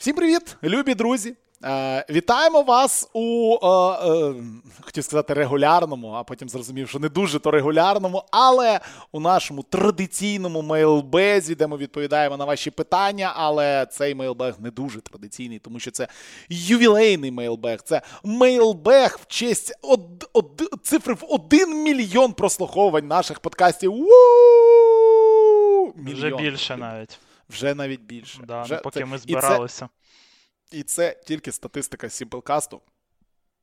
Всім привіт, любі друзі! Е, Вітаємо вас у е, е, хотів сказати регулярному, а потім зрозумів, що не дуже то регулярному, але у нашому традиційному мейлбезі, де ми відповідаємо на ваші питання. Але цей мейлбег не дуже традиційний, тому що це ювілейний мейлбег. Це мейлбег в честь од, од, цифри в один мільйон прослуховувань наших подкастів. У-у-у! Вже більше навіть. Вже навіть більше. Да, Вже ну, поки це- ми і це- збиралися. і це тільки статистика Simplecast,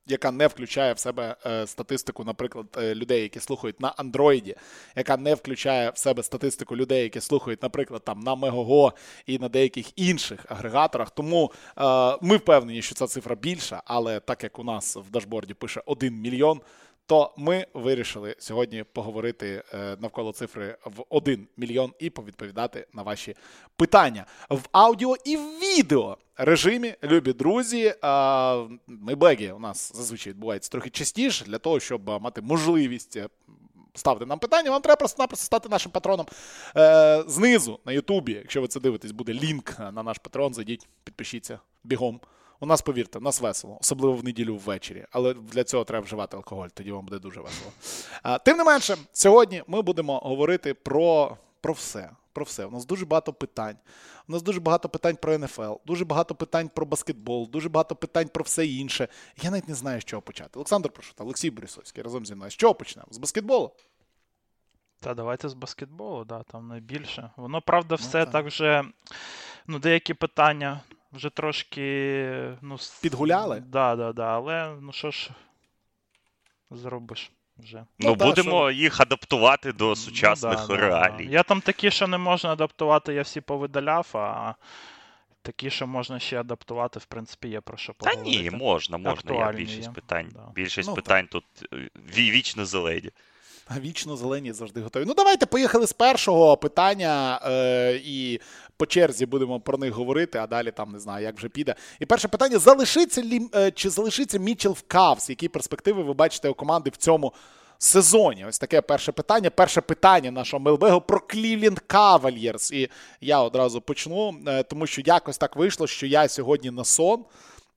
яка не включає в себе е, статистику, наприклад, е, людей, які слухають на Андроїді, яка не включає в себе статистику людей, які слухають, наприклад, там на Megogo і на деяких інших агрегаторах. Тому е, ми впевнені, що ця цифра більша, але так як у нас в дашборді пише 1 мільйон. То ми вирішили сьогодні поговорити е, навколо цифри в 1 мільйон і повідповідати на ваші питання в аудіо і в відео режимі. Любі друзі, е, мейбеги у нас зазвичай відбувається трохи частіше для того, щоб мати можливість. е, Ставити нам питання, вам треба просто-напросто стати нашим патроном знизу на Ютубі. Якщо ви це дивитесь, буде лінк на наш патрон. Зайдіть, підпишіться бігом. У нас, повірте, у нас весело, особливо в неділю ввечері. Але для цього треба вживати алкоголь, тоді вам буде дуже весело. А, тим не менше, сьогодні ми будемо говорити про, про все. Про все. У нас дуже багато питань. У нас дуже багато питань про НФЛ, дуже багато питань про баскетбол, дуже багато питань про все інше. Я навіть не знаю, з чого почати. Олександр Прошута, Олексій Борисовський разом зі мною. З чого почнемо? З баскетболу? Та давайте з баскетболу, да, там найбільше. Воно, правда, все так. так вже. Ну, деякі питання вже трошки. Ну, Підгуляли? Да, да, да. Але ну що ж зробиш вже. Ну Ну, да, будемо їх адаптувати до Ну, сучасних да, да, реалій. Да. Я там такі, що не можна адаптувати, я всі повидаляв, а такі, що можна ще адаптувати, в принципі, є про що Та ні, можна, можна. Я більшість є, питань. да. Більшість Ну, питань тут е, ві- вічно зелені. Вічно зелені завжди готові. Ну, давайте поїхали з першого питання е, і по черзі будемо про них говорити, а далі там не знаю, як вже піде. І перше питання: залишиться лі, е, чи залишиться Мічел в Кавс? Які перспективи ви бачите у команди в цьому сезоні? Ось таке перше питання. Перше питання нашого Мелбегу про Клівленд Кавальєрс. І я одразу почну, е, тому що якось так вийшло, що я сьогодні на сон.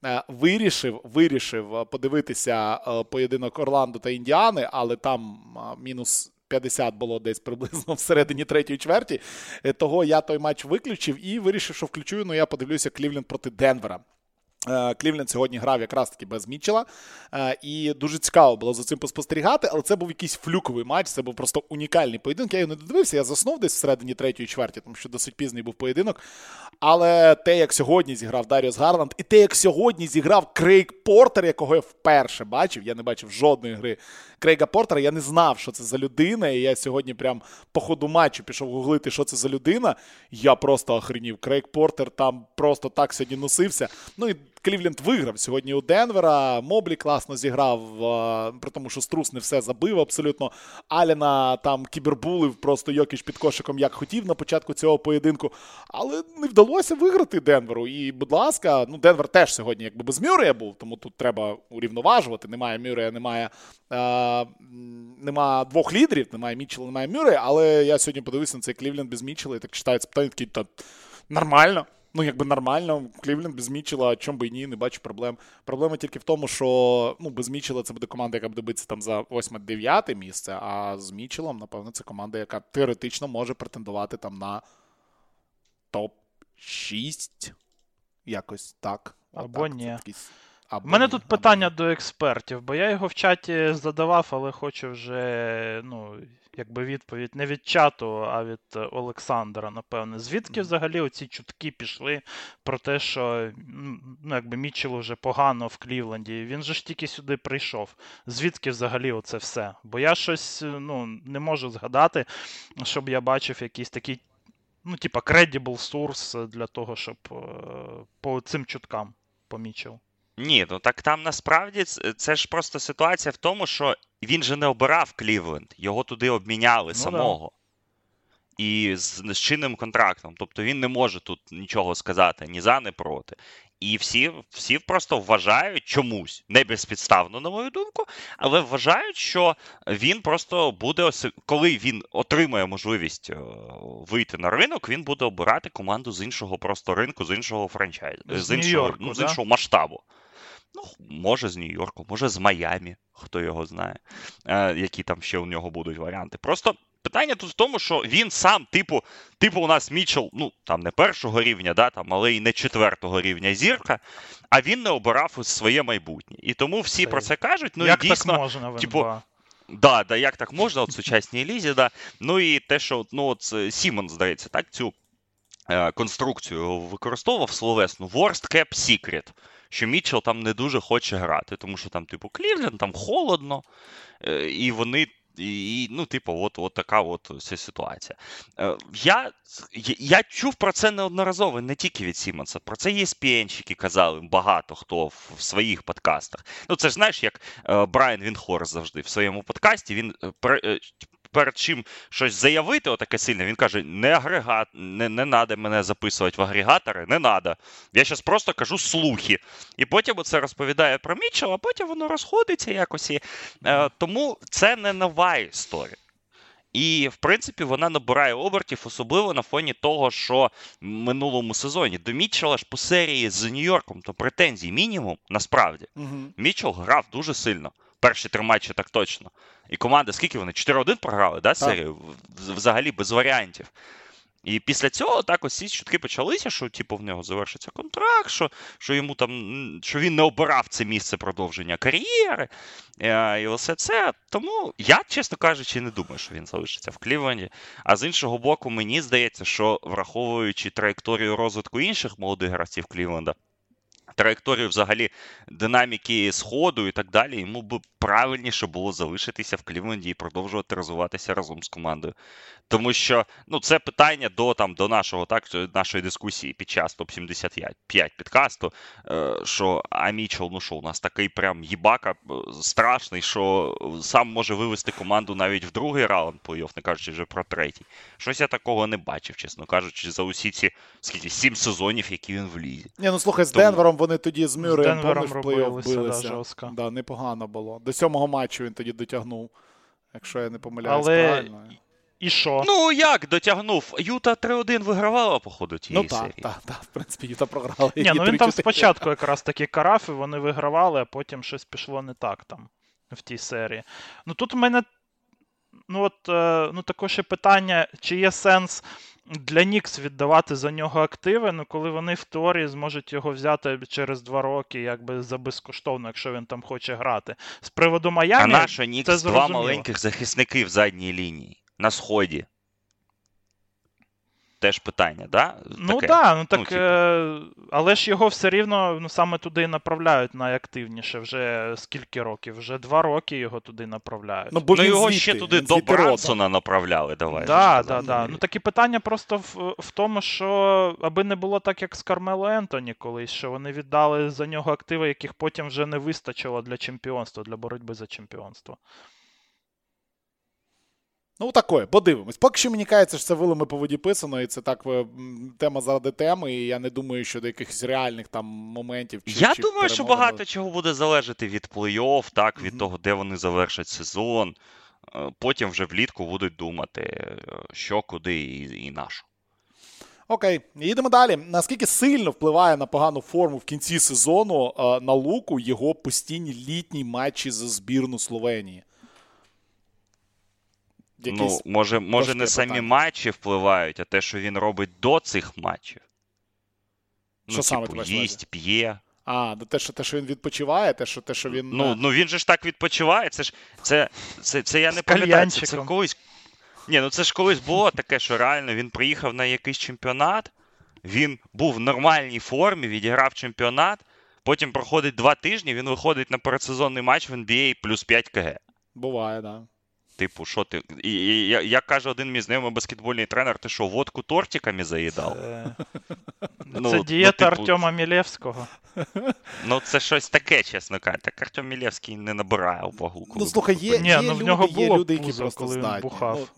Е, Вирішив, вирішив е, подивитися е, поєдинок Орландо та Індіани, але там мінус 50 було десь приблизно всередині третьої чверті. Того я той матч виключив і вирішив, що включу. Ну я подивлюся Клівленд проти Денвера. Е, Клівленд сьогодні грав якраз таки без Мітчела, е, і дуже цікаво було за цим поспостерігати, але це був якийсь флюковий матч, це був просто унікальний поєдинок. Я його не додивився, я заснув десь всередині третьої чверті, тому що досить пізний був поєдинок. Але те, як сьогодні зіграв Даріус Гарланд, і те, як сьогодні зіграв Крейг Портер, якого я вперше бачив, я не бачив жодної гри Крейга Портера, я не знав, що це за людина. І я сьогодні прям по ходу матчу пішов гуглити, що це за людина. Я просто охренів. Крейг Портер там просто так сьогодні носився. Ну і Клівленд виграв сьогодні у Денвера. Моблі класно зіграв, е, при тому, що Струс не все забив абсолютно. Аліна там кібербулив просто Йокіч під кошиком, як хотів на початку цього поєдинку. Але не вдалося виграти Денверу. І, будь ласка, ну Денвер теж сьогодні якби без Мюррея був, тому тут треба урівноважувати. Немає Мюррея, немає, е, немає двох лідерів, немає Мітчела, немає Мюррея. Але я сьогодні подивився на цей Клівленд без Мітчела і так це питання, такий, та нормально. Ну, якби нормально, Клівленд без Мічела, чому би і ні, не бачу проблем. Проблема тільки в тому, що ну, без Мічела це буде команда, яка буде битися там за 8-9 місце, а з Мічелом, напевно, це команда, яка теоретично може претендувати там на топ-6. Якось так. Або так, ні. такий або У мене тут питання до експертів, бо я його в чаті задавав, але хочу вже, ну, якби відповідь не від чату, а від Олександра, напевне. Звідки взагалі оці чутки пішли про те, що ну, якби Мітчелу вже погано в Клівленді? Він же ж тільки сюди прийшов. Звідки взагалі оце все? Бо я щось ну, не можу згадати, щоб я бачив якийсь такий, ну, типа, credible source для того, щоб е, по цим чуткам по Мітчелу. Ні, ну так там насправді це ж просто ситуація в тому, що він же не обирав Клівленд, його туди обміняли Ну да. самого. і з, з чинним контрактом. Тобто він не може тут нічого сказати ні за, ні проти. І всі, всі просто вважають чомусь, не безпідставно, на мою думку, але вважають, що він просто буде, коли він отримає можливість е, вийти на ринок, він буде обирати команду з іншого просто ринку, з іншого франчайзу, З з іншого, ну, з іншого масштабу. Ну, може, з Нью-Йорку, може, з Майамі, хто його знає, е, які там ще у нього будуть варіанти. Просто питання тут в тому, що він сам, типу, типу, у нас Мічел, ну там не першого рівня, да, там, але і не четвертого рівня зірка, а він не обирав своє майбутнє. І тому всі Це- про це кажуть. Ну Як і дійсно, так можна типу, Да, да, як так можна, от сучасній лізі, да. Ну і те, що ну, от е, Сімон, здається, так, цю е, конструкцію використовував словесну Worst Kept Secret, що Мітчелл там не дуже хоче грати, тому що там, типу, Клівленд, там холодно, е, і вони. І, ну, типу, от, от така от ця ситуація. Е, я, я, чув про це неодноразово, не тільки від Сімонса. Про це ESPN-щики казали багато хто в, в своїх подкастах. Ну, це ж знаєш, як е, Брайан Вінхорс завжди в своєму подкасті. Він перед чим щось заявити, отаке сильне, він каже: не агрегат, не, не надо мене записувати в агрегатори, не надо. Я зараз просто кажу слухи. І потім це розповідає про Мітчелла, а потім воно розходиться якось. І, е, тому це не нова історія. І, в принципі, вона набирає обертів, особливо на фоні того, що в минулому сезоні до Мітчелла ж по серії з Нью-Йорком, то претензій мінімум, насправді. Угу. Мічел грав дуже сильно. Перші три матчі так точно. І команда, скільки вони? 4-1 програли, да, серію? Взагалі без варіантів. І після цього так ось ці чутки почалися, що типу, в нього завершиться контракт, що, що йому там, що він не обирав це місце продовження кар'єри. е, І все це. Тому я, чесно кажучи, не думаю, що він залишиться в Клівленді. А з іншого боку, мені здається, що враховуючи траєкторію розвитку інших молодих гравців Клівленда, траєкторію взагалі динаміки сходу і так далі, йому б правильніше було залишитися в Клівленді і продовжувати розвиватися разом з командою. Тому що ну, це питання до, там, до нашого, так, нашої дискусії під час топ-75 підкасту, е, що а Мічел, ну що, у нас такий прям їбака е, страшний, що сам може вивести команду навіть в другий раунд плей-офф, не кажучи вже про третій. Щось я такого не бачив, чесно кажучи, за усі ці скільки, сім сезонів, які він в лізі. Ні, ну слухай, з Тому- Денвером вони тоді з Мюрреєм помниш, плей-офф робилися, да, жорстко. Да, непогано було. До сьомого матчу він тоді дотягнув, якщо я не помиляюсь Але правильно. І що? Ну як дотягнув? Юта 3-1 вигравала по ходу Ну тієї так, серії. так, так, в принципі, Юта програли. Ні, ну він там спочатку якраз таки карав, і вони вигравали, а потім щось пішло не так там в тій серії. Ну тут в мене ну от, е, ну також є питання, чи є сенс для Нікс віддавати за нього активи, ну коли вони в теорії зможуть його взяти через два роки, якби за безкоштовно, якщо він там хоче грати. З приводу А Майамі. наша Нікс це два маленьких захисники в задній лінії на сході. Теж питання, да? Ну так, ну так, типу. е, але ж його все рівно ну, саме туди і направляють найактивніше. Вже скільки років? Вже два роки його туди направляють. Ну, бо Ну його звідти, ще туди до. Брансона направляли, давай. Да, да, да. Ну такі питання просто в, в тому, що аби не було так, як з Кармело Ентоні колись, що вони віддали за нього активи, яких потім вже не вистачило для чемпіонства, для боротьби за чемпіонство. Ну, такое, подивимось. Поки що мені кажеться, що це вилами по воді писано, і це так е, тема заради теми, і я не думаю, що до якихось реальних там моментів. Чи, Я чи думаю, що багато чого буде залежати від плей-офф, так, від Мгм. того, де вони завершать сезон. Е, Потім вже влітку будуть думати, е, що, куди і, і на що. Окей, їдемо далі. Наскільки сильно впливає на погану форму в кінці сезону на луку його постійні літні матчі за збірну Словенії? Якийсь... Ну, може, може не самі питання. матчі впливають, а те, що він робить до цих матчів. Ну, Що саме типу, на їсть, п'є. А, ну те, що те, що він відпочиває, те, що те, що він. Ну, е, ну він же ж так відпочиває. Це ж це, це, це я не пам'ятаю. Це, це колись. Ні, ну це ж колись було таке, що реально він приїхав на якийсь чемпіонат, він був в нормальній формі, відіграв чемпіонат. Потім проходить два тижні, він виходить на передсезонний матч в NBA плюс 5 КГ. Буває, так. Да. Типу, що ти. І, і, я- як каже один мій знайомий баскетбольний тренер, ти що, водку тортиками заїдав? Це, Ну, це ну, дієта типу, Артема Мілєвського. Ну, це щось таке, чесно кажучи. Так Артем Мілєвський не набирає вагу. Ну, слухай, є, Ні, є ну, в люди, нього є люди, які пузо, просто коли він здатні. бухав.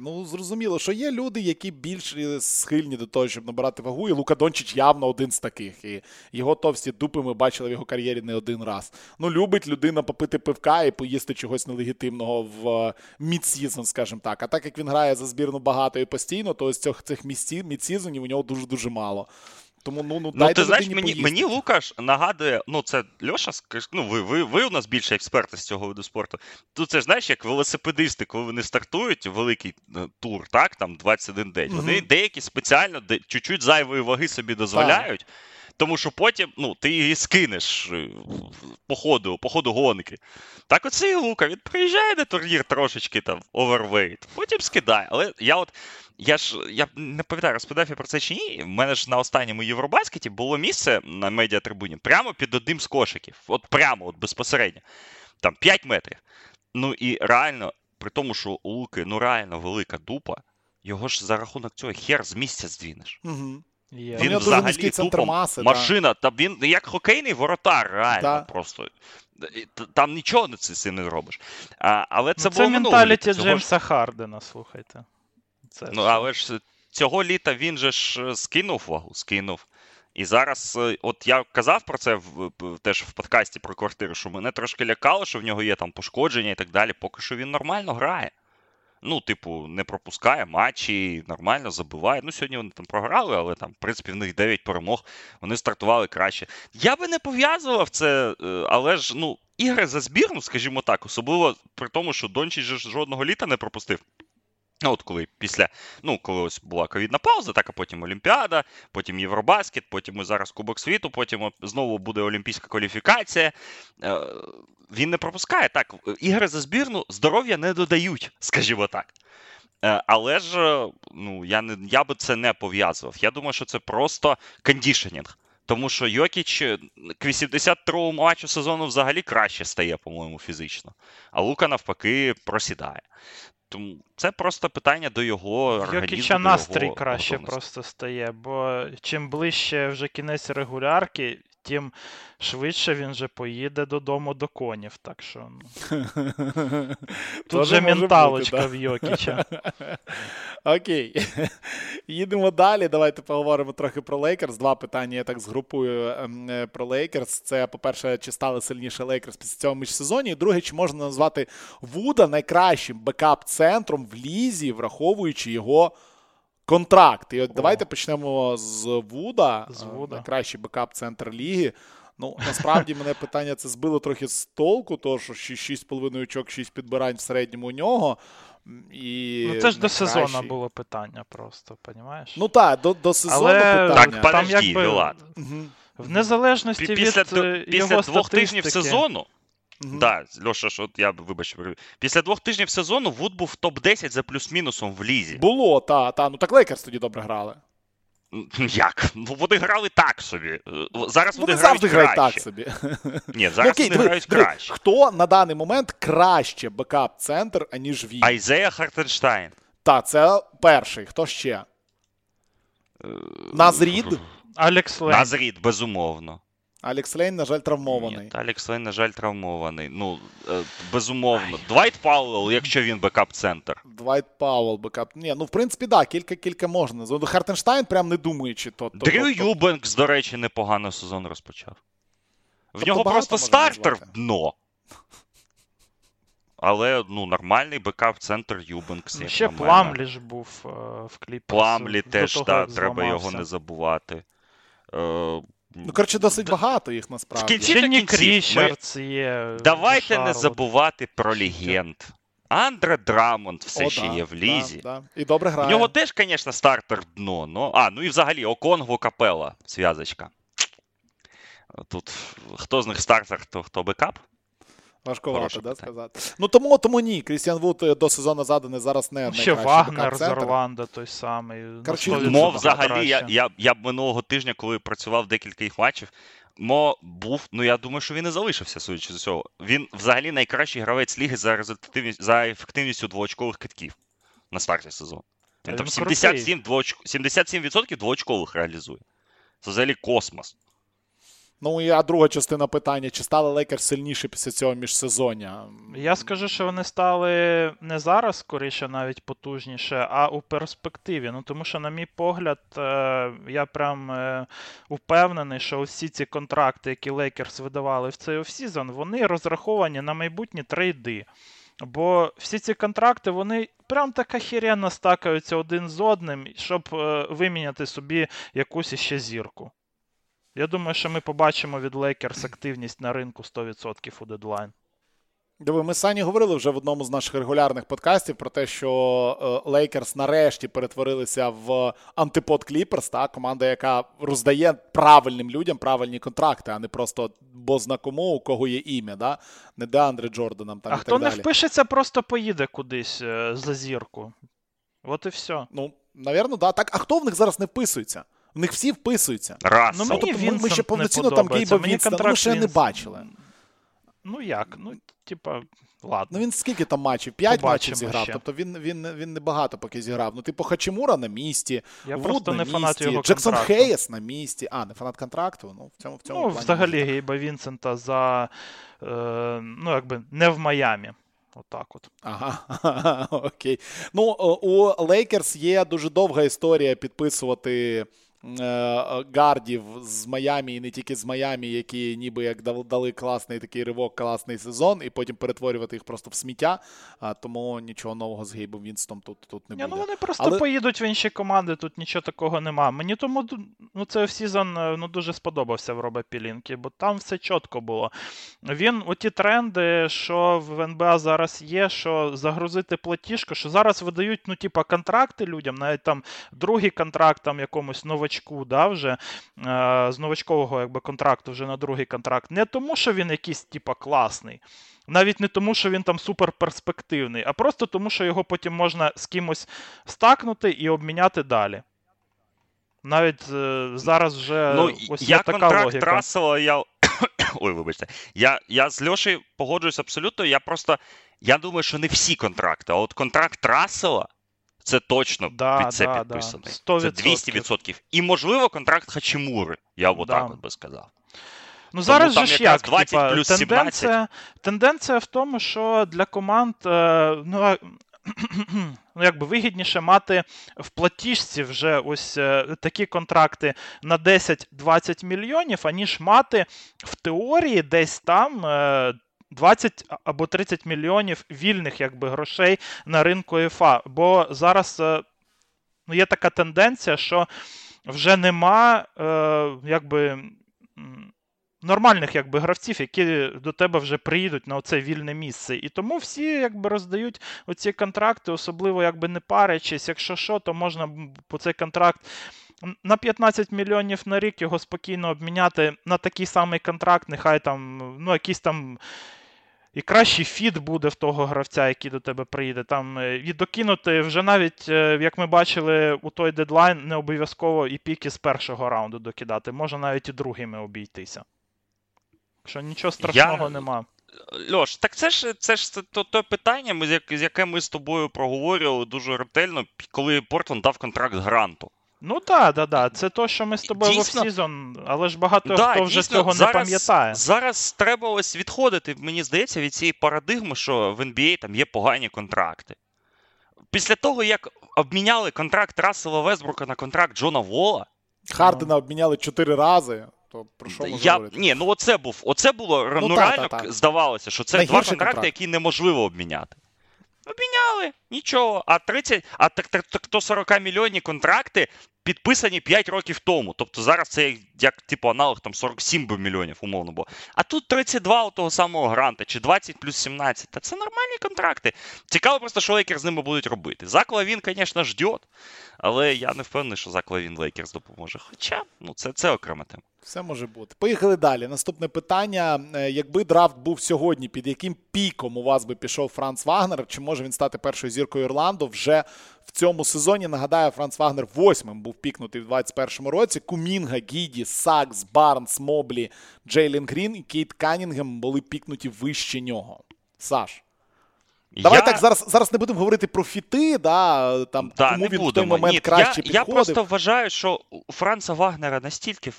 Ну, зрозуміло, що є люди, які більш е, схильні до того, щоб набирати вагу, і Лука Дончич явно один з таких. І його товсті дупи ми бачили в його кар'єрі не один раз. Ну, любить людина попити пивка і поїсти чогось нелегітимного в е, midseason, скажімо так. А так як він грає за збірну багато і постійно, то ось цих, midseason -ів у нього дуже-дуже мало. Тому ну, ну, Ну, ти знаєш, мені, мені Лукаш нагадує, ну це Льоша, ну ви, ви, ви у нас більше експерти з цього виду спорту. Тут це ж знаєш, як велосипедисти, коли вони стартують великий е, тур, так, там 21 день. Вони деякі спеціально де, чуть-чуть зайвої ваги собі дозволяють. Тому що потім ну, ти її скинеш е, по ходу, по ходу гонки. Так оце і Лука. Він приїжджає на турнір трошечки там overweight, потім скидає. Але я от я ж я не пам'ятаю, розповідав я про це чи ні. У мене ж на останньому Євробаскеті було місце на медіатрибуні прямо під одним з кошиків. От прямо, от безпосередньо. Там 5 метрів. Ну і реально, при тому, що у Луки ну реально велика дупа, його ж за рахунок цього хер з місця здвінеш. Угу. Є. Він взагалі тупо маси, машина, та він як хокейний воротар, реально Да. просто. Там нічого не з цим не зробиш. А, але це Це, було це менталіті. Ж- Джеймса Хардена, слухайте. Це Ну, все. але ж цього літа він же ж е, скинув вагу, скинув. І зараз, е, от я казав про це в, в- теж в подкасті про квартиру, що мене трошки лякало, що в нього є там пошкодження і так далі. Поки що він нормально грає. Ну, типу, не пропускає матчі, нормально забиває. Ну, сьогодні вони там програли, але там, в принципі, в них 9 перемог, вони стартували краще. Я би не пов'язував це, е, але ж, ну, ігри за збірну, скажімо так, особливо при тому, що Дончич жодного літа не пропустив. Ну, От коли після, ну, коли ось була ковідна пауза, так, а потім Олімпіада, потім Євробаскет, потім і зараз Кубок світу, потім знову буде олімпійська кваліфікація. Е, Він не пропускає. Так, ігри за збірну здоров'я не додають, скажімо так. Е, Але ж е, ну, я, не, я би це не пов'язував. Я думаю, що це просто кондішенінг. Тому що Йокіч к 83-му матчу сезону взагалі краще стає, по-моєму, фізично. А Лука навпаки просідає. Тому це просто питання до його В організму. Йокіча настрій його краще готовності. просто стає, бо чим ближче вже кінець регулярки, тим швидше він вже поїде додому до конів. Так що ну. тут же менталочка бути, да. в Йокіча. Окей. Їдемо далі. Давайте поговоримо трохи про Лейкерс. Два питання я так згрупую ем, е, про Лейкерс. Це, по-перше, чи стали сильніше Лейкерс після цього міжсезоні. І друге, чи можна назвати Вуда найкращим бекап-центром в лізі, враховуючи його контракт. І от давайте почнемо з Вуда. З Е, Вуда. Найкращий бекап-центр ліги. Ну, насправді мене питання це збило трохи з толку, тому що 6,5 очок, 6 підбирань в середньому у нього. І Ну це ж до сезону було питання просто, понімаєш? Ну так, до, до сезону Але питання. Так, там подожди, якби. Мгм, в незалежності Після, від е, після його двох тижнів сезону. мгм. да, Льоша, що я вибач, після двох тижнів сезону Вуд був топ-10 за плюс-мінусом в лізі. Було, та, та. Ну так Лейкерс тоді добре грали. Як? Ну вони грали так собі. Е, Зараз Вони вони, завжди грають грають так собі. Ні, Ну, зараз окей, вони диви, грають диви, краще. хто на даний момент краще бекап-центр, аніж він? Айзея Хартенштайн. Та, це перший. Хто ще? Е, Наз Рід? Алекс Лен. Наз Рід, безумовно. Алекс Лен, на жаль, травмований. Ні, та Алекс Лейн, на жаль, травмований. Ну, е, безумовно. Двайт Пауелл, якщо він бекап-центр. Двайт Пауелл, бекап. Ні, ну в принципі, так, да, кілька-кілька можна. Хартенштайн, прям не думаючи, то. то Дрю то- то- Юбенкс, до речі, непогано сезон розпочав. В Тобто нього просто стартер назвати. дно. Але ну, нормальний бекап-центр Юбенкс. Ну, як Ще. Пламлі ж був е, в кліпі. Пламлі теж, да, треба його не забувати. Е, Ну, коротше, досить багато їх насправді. кінці- Ще та Ми- Річардс є. Давайте не забувати про легенд. Андре Драмонд все О, ще да, є в лізі. да. І добре грає. У нього теж, звісно, стартер дно. Но... А, ну і взагалі Оконгву Капела, зв'язочка. Тут хто з них стартер, хто, хто бекап? Важковато, Хороше да, сказати. Ну тому, тому ні. Крістіан Вуд е, до сезону заданий зараз не Ну, Ще Вагнер з. Орландо той самий. Коротше, 100% Мо взагалі, я, я, я б минулого тижня, коли працював декілька їх матчів, Мо був, ну я думаю, що він і залишився, судячи з усього. Він взагалі найкращий гравець ліги за результативність за ефективністю двоочкових китків на старті сезону. Та Він там він 77, двооч... 77% двоочкових реалізує. Це взагалі космос. Ну і а друга частина питання: чи стали Лейкерс сильніше після цього міжсезоння? Я скажу, що вони стали не зараз, скоріше, навіть потужніше, а у перспективі. Ну тому що, на мій погляд, е, я прям е, упевнений, що всі ці контракти, які Лейкерс видавали в цей offseason, вони розраховані на майбутні трейди. Бо всі ці контракти, вони прям так охеренно стакаються один з одним, щоб е, виміняти собі якусь іще зірку. Я думаю, що ми побачимо від Лейкерс активність на ринку 100% у дедлайн. Диви, ми з Сані говорили вже в одному з наших регулярних подкастів про те, що Лейкерс нарешті перетворилися в антипод Кліперс, та команда, яка роздає правильним людям правильні контракти, а не просто бозна кому, у кого є ім'я, да? не Деандре Джорданом там а і хто так не далі. впишеться, просто поїде кудись е, за зірку. От і все. Ну, навірно, да. Так, а хто в них зараз не вписується? В них всі вписуються. Раз. Ну, Ну, мені тобто ми, ми ще повноцінно там. Гейба ми контракт ще не бачили. Ну як? Ну, типа, ладно. Ну він скільки там матчів? П'ять матчів зіграв. ще. Тобто він, він, він не багато поки зіграв. Ну, типу, Хачимура на місці, Я Вуд просто на не фанат місці, його Джексон контракту. Хейс на місці. А, не фанат контракту. Ну, в цьому, в цьому Ну, плані взагалі. Гейба Вінсента за. Е, ну, якби не в Майамі. Отак от. Ага, окей. Ну, у Лейкерс є дуже довга історія підписувати е, гардів з Майамі і не тільки з Майамі, які ніби як дали, класний такий ривок, класний сезон, і потім перетворювати їх просто в сміття. Тому нічого нового з Гейбом Вінстом тут, тут не Ні, буде. ну вони просто Але- поїдуть в інші команди, тут нічого такого нема. Мені тому ну, цей сезон ну, дуже сподобався в Робе Пілінкі, бо там все чітко було. Він, оті тренди, що в НБА зараз є, що загрузити платіжку, що зараз видають, ну, типа, контракти людям, навіть там другий контракт там якомусь новачку, да, вже е, з новачкового якби, контракту вже на другий контракт. Не тому, що він якийсь, типа, класний. Навіть не тому, що він там супер перспективний, а просто тому, що його потім можна з кимось стакнути і обміняти далі. Навіть е, зараз вже Ну, ось я є така контракт логіка. Рассела, я. Ой, вибачте. Я, я з Льошею погоджуюсь абсолютно. Я просто. Я думаю, що не всі контракти, а от контракт Рассела це точно Да, під це да, да. підписаний. 100%. Це 200%. І, можливо, контракт Хачимури. Я б Да. отак от би сказав. Ну зараз там же ж як, 20 типа, плюс тенденція, тенденція в тому, що для команд е, ну, ну, якби вигідніше мати в платіжці вже ось е, такі контракти на 10-20 мільйонів, аніж мати в теорії десь там. Е, 20 або 30 мільйонів вільних якби, грошей на ринку ЕФА. Бо зараз е, ну, є така тенденція, що вже нема е, якби, нормальних якби, гравців, які до тебе вже приїдуть на оце вільне місце. І тому всі якби, роздають оці контракти, особливо якби, не парячись. Якщо що, то можна по цей контракт. На 15 мільйонів на рік його спокійно обміняти на такий самий контракт, нехай там, ну, якийсь там і кращий фіт буде в того гравця, який до тебе приїде. Там е, і докинути вже навіть, е, як ми бачили, у той дедлайн не обов'язково і піки з першого раунду докидати, може навіть і другими обійтися. Що нічого страшного Я- нема. Льош, так це ж це ж це то, то питання, з з яке ми з тобою проговорювали дуже ретельно, коли Портленд дав контракт Гранту. Ну так, да, да. Це то, що ми з тобою Дійсно- в сезон, але ж багато Да, хто вже дійсно, цього зараз, не пам'ятає. Зараз треба ось відходити, мені здається, від цієї парадигми, що в NBA там є погані контракти. Після того, як обміняли контракт Рассела Весбрука на контракт Джона Вола, Хардена обміняли чотири рази. То про що можна я, говорити? ні, ну оце був, оце було Ну, ну, та, реально та, та. здавалося, що це Найгірший два контракти, контракт. які неможливо обміняти. Обміняли, нічого. А 30, а так, так, так то 40 мільйонні контракти підписані 5 років тому. Тобто зараз це як, як типу аналог там 47 би мільйонів, умовно було. А тут 32 у того самого гранта, чи 20 плюс 17. Та це нормальні контракти. Цікаво просто, що Лейкерс з ними будуть робити. Закла він, звісно, ждет, але я не впевнений, що Закла він Лейкерс допоможе. Хоча, ну це, це окрема тема. Все може бути. Поїхали далі. Наступне питання: Е, якби драфт був сьогодні, під яким піком у вас би пішов Франц Вагнер? Чи може він стати першою зіркою Орландо вже в цьому сезоні? Нагадаю, Франц Вагнер восьмим був пікнутий в 21-му році. Кумінга, Гідді, Саггс, Барнс, Моблі, Джейлін Грін і Кейт Канінгем були пікнуті вище нього. Саш. Давай я... так зараз зараз не будемо говорити про фіти, да, там Да, кому не він в той момент Ні, краще я, я просто вважаю, що у Франца Вагнера настільки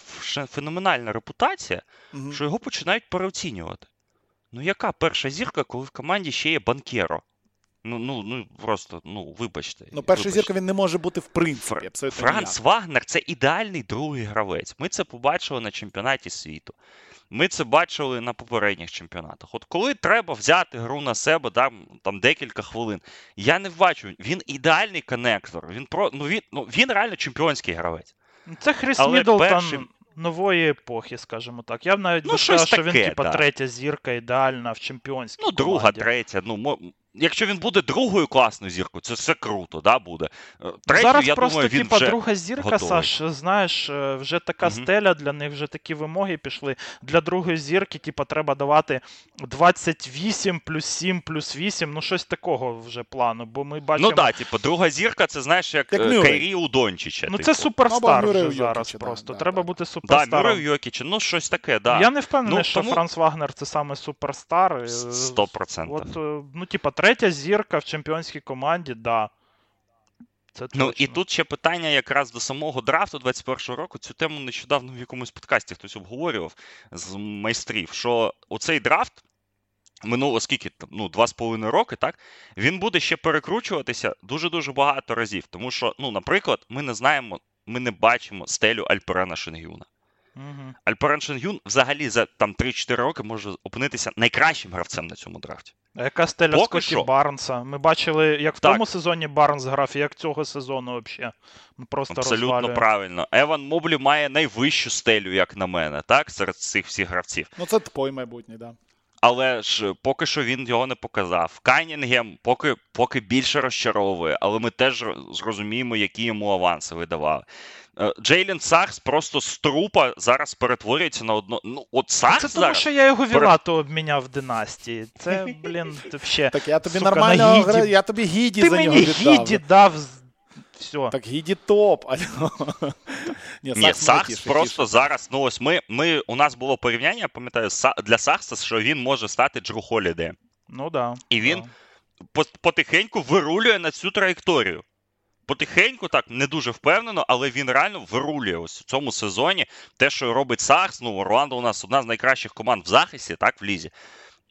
феноменальна репутація, Мгм. що його починають переоцінювати. Ну, яка перша зірка, коли в команді ще є банкєро? Ну, ну, ну просто, ну, вибачте. Ну, перша зірка він не може бути в принципі. Абсолютно Франц ніяк. Вагнер це ідеальний другий гравець. Ми це побачили на чемпіонаті світу. Ми це бачили на попередніх чемпіонатах. От коли треба взяти гру на себе, там, там декілька хвилин, я не бачу. Він ідеальний коннектор. Він про ну він ну він реально чемпіонський гравець. Це Хріс Міддлтон першим- нової епохи, скажімо так. Я б навіть Ну, сказав, що він, типа, да. третя зірка ідеальна в чемпіонській Ну, друга, третя. Ну. Якщо він буде другою класною зіркою, це все круто, да, буде. Е, Третю, Зараз я просто, думаю, він типа, вже... друга зірка, готовий. Саш, знаєш, е, вже така Мгм. стеля для них, вже такі вимоги пішли. Для другої зірки, типа, треба давати 28 плюс 7 плюс 8, ну щось такого вже плану, бо ми бачимо. Ну так, типу, друга зірка, це знаєш, як, Як е, Кайрі у Дончича. Ну типу. це суперстар Або вже у зараз да, просто. да, Треба да. бути Да, суперстаром. Мюррей Йокіча, ну щось таке, да. Я не впевнений, Ну, що Франц Вагнер це саме суперстар. Е, Сто процентів. От, ну, типа, третя зірка в чемпіонській команді, да. Це точно. Ну і тут ще питання якраз до самого драфту 21-го року. Цю тему нещодавно в якомусь подкасті хтось обговорював з майстрів, що оцей драфт. Минуло скільки там, ну, два з половиною роки, так? Він буде ще перекручуватися дуже-дуже багато разів. Тому що, ну, наприклад, ми не знаємо, ми не бачимо стелю Альперена Шенгюна. Мгм. Альперен Шенгюн взагалі за там 3-4 роки може опинитися найкращим гравцем на цьому драфті. А яка стеля Поки Скотті що. Барнса? Ми бачили, як в Так. тому сезоні Барнс грав, і як цього сезону взагалі. Просто Абсолютно розвалює. правильно. Еван Моблі має найвищу стелю, як на мене, так, серед цих всіх гравців. Ну, це твій майбутнє, да. Але ж поки що він його не показав. Канінгем поки, поки більше розчаровує, але ми теж зрозуміємо, які йому аванси видавали. Е, Джейлін Сакс просто з трупа зараз перетворюється на одно. Ну, от Сакс Це тому, зараз. що я його пере- обміняв в династії. Це, блін, вообще. Так я тобі Сука, нормально на Гіді. я тобі гіді Ти за нього мені гіді дав. Все. Так гіді топ. Ні, Сакс просто зараз. Ну ось ми, ми у нас було порівняння, пам'ятаю, для Сакса, що він може стати Джру Холіде. Ну да. І він да. Потихеньку вирулює на цю траєкторію. Потихеньку, так, не дуже впевнено, але він реально вирулює ось у цьому сезоні. Те, що робить Сакс, ну, Орландо у нас одна з найкращих команд в захисті, так, в лізі.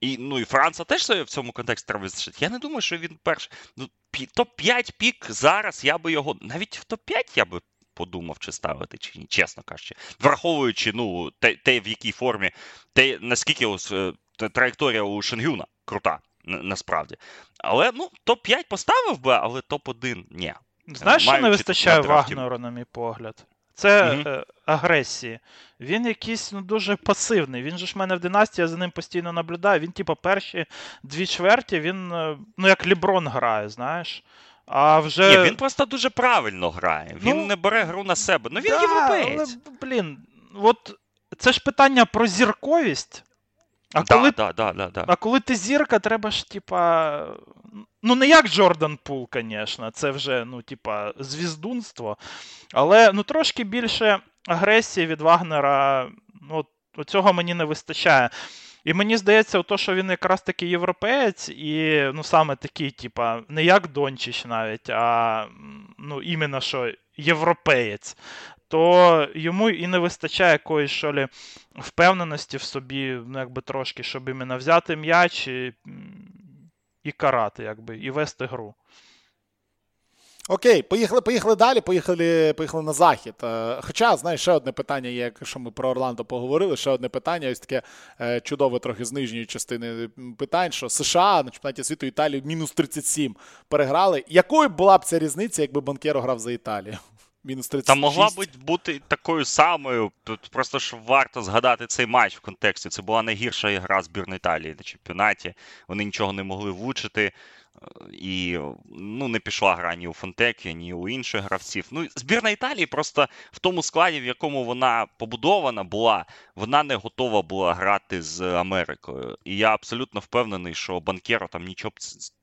І, ну, і Франца теж себе в цьому контексті треба визначити. Я не думаю, що він перший. Ну, топ-5 пік зараз я би його. Навіть в топ-5 я би подумав, чи ставити, чи ні, чесно кажучи. Враховуючи, ну, те, те в якій формі, те, наскільки ось, е, траєкторія у Шенгюна крута, насправді. Але, ну, топ-5 поставив би, але топ-1 ні. Знаєш, що не вистачає. Вагнеру, на мій погляд? Це е, агресії. Він якийсь ну, дуже пасивний. Він же ж в мене в династії, я за ним постійно наблюдаю. Він, типу, перші дві чверті, він, е, ну, як Ліброн грає, знаєш. А вже. Ні, він просто дуже правильно грає. Він Ну, не бере гру на себе. Ну він Да, європеєць. Але, блін, от це ж питання про зірковість. А Да, коли да, да, да, да. А коли ти зірка, треба ж, типа. Ну, не як Джордан Пул, звісно, це вже, ну, типа, звіздунство. Але ну, трошки більше агресії від Вагнера, ну, цього мені не вистачає. І мені здається, то, що він якраз таки європеєць, і ну, саме такий, типа, не як Дончич навіть, а ну, іменно що європеєць, то йому і не вистачає якоїсь що лі, впевненості в собі, ну, якби трошки, щоб іменно взяти м'яч і, і карати, якби, і вести гру. Окей, поїхали, поїхали далі, поїхали, поїхали на захід. Е, Хоча, знаєш, ще одне питання є, якщо ми про Орландо поговорили, ще одне питання, ось таке е, чудове трохи з нижньої частини питань, що США на чемпіонаті світу Італію мінус 37 переграли. Якою була б ця різниця, якби Банкєро грав за Італію? Мінус 36. Та могла б бути такою самою. Тут просто ж варто згадати цей матч в контексті. Це була найгірша ігра збірної Італії на чемпіонаті. Вони нічого не могли влучити. е, І ну, не пішла гра ні у Фонтеккіо, ні у інших гравців. Ну, збірна Італії просто в тому складі, в якому вона побудована була, вона не готова була грати з Америкою. І я абсолютно впевнений, що Банкеро там нічого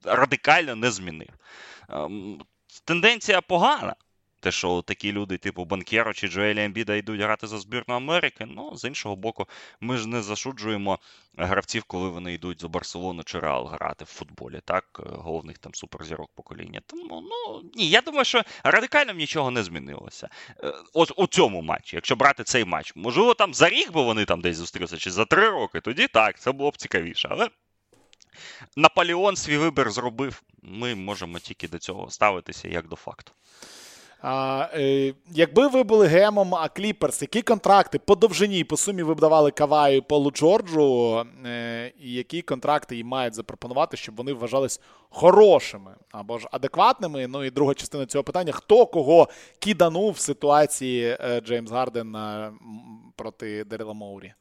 радикально не змінив. Ем, Тенденція погана. Те, що такі люди, типу Банкеро чи Джоела Ембіда йдуть грати за збірну Америки. Ну, з іншого боку, ми ж не зашуджуємо гравців, коли вони йдуть за Барселону чи Реал грати в футболі, так, е, головних там суперзірок покоління. Тому ну ні, я думаю, що радикально нічого не змінилося. Е, от у цьому матчі, якщо брати цей матч, можливо, там за рік би вони там десь зустрілися, чи за три роки, тоді так, це було б цікавіше. Але Наполеон свій вибір зробив. Ми можемо тільки до цього ставитися як до факту. А, е, Якби ви були гемом а Кліперс, які контракти по довжині по сумі ви б давали Каваю Полу Джорджу, е, і які контракти їм мають запропонувати, щоб вони вважались хорошими або ж адекватними? Ну і друга частина цього питання: хто кого киданув в ситуації е, Джеймс Гарден проти Деріла Моурі?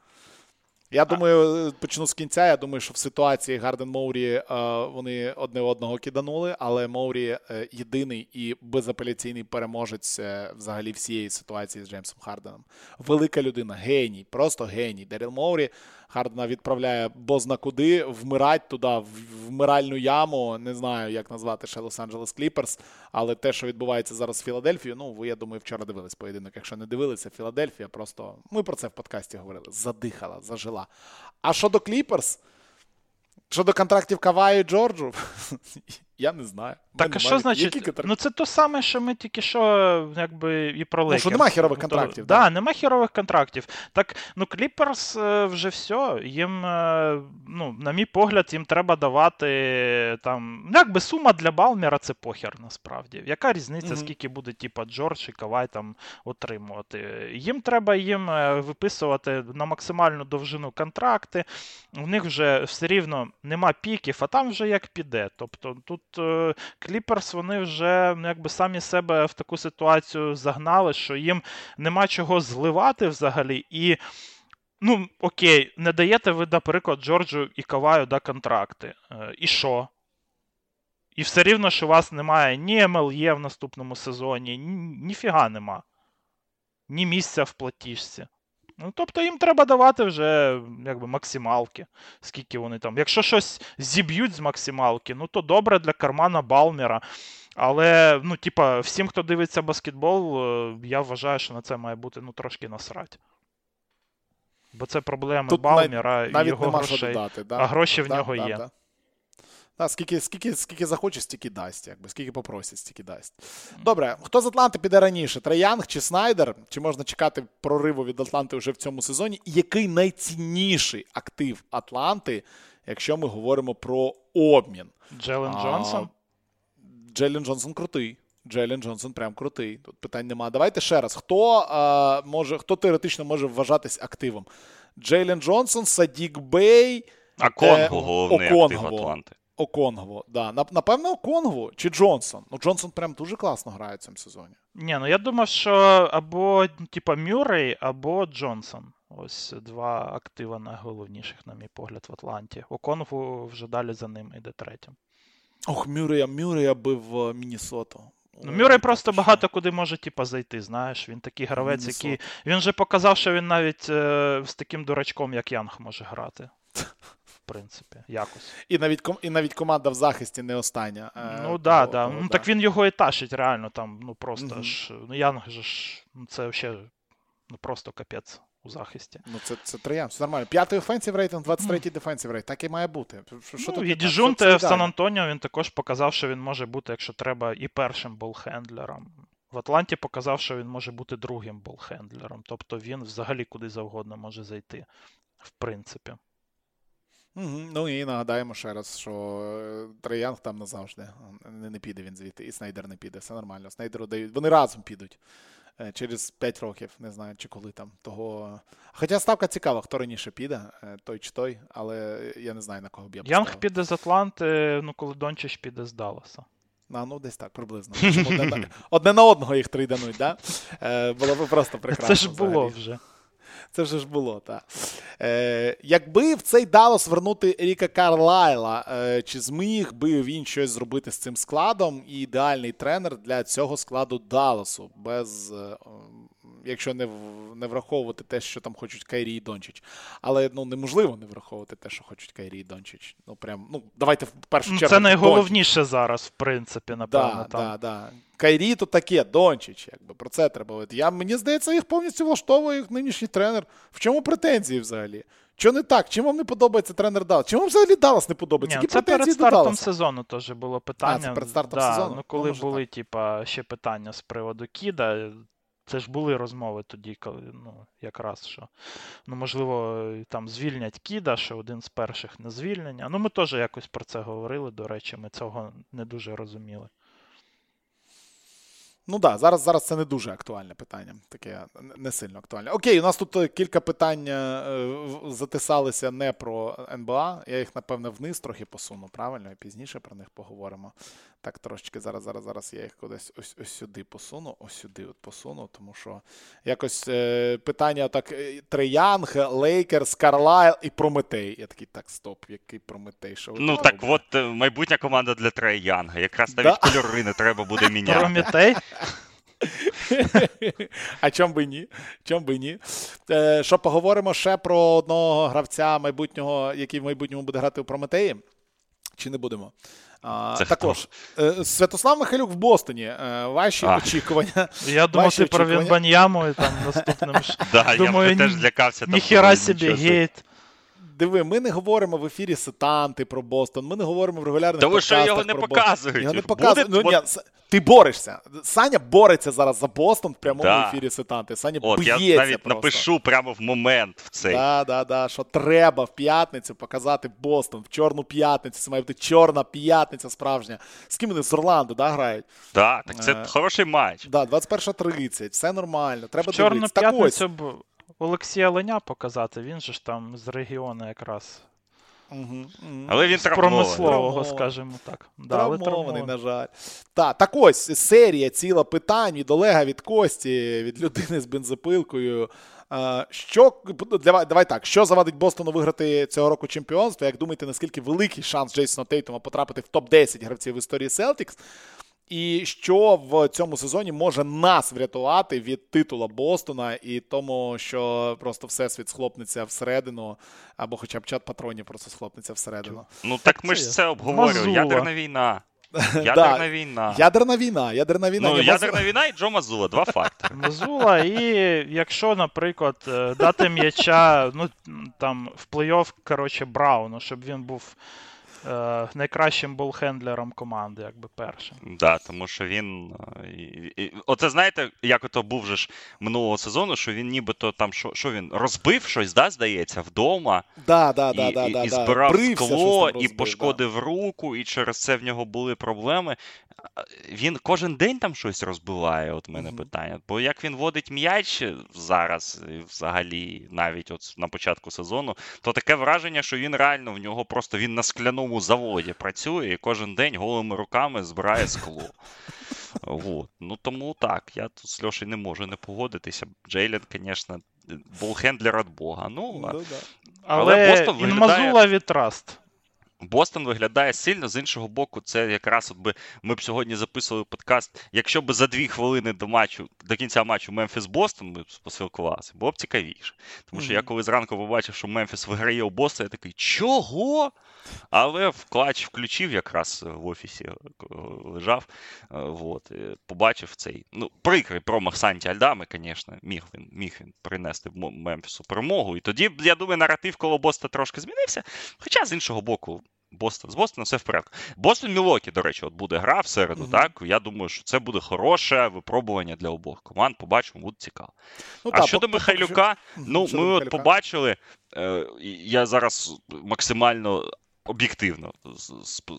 Я думаю, почну з кінця. Я думаю, що в ситуації Гарден Моурі е, вони одне одного киданули, але Моурі е, єдиний і безапеляційний переможець е, взагалі всієї ситуації з Джеймсом Харденом. Велика людина, геній, просто геній. Деріл Моурі Хардена відправляє бозна куди, вмирать туди, в вмиральну яму. Не знаю, як назвати ще Лос-Анджелес Кліперс, але те, що відбувається зараз в Філадельфії, ну ви, я думаю, вчора дивились поєдинок. Якщо не дивилися, Філадельфія просто ми про це в подкасті говорили. Задихала, зажила. А щодо Кліперс, щодо контрактів Каваю і Джорджу, я не знаю. Так, а що значить? Контракт... Ну це то саме, що ми тільки що якби і про Лейкерс. Ну, що нема хєрових контрактів. Так, да, нема хєрових контрактів. Так, ну Кліперс вже все. Їм, е, ну, на мій погляд, їм треба давати там. Ну, якби сума для Балмера це похер насправді. Яка різниця, mm-hmm. скільки буде, типа, Джордж і Кавай там отримувати? Їм треба їм е, виписувати на максимальну довжину контракти. У них вже все рівно нема піків, а там вже як піде. Тобто тут. Е, Кліперс вони вже якби самі себе в таку ситуацію загнали, що їм нема чого зливати взагалі. І, ну, окей, не даєте ви, наприклад, Джорджу і Каваю да, контракти. Е, і що? І все рівно, що у вас немає ні МЛЄ в наступному сезоні, ні, ніфіга нема. Ні місця в платіжці. Ну, тобто їм треба давати вже якби максималки, скільки вони там. Якщо щось зіб'ють з максималки, ну то добре для кармана Балмера. Але, ну, типа, всім, хто дивиться баскетбол, е, я вважаю, що на це має бути ну, трошки насрать. Бо це проблеми Балмера і його грошей. Додати, да? А гроші в да, нього да, є. Да, скільки скільки, скільки захоче, стільки дасть, якби, скільки попросять, стільки дасть. Добре, хто з Атланти піде раніше? Треянг чи Снайдер? Чи можна чекати прориву від Атланти вже в цьому сезоні? І який найцінніший актив Атланти, якщо ми говоримо про обмін? Джелен Джонсон? Джелен Джонсон крутий. Джелен Джонсон прям крутий. Тут питань нема. Давайте ще раз. Хто а, може, хто теоретично може вважатись активом? Джейлен Джонсон, Садік Бей. Оконгву е, головний актив Атланти. Оконгво, да. Напевно, Оконгво чи Джонсон. Ну, Джонсон прям дуже класно грає в цьому сезоні. Ні, ну я думав, що або типа Мюррей, або Джонсон. Ось два актива найголовніших, на мій погляд, в Атланті. Оконгву вже далі за ним іде третім. Ох, Мюррея, Мюррея бив е, Міннесоту. Ну, Мюррей просто що? багато куди може типа, зайти, знаєш. Він такий гравець, який. Він вже показав, що він навіть е, з таким дурачком, як Янг, може грати. принципі, якось. І навіть і навіть команда в захисті не остання. Е, ну да, да. Ну, так він його і тащить, реально там, ну просто mm-hmm. ж. Ну Янг же ж, ну це взагалі ну, просто капець у захисті. Ну, це це троян, все нормально. П'ятий офенсив рейтинг, 23-й дефенсив рейтинг. Так і має бути. Що ну, і Діжунте в Сан-Антоніо він також показав, що він може бути, якщо треба, і першим болхендлером. В Атланті показав, що він може бути другим болхендлером. Тобто він взагалі куди завгодно може зайти, в принципі. Угу. Ну і нагадаємо ще раз, що е, Троянг там назавжди. Не, не піде він звідти, і Снайдер не піде. Все нормально. Снайдеру дають. Вони разом підуть е, через 5 років, не знаю, чи коли там. Того. Хоча ставка цікава, хто раніше піде, е, той чи той, але я не знаю, на кого б я поставив. Янг піде з Атланти, ну коли Дончич піде з Далласа. А, ну, десь так, приблизно. Одне на, одного їх трейдануть, да? Е, Було б просто прекрасно. Це ж було взагалі. вже. Це вже ж було, так. Е, Якби в цей Даллас вернути Ріка Карлайла, е, чи зміг би він щось зробити з цим складом? І ідеальний тренер для цього складу Далласу без е, якщо не не враховувати те, що там хочуть Кайрі і Дончич. Але ну неможливо не враховувати те, що хочуть Кайрі і Дончич. Ну прям, ну давайте в першу Ну, чергу. Це Дончич. найголовніше зараз, в принципі, напевно. Да, там. да, да. Кайрі то таке, Дончич, якби про це треба говорити. Я, мені здається, їх повністю влаштовує їх нинішній тренер. В чому претензії взагалі? Що не так? Чим вам не подобається тренер Даллас? Чим вам взагалі Даллас не подобається? Ні, Які це перед до стартом сезону теж було питання. це перед стартом да, сезону? Ну, Ну, коли може, були, типа, ще питання з приводу Кіда, це ж були розмови тоді, коли, ну, якраз що. Ну, можливо, там звільнять Кіда, що один з перших не звільнення. Ну, ми теж якось про це говорили, до речі, ми цього не дуже розуміли. Ну так, да, зараз, зараз це не дуже актуальне питання. Таке не- не сильно актуальне. Окей, у нас тут е, кілька питань е, затисалися не про НБА. Я їх, напевне, вниз трохи посуну, правильно? І пізніше про них поговоримо. Так, трошечки зараз, зараз, зараз я їх кудись ось, ось сюди посуну, ось сюди от посуну, тому що якось е, питання так: е, Треянг, Лейкерс, Карлайл і Прометей. Я такий, так, стоп, який Прометей? Що ви Ну так, робите?» от е, майбутня команда для Трея Янга. Якраз навіть Да. кольори не треба буде міняти. Промітей, А чом би ні? Чом би ні? Е, що поговоримо ще про одного гравця майбутнього, який в майбутньому буде грати у Прометеї? Чи не будемо? Це також хто? Святослав Михайлюк в Бостоні. Е, ваші А. очікування. я думав, ти про? Вінбаньяму і там наступним. Да, Думаю, я теж злякався. нічого собі. гейт. Диви, ми не говоримо в ефірі сетанти про Бостон. Ми не говоримо в регулярних Тому що його не про показують. Його не Буде- Ну, ні, ти борешся. Саня бореться зараз за Бостон в прямому Да. ефірі сетанти. Саня От, б'ється я навіть просто. напишу прямо в момент в цей. Да, да, да, що треба в п'ятницю показати Бостон в чорну п'ятницю. Це має бути чорна п'ятниця справжня. З ким вони з Орландо, да, грають? Да, так це Е, хороший матч. Да, 21.30, все нормально. Треба В Чорну дивитися. Так ось, п'ятницю Олексія Леня показати, він же ж там з регіону якраз. Мгм, мгм. Але він З промислового, скажімо так. Да, Травмований, травмований. на жаль. Так, так ось серія ціла питань від Олега, від Кості, від людини з бензопилкою. Що давай, давай так, що завадить Бостону виграти цього року чемпіонство? Як думаєте, наскільки великий шанс Джейсона Тейтума потрапити в топ-10 гравців в історії Celtics? І що в цьому сезоні може нас врятувати від титула Бостона і тому, що просто всесвіт схлопнеться всередину, або хоча б чат патронів просто схлопнеться всередину. Ну так ми ж це обговорюємо. Ядерна війна. Ядерна війна. Ядерна війна, ядерна війна. Ну, ядерна війна і Джо Мазула, два фактори. Мазула, і якщо, наприклад, е, дати м'яча, ну там в плей-офф, коротше, Брауну, щоб він був е, найкращим болхендлером команди, якби першим. Да, тому що він. е, і- і- Оце знаєте, як ото був же ж минулого сезону, що він нібито там що, що він розбив щось, да, здається, вдома. Да, да, да, і, да, і, да, і да. збирав Брився, скло, там і розбив, пошкодив руку, і через це в нього були проблеми. Він кожен день там щось розбиває, от мене Мгм. питання. Бо як він водить м'яч зараз, взагалі, навіть от на початку сезону, то таке враження, що він реально в нього просто він на скляному заводі працює і кожен день голими руками збирає скло. Вот. Ну тому так, я тут з Льошею не можу не погодитися. Джейлен, звісно, болхендлер від Бога. Ну, Ну, да. Але Але, Бостон виглядає- Інмазула від Траст. Бостон виглядає сильно, з іншого боку, це якраз от би ми б сьогодні записували подкаст. Якщо б за дві хвилини до матчу, до кінця матчу Мемфіс Бостон ми б поспілкувалися, було б цікавіше. Тому що я коли зранку побачив, що Мемфіс виграє у Бостон, я такий, чого? Але в клач включив якраз в офісі е, лежав. е, Вот, е, побачив цей. Ну, прикрий промах Санті Альдами, звісно, міг він, міг він принести Мемфісу перемогу. І тоді, я думаю, наратив коло Боста трошки змінився. Хоча з іншого боку, Бостон з Бостоном все в порядку. Бостон Мілокі, до речі, от буде гра в середу, Мгм. так? Я думаю, що це буде хороше випробування для обох команд. Побачимо, буде цікаво. Ну, а та, щодо по- по- Михайлюка, Мгм, ну щодо ми от побачили. Е, я зараз максимально. Об'єктивно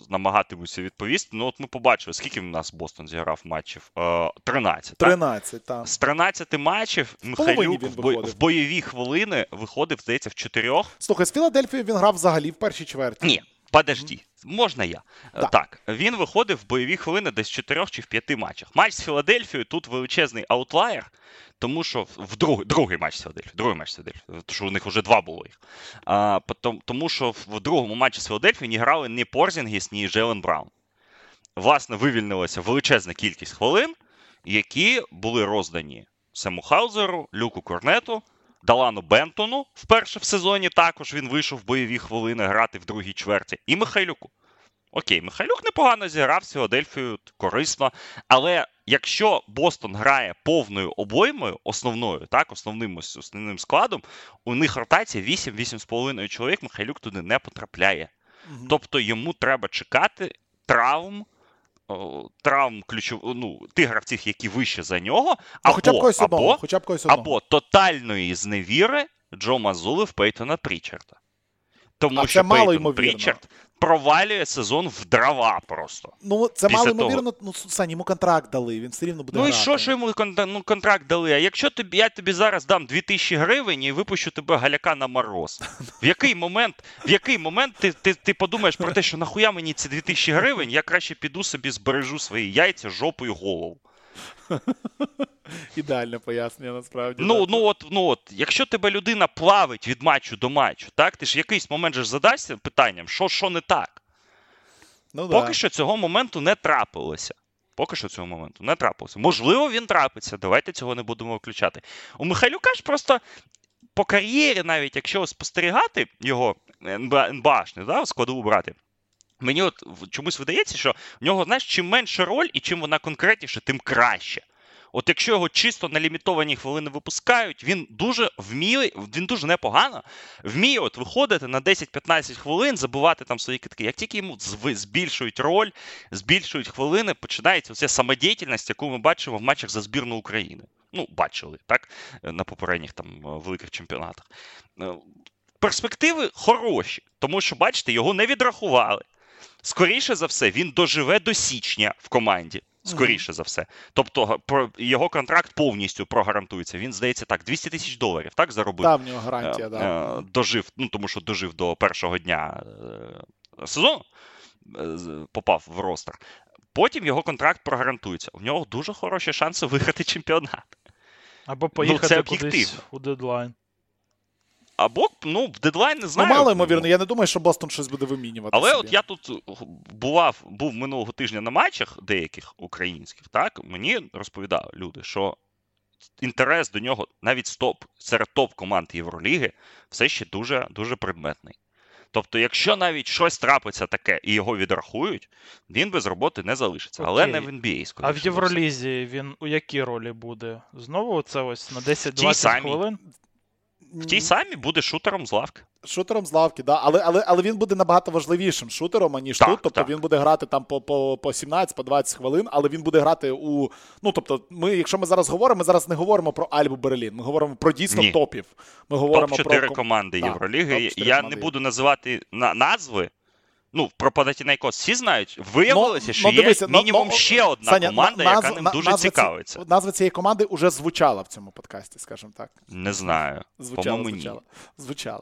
намагатимуся відповісти. Ну, от ми побачили, скільки в нас Бостон зіграв матчів? Е, 13. так? 13, так. З 13 матчів Михайлюк в, виходив. в бойові хвилини виходив, здається, в чотирьох. Слухай, з Філадельфією він грав взагалі в першій чверті. Ні, подожди, можна я. Е, Так. Так, він виходив в бойові хвилини десь в чотирьох чи в п'яти матчах. Матч з Філадельфією тут величезний outlier, тому що в- в другий, другий матч з Філадельфією, другий матч з Філадельфією, тому що у них вже два було їх. А, потом, тому що в другому матчі з Філадельфією не грали ні Порзінгіс, ні Джелен Браун. Власне, вивільнилася величезна кількість хвилин, які були роздані Сему Хаузеру, Люку Корнету, Далану Бентону вперше в сезоні також він вийшов в бойові хвилини грати в другій чверті, і Михайлюку. Окей, Михайлюк непогано зіграв з Філадельфією, корисно. Але якщо Бостон грає повною обоймою, основною, так, основним основним складом, у них ротація 8-8,5 чоловік, Михайлюк туди не потрапляє. Тобто йому треба чекати травм, травм ключов... ну, тих гравців, які вище за нього, або, хоча б когось одного, або, хоча б когось одного. або тотальної зневіри Джо Мазули в Пейтона Прічарда. Тому А це що мало Пейтон ймовірно. Прічард провалює сезон в дрова просто. Ну, це мало ймовірно, ну, Сань, йому контракт дали, він все рівно буде Ну і грати. що, що йому ну, контракт дали? А якщо тобі я тобі зараз дам 2000 гривень і випущу тебе галяка на мороз, в який момент, в який момент ти, ти, ти подумаєш про те, що нахуя мені ці 2000 гривень, я краще піду собі збережу свої яйця, жопу і голову. Ідеальне пояснення, насправді. Ну, ну от, ну от, якщо тебе людина плавить від матчу до матчу, так ти ж якийсь момент же ж задашся питанням, що, що не так. ну, Поки да. що цього моменту не трапилося. Поки що цього моменту не трапилося. Можливо, він трапиться. Давайте цього не будемо виключати. У Михайлюка ж просто по кар'єрі, навіть якщо спостерігати його НБА, НБАшний, да, складову брати. Мені от чомусь видається, що в нього, знаєш, чим менше роль і чим вона конкретніше, тим краще. От якщо його чисто на лімітовані хвилини випускають, він дуже вміє, він дуже непогано вміє от виходити на 10-15 хвилин, забувати там свої китки. Як тільки йому збільшують роль, збільшують хвилини, починається оця самодіяльність, яку ми бачимо в матчах за збірну України. Ну, бачили, так, на попередніх там е, великих чемпіонатах. Е, Перспективи хороші, тому що, бачите, його не відрахували. Скоріше за все, він доживе до січня в команді. Скоріше за все. Тобто про- його контракт повністю прогарантується. Він, здається, так, 200 тисяч доларів, так, заробив. Та, в нього гарантія, Е, да. е, дожив, ну тому що дожив до першого дня е, сезону, е, попав в ростер. Потім його контракт прогарантується. У нього дуже хороші шанси виграти чемпіонат. Або Ну, це кудись у дедлайн. Або, ну, дедлайн не Ну, знаю. мало ймовірно, я не думаю, що Бостон щось буде вимінювати. Але собі. от я тут е, бував, був минулого тижня на матчах деяких українських, так мені розповідали люди, що інтерес до нього навіть з топ, серед топ команд Євроліги все ще дуже дуже предметний. Тобто, якщо навіть щось трапиться таке і його відрахують, він без роботи не залишиться. Але не в NBA, А в. Євролізі він у якій ролі буде? Знову це ось на 10-20 хвилин? В тій самі буде шутером з лавки. Шутером з лавки, да. але, але, але він буде набагато важливішим шутером, аніж Так, тут. Тобто так. він буде грати там по, по, по 17, по 20 хвилин, але він буде грати у. Ну, тобто, ми, якщо ми зараз говоримо, ми зараз не говоримо про Альбу Берлін. Ми говоримо про дійсно Ні. топів. Ми говоримо Топ-4 про команди Євроліги. топ-4 Я команди не буду називати на- назви. Ну, про Панатінайкос всі знають. Виявилося, но, що но дивися, є мінімум но, ще одна Саня, команда, на- яка ним на- дуже назва ці- цікавиться. Назва цієї команди вже звучала в цьому подкасті, скажімо так. Не знаю. Звучала, звучала. Звучала.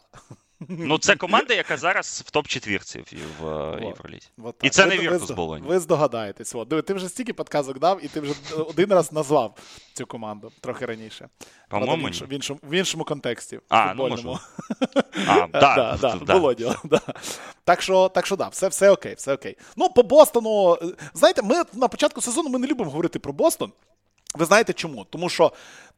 Ну, це команда, яка зараз в топ-четвірці в, в е. Євролізі. І це не Віртус Болоні. Ви здогадаєтесь. Диви, ти вже стільки подказок дав, і ти вже один раз назвав цю команду трохи раніше. По-моєму, в, іншому, в, іншому, контексті. А, ну, футбольному. А, Да, да, да, да. було діло. Так що, так що да, все, все окей, все окей. Ну, по Бостону, е, знаєте, ми на початку сезону ми не любимо говорити про Бостон. Ви знаєте чому? Тому що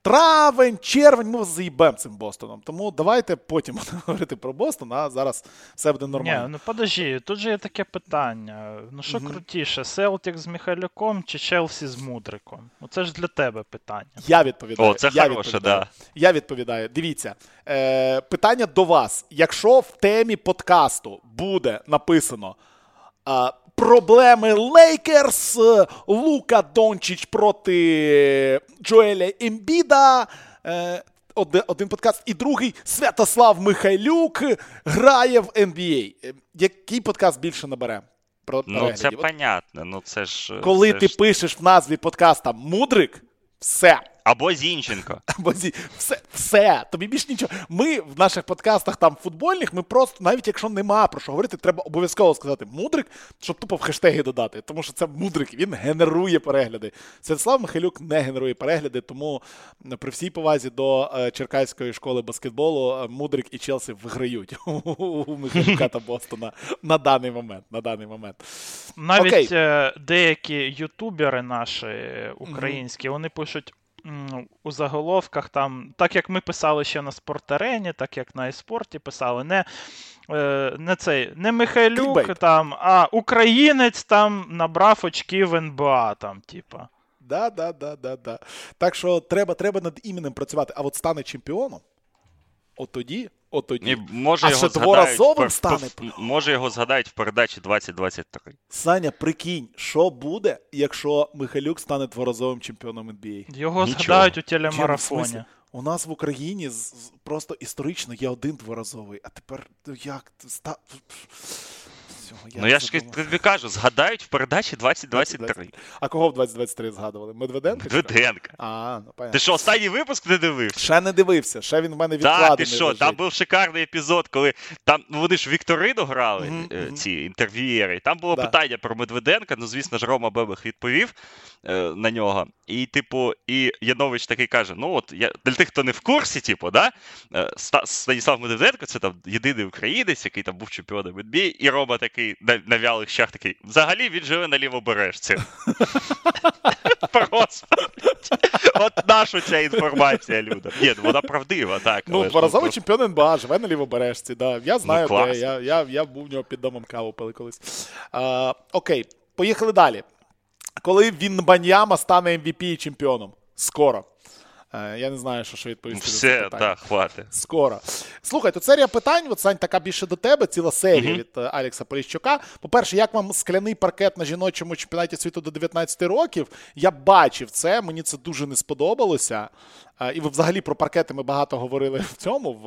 травень, червень, ми вас заїбемо цим Бостоном. Тому давайте потім будемо говорити про Бостон, а зараз все буде нормально. Ні, ну подожди, тут же є таке питання. Ну що Мгм. крутіше, Селтік з Михайлюком чи Челсі з Мудриком? Оце ж для тебе питання. Я відповідаю. О, це я хороше, відповідаю. да. Я відповідаю. Дивіться, е, питання до вас. Якщо в темі подкасту буде написано е, проблеми Лейкерс, Лука Дончич проти Джоеля Ембіда. Е, один подкаст, і другий Святослав Михайлюк грає в NBA. Е, Який подкаст більше набере? Про Ну, це? От понятно. Ну, це ж. Коли це ти ж... пишеш в назві подкаста Мудрик, все. Або Зінченко. Або зі- все, все, тобі більш нічого. Ми в наших подкастах там футбольних, ми просто, навіть якщо нема про що говорити, треба обов'язково сказати мудрик, щоб тупо в хештеги додати. Тому що це мудрик, він генерує перегляди. Святослав Михайлюк не генерує перегляди, тому при всій повазі до е, Черкаської школи баскетболу е, Мудрик і Челсі виграють у Михайлюка та Бостона на даний момент. На даний момент. Навіть е, деякі ютубери наші українські, вони пишуть. У заголовках там, так як ми писали ще на спорт-арені, так як на еспорті писали, не, е, не цей, не Михайлюк, там, а українець там набрав очки в НБА, там, типа. Да, да, да, да, да. Так що треба, треба над іменем працювати. А от стане чемпіоном, от тоді, от тоді. І може А його ще дворазовим пер- стане? в- може його згадають в передачі 2023. Саня, прикинь, що буде, якщо Михайлюк стане дворазовим чемпіоном NBA? Його Нічого. згадають у телемарафоні. У нас в Україні просто історично є один дворазовий, а тепер ну, як ста... Всього, Ну я ж тобі кажу, згадають в передачі 2023. А кого в 2023 згадували? Медведенка? Медведенка. А, ну понятно. Ти що, останній випуск не дивився? Ще не дивився, ще він в мене відкладений. Так, ти що, лежить. там був шикарний епізод, коли там ну, вони ж Вікторину грали, mm-hmm. ці інтерв'єри. Там було Да. питання про Медведенка. Ну, звісно ж, Рома Бебех відповів на нього. І, типу, і Янович такий каже: ну от я для тих, хто не в курсі, типу, да, е, Станіслав Медведенко, це там єдиний українець, який там був чемпіоном NBA, і Рома такий на, на вялих щах такий. Взагалі він живе на лівобережці. Просто. От наша ця інформація, Люда. Ні, ну, вона правдива, так. Ну, дворазовий чемпіон НБА, живе на лівобережці, да. Я знаю, де. Я був в нього під домом каву пили колись. Окей, поїхали далі. Коли він Баньяма стане MVP і чемпіоном? Скоро. Е, я не знаю, що, що відповісти. на це Все, питання. так, хватить. Скоро. Слухай, тут серія питань, от Сань, така більше до тебе, ціла серія Мгм. від е, Алекса Поліщука. По-перше, як вам скляний паркет на жіночому чемпіонаті світу до 19 років? Я бачив це, мені це дуже не сподобалося. Е, І ви взагалі про паркети ми багато говорили в цьому, в,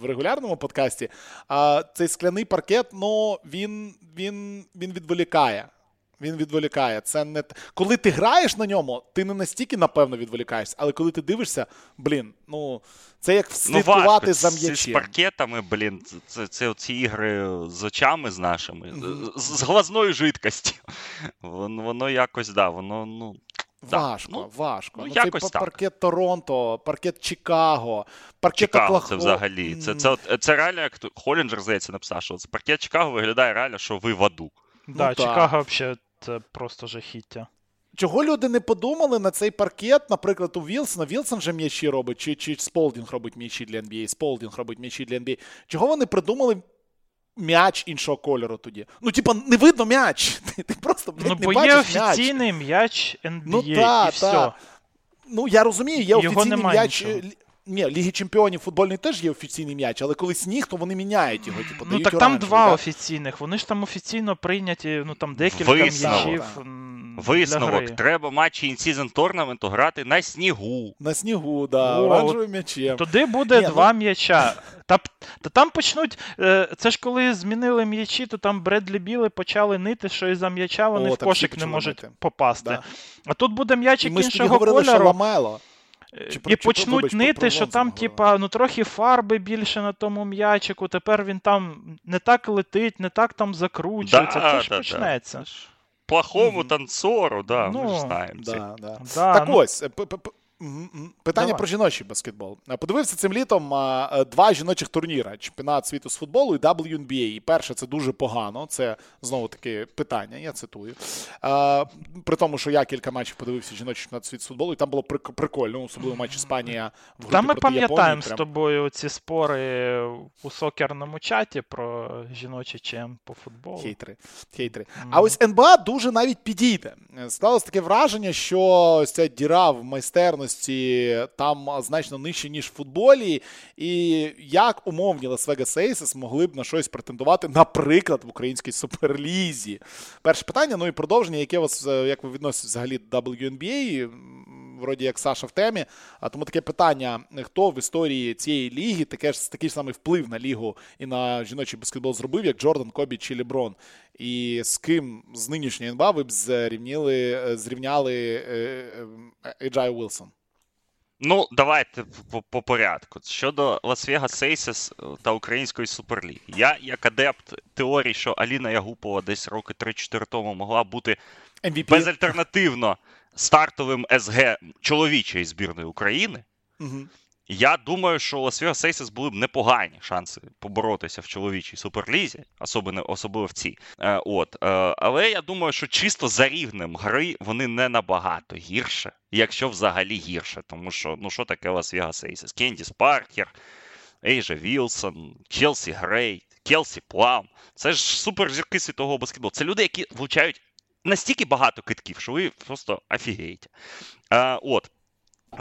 в регулярному подкасті. А цей скляний паркет, ну, він, він, він відволікає. Він відволікає. Це не коли ти граєш на ньому, ти не настільки напевно відволікаєшся, але коли ти дивишся, блін, ну це як Ну, слідкувати важко. за З, з паркетами, блін, це, це, це ці ігри з очами з нашими, з, з глазною жидкістю. Воно, воно якось, да, воно, ну. так, Важко, ну, важко. ну, Ну, якось па- так. паркет Торонто, паркет Чикаго, паркет Чикаго Оклахо- це взагалі. Це, це, от- це реально, як Холінджер, здається, написав, що це паркет Чикаго виглядає реально, що ви в аду. Да, так. Чикаго взагалі це просто жахіття. Чого люди не подумали на цей паркет, наприклад, у Вілсона? Вілсон же м'ячі робить, чи, чи Сполдінг робить м'ячі для NBA, Сполдінг робить м'ячі для NBA. Чого вони придумали м'яч іншого кольору тоді? Ну, типа, не видно м'яч. Ти, ти просто блядь, Ну, не бо є бачиш офіційний м'яч NBA, Ну і та, все. Ну, я розумію, є Його офіційний м'яч. нічого. Ні, Ліги Чемпіонів футбольний теж є офіційний м'яч, але коли сніг, то вони міняють його. Типу, Ну так там два да? офіційних. Вони ж там офіційно прийняті, ну там декілька Висновок. м'ячів. Так. для Висновок, гри. треба матчі інсізон торнаменту грати на снігу. На снігу, да, О, оранжевим м'ячем. Туди буде Ні, ну- два м'яча. Та, та там почнуть. Е, це ж коли змінили м'ячі, то там Бредлі Біли почали нити, що із-за м'яча вони О, в кошик не можуть нити. попасти. Да. А тут буде м'ячик І ми іншого говорили, що кольору. ламело. Е, чи і чи почнуть вибач, нити, що там, типа, ну трохи фарби більше на тому м'ячику. Тепер він там не так летить, не так там закручується. це ж почнеться. Да. Плохому танцору, да, ми Ну, ж знаємо. це. Да, да. Да, Так ну, ось, е, питання Давай. про жіночий баскетбол. Е, Подивився цим літом е, два жіночих турніри: чемпіонат світу з футболу і WNBA. І перше, це дуже погано. Це знову таки питання, я цитую. При тому, що я кілька матчів подивився жіночий чемпіонат світу з футболу, і там було прикольно, особливо матч Іспанія в групі Та ми пам'ятаємо з тобою ці спори у сокерному чаті про жіночий чем по футболу. Хейтери. Хейтери. Мгм. А ось НБА дуже навіть підійде. Сталося таке враження, що ця діра в майстерності там значно нижче, ніж в футболі. І як умовні Лас-Вегас Ейсес могли б на щось претендувати, наприклад, в українській суперлізі. Перше питання, ну і продовження, яке вас, е, як ви відносите взагалі до WNBA, вроді як Саша в темі. А тому таке питання: хто в історії цієї ліги таке ж такий ж самий вплив на лігу і на жіночий баскетбол зробив, як Джордан, Кобі чи Леброн? І з ким з нинішньої НБА ви б зрівняли, е, зрівняли е, е, Еджай Уілсон? Ну, давайте по, по порядку. Щодо Лас-Вегас Aces та української суперліги. Я, як адепт теорії, що Аліна Ягупова десь роки 3-4 тому могла бути MVP? безальтернативно стартовим СГ чоловічої збірної України. Мгм. Я думаю, що Лас Вегас Сейсес були б непогані шанси поборотися в чоловічій суперлізі, особливо, особливо в цій. Е, от. Е, але я думаю, що чисто за рівнем гри вони не набагато гірше, якщо взагалі гірше. Тому що ну що таке Лас Вегас Ейсес? Кендіс Паркер, Ейжа Вілсон, Челсі Грей, Келсі Плам. Це ж суперзірки світового баскетболу. Це люди, які влучають настільки багато кидків, що ви просто офігієте. А, от.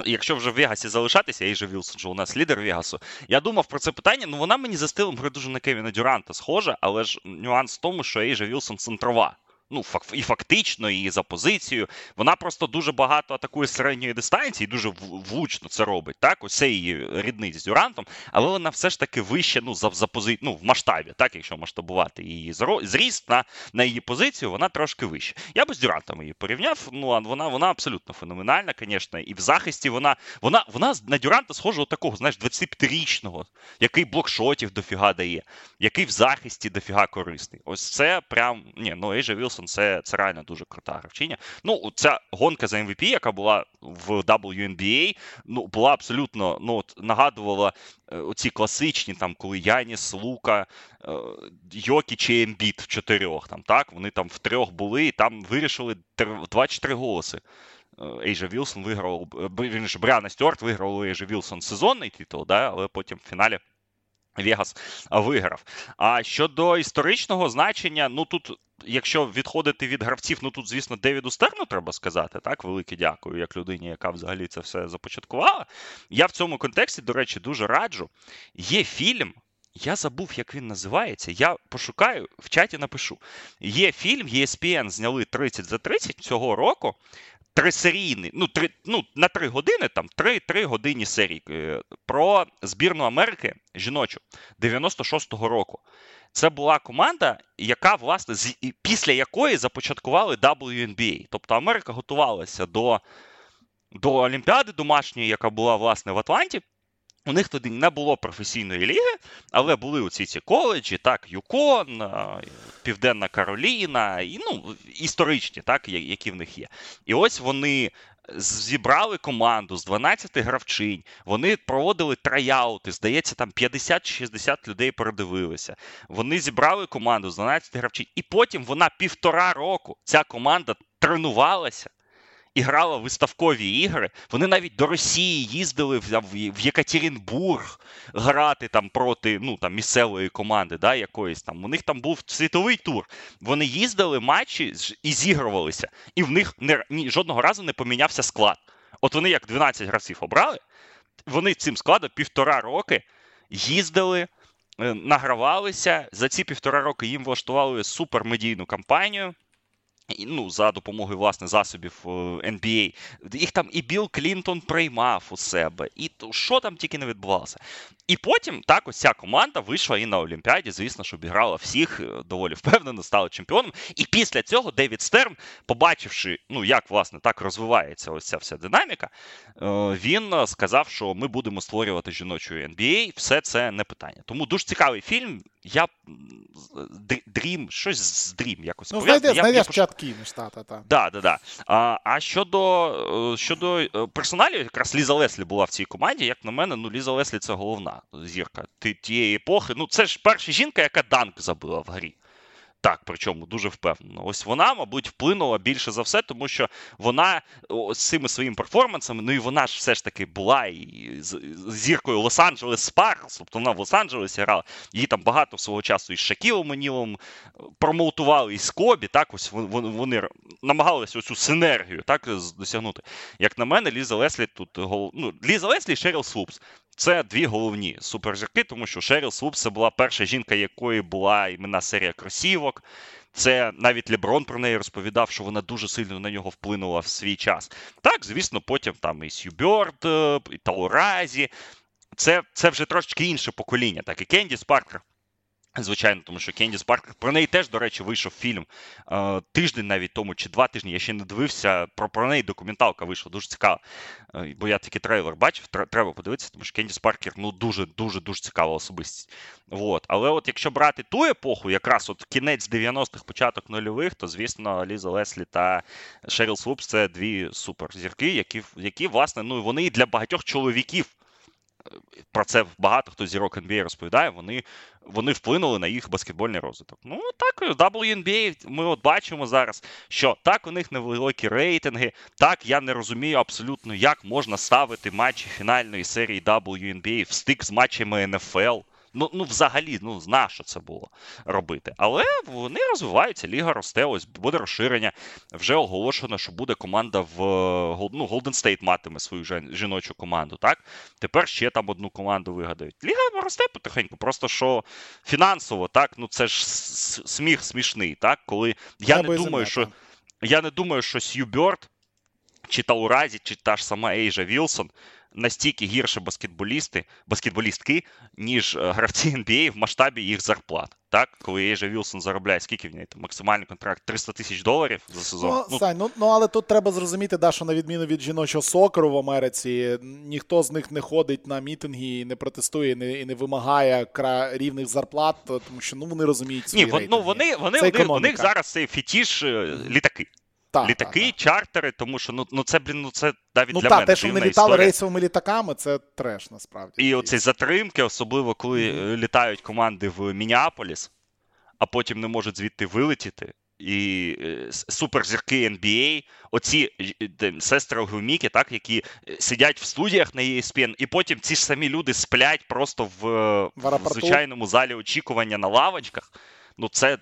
Якщо вже в Вегасі залишатися, Ейжа Вілсон, що у нас лідер Вегасу, я думав про це питання. Ну вона мені за стилем гри дуже на Кевіна Дюранта схожа, але ж нюанс в тому, що Ейжа Вілсон центрова. Ну, і фактично, і за позицією. Вона просто дуже багато атакує середньої дистанції, дуже влучно це робить. Так, ось це її рідниць з Дюрантом, але вона все ж таки вище ну, за за пози... ну, в масштабі, так, якщо масштабувати її зріст на на її позицію, вона трошки вища. Я би з Дюрантом її порівняв. Ну, вона вона абсолютно феноменальна, звісно. І в захисті вона вона, вона на Дюранта схожа такого, знаєш, 25-річного, який блокшотів дофіга дає, який в захисті дофіга корисний. Ось це прям ні, ну Ейжа Вілсон Вілсон це це реально дуже крута гравчиня. Ну, ця гонка за MVP, яка була в WNBA, ну, була абсолютно ну, от, нагадувала е, оці класичні, там, коли Яніс, Лука, е, Йокі чи Ембіт в чотирьох. Там, так? Вони там в трьох були і там вирішили 24 голоси. Е, Ейжа Вілсон виграв, Бріана Стюарт виграв Ейжа Вілсон сезонний титул, да, але потім в фіналі Вегас виграв. А щодо історичного значення, ну тут, якщо відходити від гравців, ну тут, звісно, Девіду Стерну треба сказати. Так, велике дякую, як людині, яка взагалі це все започаткувала. Я в цьому контексті, до речі, дуже раджу. Є фільм. Я забув, як він називається. Я пошукаю, в чаті напишу. Є фільм, ESPN зняли 30 за 30 цього року трисерійний, ну, три, ну, на три години, там, три-три години серії е, про збірну Америки жіночу 96-го року. Це була команда, яка, власне, з, після якої започаткували WNBA. Тобто Америка готувалася до до Олімпіади домашньої, яка була, власне, в Атланті. У них тоді не було професійної ліги, але були оці ці коледжі, так, Юкон, Південна Кароліна, і ну, історичні, так, які в них є. І ось вони зібрали команду з 12 гравчинь, вони проводили трайаути, здається, там 50-60 людей передивилися. Вони зібрали команду з 12 гравчинь, і потім вона півтора року ця команда тренувалася і грала виставкові ігри. Вони навіть до Росії їздили в, Єкатеринбург грати там проти ну, там, місцевої команди, да, якоїсь там. У них там був світовий тур. Вони їздили матчі і зігрувалися, і в них не, ні, жодного разу не помінявся склад. От вони як 12 гравців обрали, вони цим складом півтора роки їздили. Е, награвалися за ці півтора роки їм влаштували супермедійну кампанію ну, За допомогою власне засобів NBA. Е, Їх там і Білл Клінтон приймав у себе, і що там тільки не відбувалося. І потім так ось ця команда вийшла і на Олімпіаді, звісно, що обіграла всіх, е, доволі впевнено, стала чемпіоном. І після цього Девід Стерн, побачивши, ну як власне так розвивається ось ця вся динаміка, е, він сказав, що ми будемо створювати жіночу NBA, все це не питання. Тому дуже цікавий фільм. Я Дрім, щось з Дрім якось Ну, знайде, знайдеш чат кинеш, та, та, та. Да, да, да. А а щодо е, щодо персоналів, якраз Ліза Леслі була в цій команді, як на мене, ну Ліза Леслі це головна зірка тієї епохи. Ну, це ж перша жінка, яка данк забила в грі. Так, причому дуже впевнено. Ось вона, мабуть, вплинула більше за все, тому що вона з цими своїми перформансами, ну і вона ж все ж таки була і зіркою Лос-Анджелес Спаркс, тобто вона в Лос-Анджелесі грала. Її там багато свого часу із Шакілом Манілом промоутували із Кобі. Так, ось вони, намагалися оцю синергію так, досягнути. Як на мене, Ліза Леслі тут ну, Ліза Леслі і Шеріл Свупс. Це дві головні суперзірки, тому що Шеріл Свупс це була перша жінка, якої була імена серія кросівок. Це навіть Леброн про неї розповідав, що вона дуже сильно на нього вплинула в свій час. Так, звісно, потім там і Сьюберт, і Тауразі. Це це вже трошки інше покоління, так і Кенді Спаркер. Звичайно, тому що Кендіс Паркер, про неї теж, до речі, вийшов фільм е, тиждень навіть тому, чи два тижні. Я ще не дивився. Про про неї документалка вийшла дуже цікава. Е, бо я такий трейлер бачив, треба подивитися, тому що Кендіс Паркер ну дуже дуже дуже цікава особистість. От. Але от якщо брати ту епоху, якраз от кінець 90-х, початок нульових, то звісно Ліза Леслі та Шеріл Свупс це дві суперзірки, які, які власне, ну вони і для багатьох чоловіків про це багато хто зірок NBA розповідає, вони, вони вплинули на їх баскетбольний розвиток. Ну, так, WNBA, ми от бачимо зараз, що так, у них невеликі рейтинги, так, я не розумію абсолютно, як можна ставити матчі фінальної серії WNBA в стик з матчами НФЛ. Ну, ну взагалі, ну зна, що це було робити. Але вони розвиваються, ліга росте, ось буде розширення. Вже оголошено, що буде команда в ну, Golden State матиме свою жіночу команду. так? Тепер ще там одну команду вигадають. Ліга росте потихеньку, просто що фінансово, так, ну це ж сміх смішний, так? Коли я не думаю, що я не думаю, що Сью Бьорд, чи Тауразі, чи та ж сама Ейжа Вілсон настільки гірше баскетболісти, баскетболістки, ніж е, гравці NBA в масштабі їх зарплат. Так, коли Ейжа Вілсон заробляє, скільки в неї там максимальний контракт 300 тисяч доларів за сезон. Ну, ну, Сань, ну, ну але тут треба зрозуміти, да, що на відміну від жіночого сокеру в Америці, ніхто з них не ходить на мітинги і не протестує, і не, і не вимагає кра... рівних зарплат, тому що ну вони розуміють свої Ні, вон, ну вони вони, вони у них зараз цей фетіш е, літаки. Так, Літаки, так, так. чартери, тому що ну ну це блін, ну це навіть ну, для та, мене. те, що вони літали історія. рейсовими літаками, це треш насправді. І оці затримки, особливо коли mm-hmm. літають команди в Мініаполіс, а потім не можуть звідти вилетіти. І е, суперзірки NBA, оці е, сестри Огуміки, так, які сидять в студіях на ESPN, і потім ці ж самі люди сплять просто в, в, в звичайному залі очікування на лавочках. Ну, це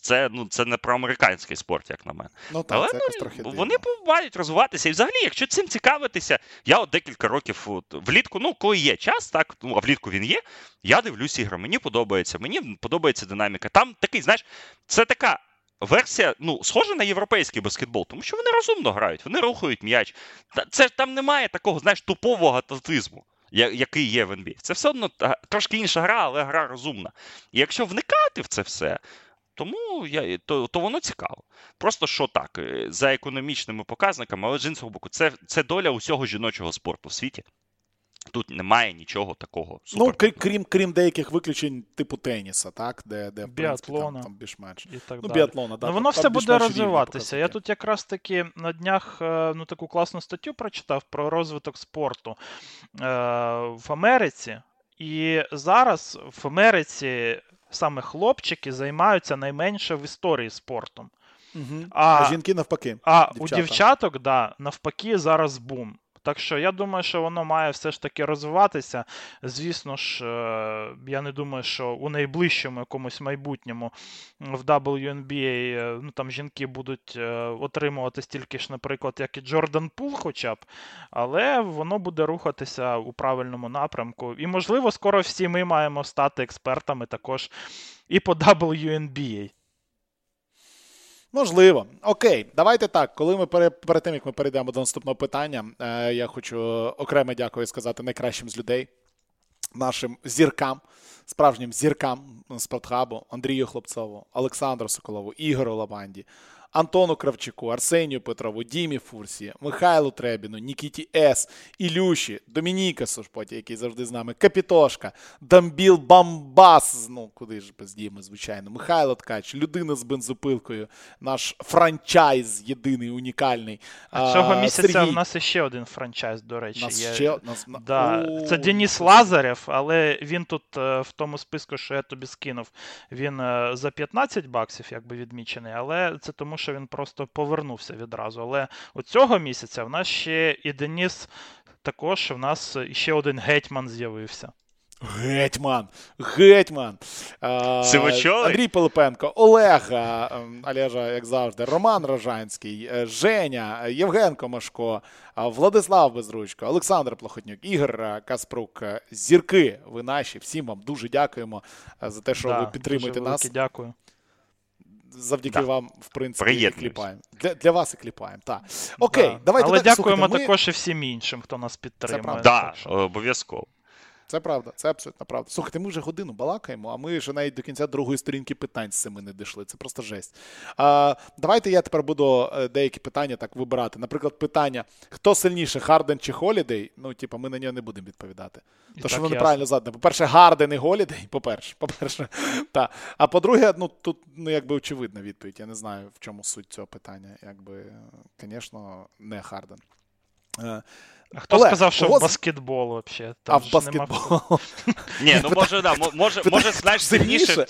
це ну, це не про американський спорт, як на мене. Ну так, Але це ну, трохи вони мають розвиватися. І взагалі, якщо цим цікавитися, я от декілька років от, влітку, ну, коли є час, так, ну, а влітку він є, я дивлюсь ігри, мені подобається, мені подобається динаміка. Там такий, знаєш, це така. Версія, ну, схожа на європейський баскетбол, тому що вони розумно грають, вони рухають м'яч. Це ж Там немає такого, знаєш, тупового атлетизму, який є в NBA. Це все одно трошки інша гра, але гра розумна. І якщо вникати в це все, тому я, то то воно цікаво. Просто що так, е, за економічними показниками, але з іншого боку, це це доля усього жіночого спорту в світі. Тут немає нічого такого. Супер. Ну, крім крім, крім деяких виключень, типу теніса, так? Де, де в принципі, там, там більш-менш. І так ну, біатлона, да, ну, Воно все буде розвиватися. Я тут якраз таки на днях е, ну, таку класну статтю прочитав про розвиток спорту е, в Америці. І зараз в Америці саме хлопчики займаються найменше в історії спортом. Угу. А, а жінки навпаки. А дівчата. у дівчаток, да, навпаки, зараз бум. Так що я думаю, що воно має все ж таки розвиватися. Звісно ж, е, я не думаю, що у найближчому якомусь майбутньому в WNBA е, ну, там жінки будуть е, отримувати стільки ж, наприклад, як і Джордан Пул, хоча б, але воно буде рухатися у правильному напрямку. І, можливо, скоро всі ми маємо стати експертами також і по WNBA. Можливо. Окей, давайте так. Коли ми перед тим, як ми перейдемо до наступного питання, е, я хочу окремо дякую сказати найкращим з людей, нашим зіркам, справжнім зіркам спортхабу Андрію Хлопцову, Олександру Соколову, Ігору Лабанді, Антону Кравчуку, Арсенію Петрову, Дімі Фурсі, Михайлу Требіну, Нікіті С, Ілюші, Домініка Сушпоті, який завжди з нами, Капітошка, Дамбіл Бамбас. Ну, куди ж без Діми, звичайно, Михайло Ткач, людина з бензопилкою, наш franchise єдиний, унікальний. А Цього місяця Сергій. у нас ще один franchise, до речі. Нас є. ще... Нас... Да. Це Деніс Лазарев, але він тут е, в тому списку, що я тобі скинув, він е, за 15 баксів якби відмічений, але це тому що він просто повернувся відразу. Але у цього місяця в нас ще і Деніс, також в нас ще один гетьман з'явився. Гетьман, гетьман. Сивачовий? Андрій Пилипенко, Олег ем, Олежа, як завжди, Роман Рожанський, е, Женя, Євген Комашко, Владислав Безручко, Олександр Плохотнюк, Ігор е, Каспрук. Е, зірки, ви наші. Всім вам дуже дякуємо за те, що да, ви підтримуєте дуже нас. Дякую завдяки да. вам, в принципі, і кліпаємо. Для для вас і кліпаємо. так. Окей, да. давайте Але так, дякуємо слухайте, також і всім іншим, хто нас підтримує. Так, да, обов'язково. Це правда, це абсолютно правда. Слухайте, ми вже годину балакаємо, а ми вже навіть до кінця другої сторінки питань з цими не дійшли. Це просто жесть. А, Давайте я тепер буду е, деякі питання так вибирати. Наприклад, питання: хто сильніше, Харден чи Холідей? Ну, типу, ми на нього не будемо відповідати. То що воно неправильно задане. По-перше, Гарден і Голідей, по-перше, по-перше, та. А по-друге, ну тут ну, якби очевидна відповідь. Я не знаю, в чому суть цього питання. Якби, звісно, не Харден. А хто Але сказав, що воз... баскетбол взагалі? А в баскетбол. Ні, ну може, да, мо- може, може, знаєш, сильніше?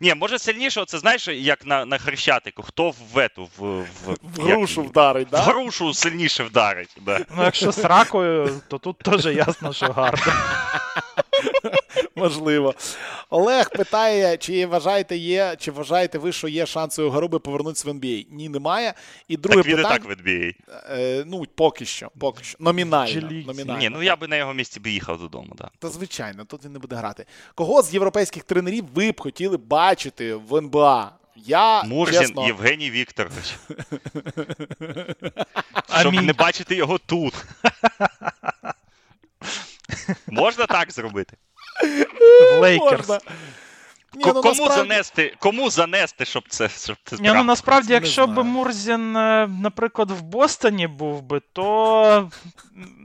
Ні, може сильніше, оце знаєш, як на, на хрещатику, хто в эту, в, в, В грушу як... вдарить, В грушу сильніше вдарить. Да. Ну, якщо з ракою, то тут теж ясно, що гарно. Можливо. Олег питає, чи вважаєте, є, чи вважаєте ви, що є шанси у Гаруби повернутися в NBA? Ні, немає. І друге Так він і так в NBA. Е, ну, поки що, поки що. Номінально. Номінально Ні, ну я би на його місці би їхав додому, да. Та звичайно, тут він не буде грати. Кого з європейських тренерів ви б хотіли бачити в НБА? Я Мурзін чесно, Євгеній Вікторович. Щоб не бачити його тут. Можна так зробити? В Лейкерс. Ні, ну, кому насправді- занести, кому занести, щоб це щоб це Ні, ну насправді, якщо б. Мурзін, е, наприклад, в Бостоні був би, то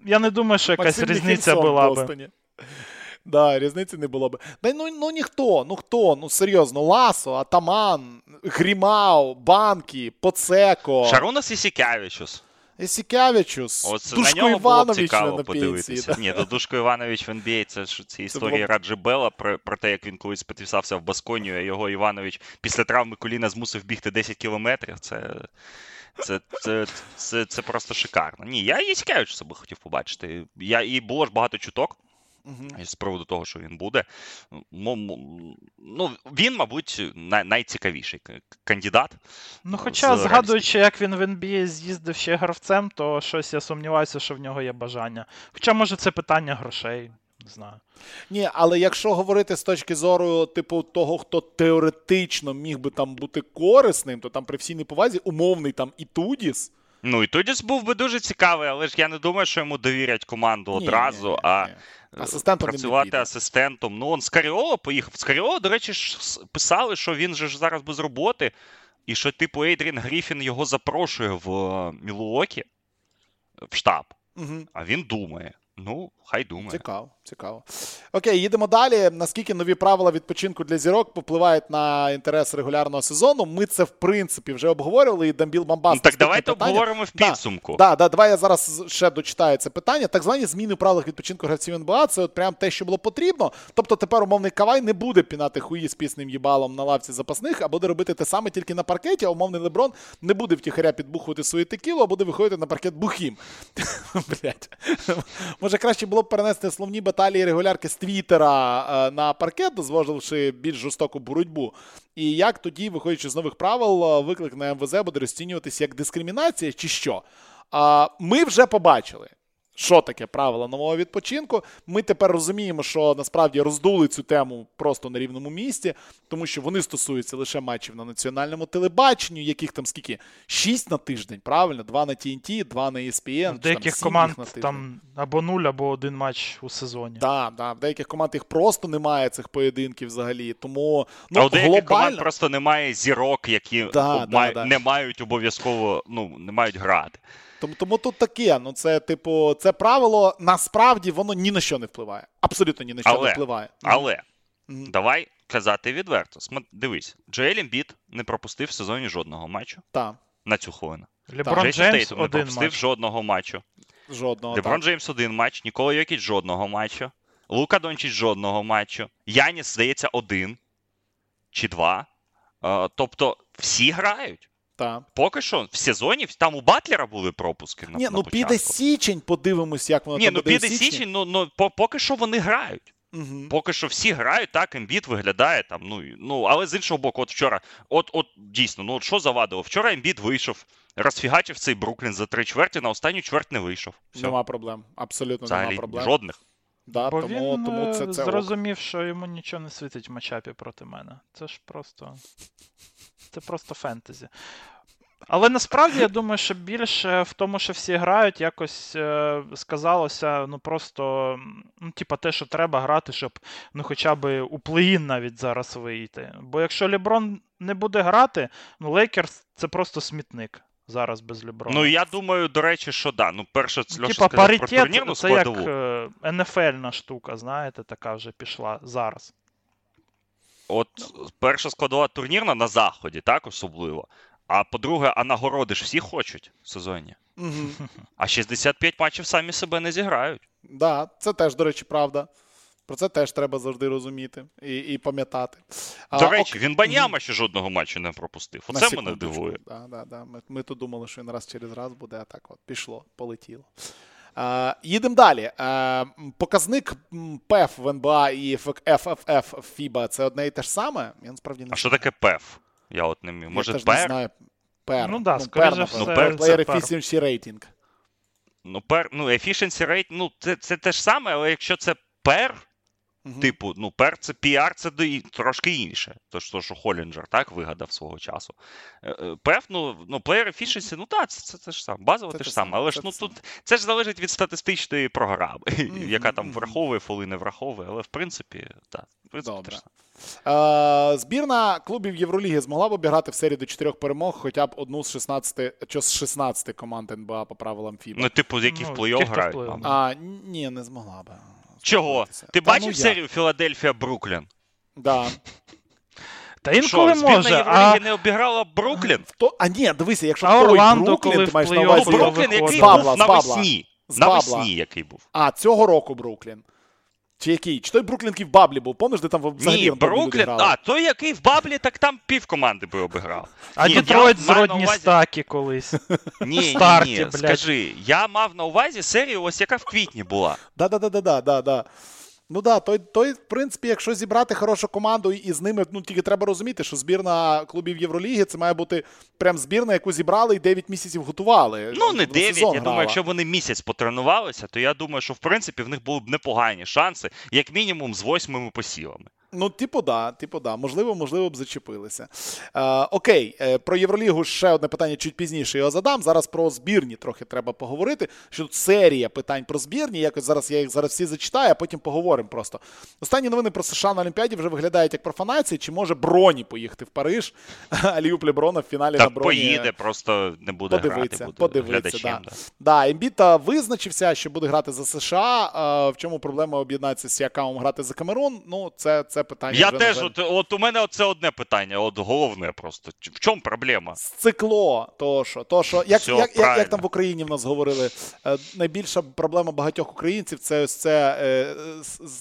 я не думаю, що якась Максим різниця була в би. Да, різниці не було б. Та ну, ну ніхто, ну хто? Ну серйозно, Ласо, Атаман, Грімау, Банкі, Поцеко, Шарунас Ісікявичус. Ісікявичус, От на Душко нього було б Іванович цікаво на подивитися. пенсії. Да. Ні, до Душко Іванович в NBA, це ж ці історії було Раджі Белла про, про те, як він колись підписався в Басконію, а його Іванович після травми коліна змусив бігти 10 кілометрів. Це, це, це, це, це просто шикарно. Ні, я Ісікявичуса би хотів побачити. Я, і було ж багато чуток. Мгм. з приводу того, що він буде. Ну, він, мабуть, най- найцікавіший кандидат. Ну, хоча, з згадуючи, як він в NBA з'їздив ще гравцем, то щось я сумніваюся, що в нього є бажання. Хоча, може, це питання грошей, не знаю. Ні, але якщо говорити з точки зору, типу, того, хто теоретично міг би там бути корисним, то там при всій неповазі умовний там Ітудіс. Ну, і Тодіс був би дуже цікавий, але ж я не думаю, що йому довірять команду Ні, одразу, ні, ні, а ні. Асистентом він не працювати піде. асистентом. Ну, он з Каріола поїхав. З Каріоло, до речі, ж писали, що він же ж зараз без роботи, і що, типу, Едріан Гріффін його запрошує в е, Мілуокі в штаб. Угу. А він думає. Ну, хай думає. Цікаво, цікаво. Окей, їдемо далі. Наскільки нові правила відпочинку для зірок впливають на інтерес регулярного сезону? Ми це в принципі вже обговорювали. І Дамбіл Бамбас. Ну, так давайте питання. обговоримо в підсумку. Да, да, давай я зараз ще дочитаю це питання. Так звані зміни в правилах відпочинку гравців НБА це от прям те, що було потрібно. Тобто тепер умовний Кавай не буде пінати хуї з пісним їбалом на лавці запасних, а буде робити те саме тільки на паркеті, а умовний Леброн не буде втіхаря підбухувати свою текілу, а буде виходити на паркет бухим. Блять. Може, краще було б перенести словні баталії регулярки з Твіттера е, на паркет, дозволивши більш жорстоку боротьбу. І як тоді, виходячи з нових правил, е, виклик на МВЗ буде розцінюватися як дискримінація чи що? А, Ми вже побачили. Що таке правила нового відпочинку? Ми тепер розуміємо, що насправді роздули цю тему просто на рівному місці, тому що вони стосуються лише матчів на національному телебаченню, яких там скільки? Шість на тиждень, правильно? Два на TNT, два на ESPN. В деяких там команд на там або нуль, або один матч у сезоні. Да, да, в деяких команд їх просто немає цих поєдинків взагалі. Тому ну, а у деяких команд просто немає зірок, які Да, об- да, да. не мають обов'язково, ну, не мають грати. Тому, тому тут таке. Ну, це, типу, це правило насправді воно ні на що не впливає. Абсолютно ні на що Але- не впливає. Але Мгм. давай казати відверто. Дивись, Джоель Ембіт не пропустив в сезоні жодного матчу Так, на цю хвилину. Леброн Джеймс не один пропустив матч. жодного матчу. жодного. Леброн так. Джеймс один матч, Нікола Йокіч жодного матчу. Лука Дончич жодного матчу. Яніс, здається, один чи два. Е, тобто всі грають. Так. Поки що в сезоні там у Батлера були пропуски. На, Ні, на ну піде січень, подивимось, як воно Ні, там ну буде піде січні. січень, ну, ну поки що вони грають. Мгм. Поки що всі грають, так, Ембіт виглядає там. Ну, ну, але з іншого боку, от вчора, от, от дійсно, ну от що завадило? Вчора Ембіт вийшов, розфігачив цей Бруклін за три чверті, на останню чверть не вийшов. Все. Нема проблем. Абсолютно Взагалі нема проблем. жодних. Да, Бо тому, він тому е, це, це ок. зрозумів, що йому нічого не світить в матчапі проти мене. Це ж просто. Це просто фентезі. Але насправді я думаю, що більше в тому, що всі грають, якось е, сказалося, ну просто, ну, типа, те, що треба грати, щоб ну хоча б у плей-ін навіть зараз вийти. Бо якщо Леброн не буде грати, ну Лейкерс це просто смітник зараз без Леброна. Ну я думаю, до речі, що да. Ну, перше, Льоша Типа сказав про турнірну це як складову. е, НФЛ-на штука, знаєте, така вже пішла зараз. От перша складова турнірна на заході, так, особливо. А по-друге, а нагороди ж всі хочуть в сезоні. Угу. А 65 матчів самі себе не зіграють. Да, це теж, до речі, правда. Про це теж треба завжди розуміти і, і пам'ятати. А, До ок- речі, він Баняма ще жодного матчу не пропустив. Оце мене дивує. Да, да, да. Ми, ми тут думали, що він раз через раз буде, а так от пішло, полетіло. Е, їдемо далі. Е, показник ПЕФ в НБА і ФФФ в ФІБА це одне і те ж саме? Я насправді не А що таке ПЕФ? Я от не міг. Я Може, теж не ПЕР? знаю. Пер. Ну да, скоріше пер, все, Player це пер. Efficiency Rating. Ну, пер, ну, efficiency rate, ну, це, це те ж саме, але якщо це пер, Мгм. типу, ну, пер це PR, це до- трошки інше. То, що, що Холінджер так вигадав свого часу. Е, е, ну, ну, player efficiency, ну так, це, це, те ж саме. Базово Це те ж саме. Але ж ну тут це ж залежить від статистичної програми, Мгм, яка там враховує, фоли не враховує, але в принципі, так. В принципі, те ж саме. Е, збірна клубів Євроліги змогла б обіграти в серії до чотирьох перемог хоча б одну з 16, чи з 16 команд НБА по правилам ФІБА. Ну, типу, які Ну, в ті, плей-офф грають. А, ні, не змогла б. Чого? Ти Та бачив ну серію Філадельфія Бруклін? Да. Та Що, інколи збірна може, а, не обіграла Бруклін? То, а ні, дивися, якщо А той Орландо, Бруклін, коли ти маєш на плей-офф Ну, увазі Бруклін, який був навесні. Навесні, який був. А, цього року Бруклін. Чи який? Чи той Бруклін, який в Баблі був? Помниш, де там взагалі Ні, в Баблі люди Бруклін, а, той, який в Баблі, так там пів команди би обіграв. а Ні, з Детройт маю зродні увазі- стаки колись. Ні, ні, старті, ні, блядь. скажи, я мав на увазі серію, ось яка в квітні була. Да, Ну да, той, той, в принципі, якщо зібрати хорошу команду і з ними, ну тільки треба розуміти, що збірна клубів Євроліги це має бути прям збірна, яку зібрали і 9 місяців готували. Ну, не Вона 9, я я думаю, якщо вони місяць потренувалися, то я думаю, що в принципі в них були б непогані шанси, як мінімум з восьмими посівами. Ну, типу, да, типу, да. Можливо, можливо б зачепилися. Е, окей, е, про Євролігу ще одне питання чуть пізніше його задам. Зараз про збірні трохи треба поговорити. Що тут серія питань про збірні. Якось зараз я їх зараз всі зачитаю, а потім поговоримо просто. Останні новини про США на Олімпіаді вже виглядають як профанації. Чи може Броні поїхати в Париж? Аліюп Леброна в фіналі на Та Броні. поїде, просто не буде Подивиться, грати, буде подивиться, да. Да. Да, Ембіта визначився, що буде грати за США. Е, В чому проблема об'єднатися з Сіакамом грати за Камерун? Ну, це, це питання. Я вже, теж, от, от у мене це одне питання, от головне просто. В чому проблема? Сцикло, то що, то що як, Все, як, як, як там в Україні в нас говорили, е, найбільша проблема багатьох українців це ось це е,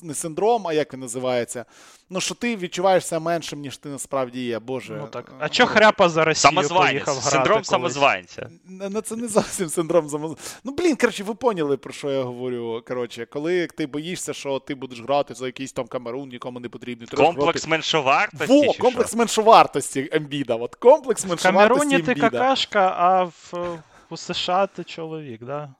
не синдром, а як він називається. Ну, що ти відчуваєшся меншим, ніж ти насправді є. Боже. Ну так. А чо хряпа за Росію Самозванець, поїхав грати синдром колись? самозванця. Ну, це не зовсім синдром самозванця. Ну, блін, коротше, ви поняли, про що я говорю. Коротше, коли ти боїшся, що ти будеш грати за якийсь там Камерун, нікому не потрібний. Комплекс меншовартості. Во, чи комплекс що? меншовартості Ембіда. От комплекс В меншовартості Камеруні ти Ембіда. какашка, а в, у США ти чоловік, да?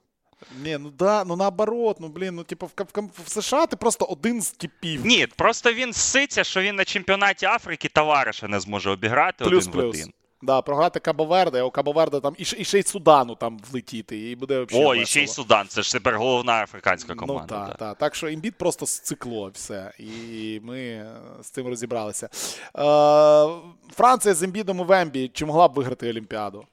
Ні, ну да, ну наоборот, ну блін, ну типу в, в, в США ти просто один з типів. Ні, просто він ситься, що він на чемпіонаті Африки товариша не зможе обіграти плюс один в один. Да, програти Кабо-Верде, а у Кабо-Верде там і, і ще й Судану там влетіти, і буде взагалі. О, і ще й Судан, це ж тепер головна африканська Ну команда. так, да. так. Так що імбіт просто сцикло все. І ми е, з цим розібралися. Е, Франція з імбідом у Вембі чи могла б виграти Олімпіаду?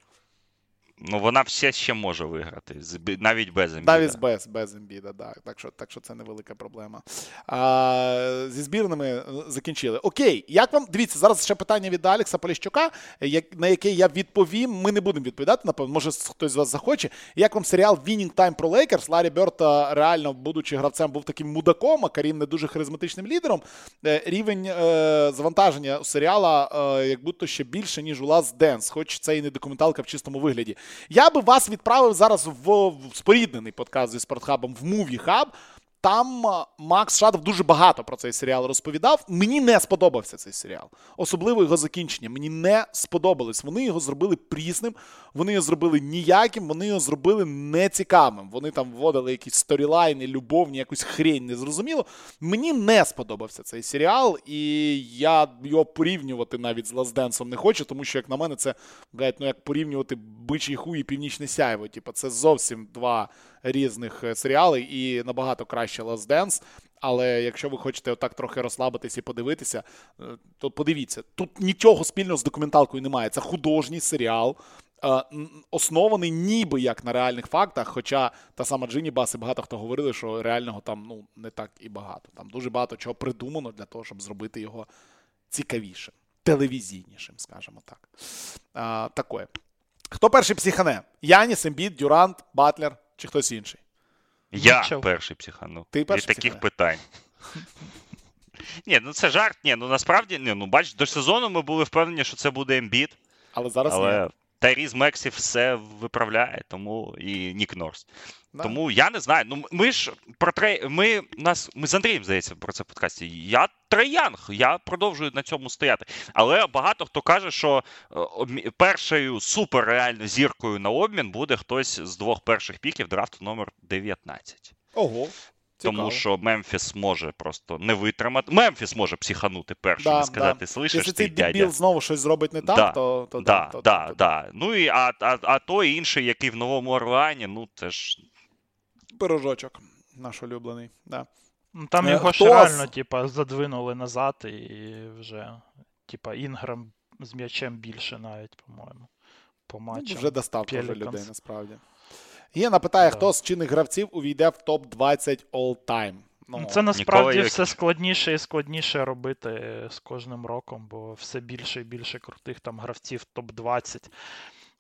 Ну вона все ще може виграти, навіть без Ембіда. Навіть без, без Ембіда, да. так. що, так що це невелика проблема. А, зі збірними е, закінчили. Окей, як вам дивіться, зараз ще питання від Алекса Поліщука, як, на яке я відповім. Ми не будемо відповідати, напевно, може хтось з вас захоче. Як вам серіал Winning Time про Лейкерс? Ларі Бьорта, реально, будучи гравцем, був таким мудаком, а Карім не дуже харизматичним лідером. Е, Рівень е, завантаження серіала е, як будто ще більше, ніж у Last Dance, хоч це і не документалка в чистому вигляді. Я би вас відправив зараз в, споріднений подкаст зі спортхабом в Movie Хаб. Там Макс Шадов дуже багато про цей серіал розповідав. Мені не сподобався цей серіал. Особливо його закінчення. Мені не сподобалось. Вони його зробили прісним, вони його зробили ніяким, вони його зробили нецікавим. Вони там вводили якісь сторілайни, любовні, якусь хрень незрозуміло. Мені не сподобався цей серіал, і я його порівнювати навіть з Лазденсом не хочу, тому що, як на мене, це блядь, ну, як порівнювати бичий хуй і північне сяйво. Типу, це зовсім два різних е, серіали і набагато краще Dance. Але якщо ви хочете отак трохи розслабитись і подивитися, е, то подивіться. Тут нічого спільного з документалкою немає. Це художній серіал, оснований ніби як на реальних фактах. Хоча та сама Джині Басс і багато хто говорили, що реального там ну не так і багато. Там дуже багато чого придумано для того, щоб зробити його цікавішим. телевізійнішим, скажімо так. А, такое. Хто перший психане? Яніс, Ембіт, Дюрант, Батлер чи хтось інший? Я Мітчелл. перший психанув. Ти перший Від таких психанув? питань. Ні, ну це жарт. Ні, ну насправді, ні, ну бач, до сезону ми були впевнені, що це буде Ембіт, Але зараз але ні. Тайріс Мексі все виправляє, тому і Нік Нерс. Да. Тому я не знаю. Ну ми ж про Трей. Ми нас ми з Андрієм здається про це в подкасті. Я Трей Янг, я продовжую на цьому стояти. Але багато хто каже, що е, першою суперреально зіркою на обмін буде хтось з двох перших pick ів драфту номер 19. Ого. Тому що Мемфіс може просто не витримати. Мемфіс може психанути першим Да, і сказати, да. слышиш, Якщо ти цей дядя. дебіл знову щось зробить не так, Да, то, то Да, то, да, то, да. Ну і а, а, а той інший, який в Новому Орлеані, ну це ж пирожочок наш улюблений. Да. Ну, Там Е, його хто ж реально, з- типа, задвинули назад і вже, типа, Інграм з м'ячем більше навіть, по-моєму. По Ну, матчам. вже достав теж людей, насправді. Гена питає, Да. хто з чинних гравців увійде в топ-20 all-time. Ну, Ну, Це насправді Нікола все складніше і складніше робити з кожним роком, бо все більше і більше крутих там гравців топ-20.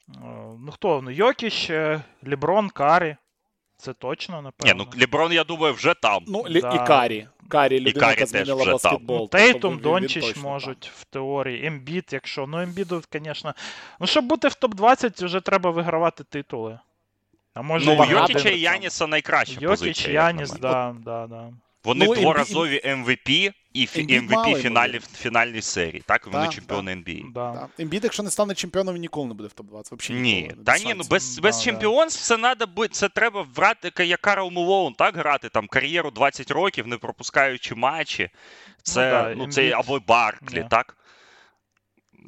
Е, Ну хто? Ну, Йокіч, е, Ліброн, Карі. Це точно, ні, напевно. ну Ліброн, я думаю, вже там. Ну, Да. і Карі. Карі, людина, Карі яка теж змінила вже там. баскетбол. Ну, тобто Тейтум, Дончич точно можуть в теорії. Ембіт, якщо. Ну, Ембіду, звісно. Ну, щоб бути в топ-20, вже треба вигравати титули. А може, Ну, і багато Йокіча і. Яніса найкраща Йокіч, позиція. Яніс, да, да, да. Вони Ну, дворазові MVP і фі- Ембід мало MVP йому фіналі, дають. серії. Так, вони Так, чемпіони NBA. да. Да. Ембіт, якщо не стане чемпіоном, ніколи не буде в топ-20. Взагалі Ні, та Без ні, ну без, Да, без да. чемпіонств це надо бути, це треба брати як Карл Мулоун, так грати там кар'єру 20 років, не пропускаючи матчі. Це, да, ну, це або Барклі, Ні. так?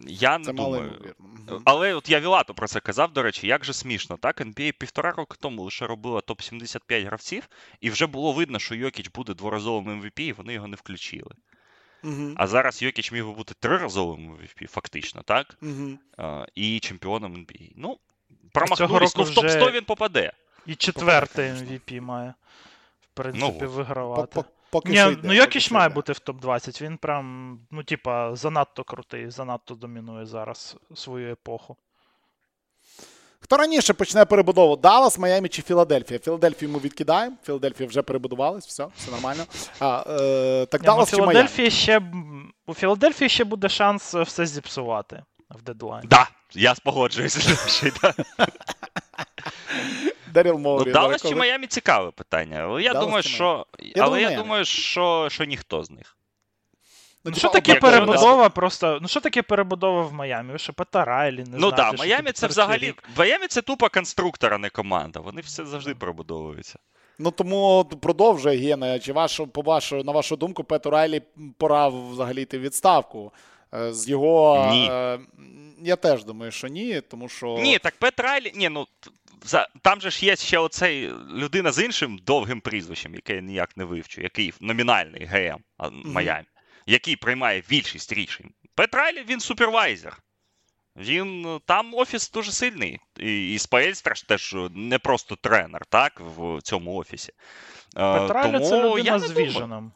Я не Це думаю. Але от я Вілато про це казав, до речі, як же смішно, так? NBA півтора роки тому лише робила топ-75 гравців, і вже було видно, що Йокіч буде дворазовим MVP, і вони його не включили. Мгм. А зараз Йокіч міг би бути триразовим MVP, фактично, так? Мгм. А, і чемпіоном NBA. Ну, промахнулись, ну в топ-100 вже- він попаде. І четвертий MVP має. В принципі, Ну, вигравати. По- Поки Ні, що йде, ну Йокіч має бути в топ-20. Він прям, ну, типа, занадто крутий, занадто домінує зараз свою епоху. Хто раніше почне перебудову? Даллас, Майамі чи Філадельфія? Філадельфію ми відкидаємо. Філадельфія вже перебудувалась, все, все нормально. А, е, так ну, Даллас чи? Філадельфії ще, у Філадельфії ще буде шанс все зіпсувати в дедлайні. Да, я погоджуюся. Ще й да. Деріл Ну, Даллас чи Майамі цікаве питання. Але я Даллас думаю, чи що. Я але думаю, я думаю, що, що ніхто з них. Ну, Ну, що таке перебудова просто. Ну що таке перебудова в Майамі? Ви що Пета Райлі, не ну так, що Майамі це взагалі. Майамі це тупо конструктор, а не команда. Вони все завжди перебудовуються. Ну тому продовжує Гена. Чи вашу, по вашу, на вашу думку, Пету Райлі пора взагалі йти відставку? Е, З його. Ні. Е, я теж думаю, що ні, тому що. Ні, так Пет Райлі, ні, ну за- там же ж є ще оцей людина з іншим довгим прізвищем, яке я ніяк не вивчу, який номінальний ГМ а, Майамі, який приймає більшість рішень. Пет Райлі, він супервайзер. Він е, там офіс дуже сильний. І, і Спаельстра ж теж не просто тренер, так, в цьому офісі. Е, тому це я людина не з думаю. віженом.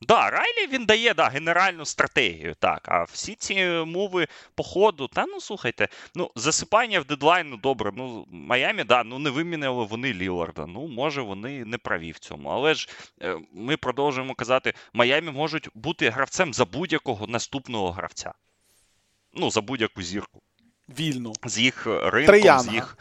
Да, Райлі він дає да, генеральну стратегію, так. А всі ці мови по ходу, та ну слухайте, ну засипання в дедлайн, ну добре, ну Майамі, да, ну не вимінили вони Ліларда. Ну, може, вони не праві в цьому. Але ж е, ми продовжуємо казати, Майамі можуть бути гравцем за будь-якого наступного гравця. Ну, за будь-яку зірку. Вільну. З їх ринком, з їх.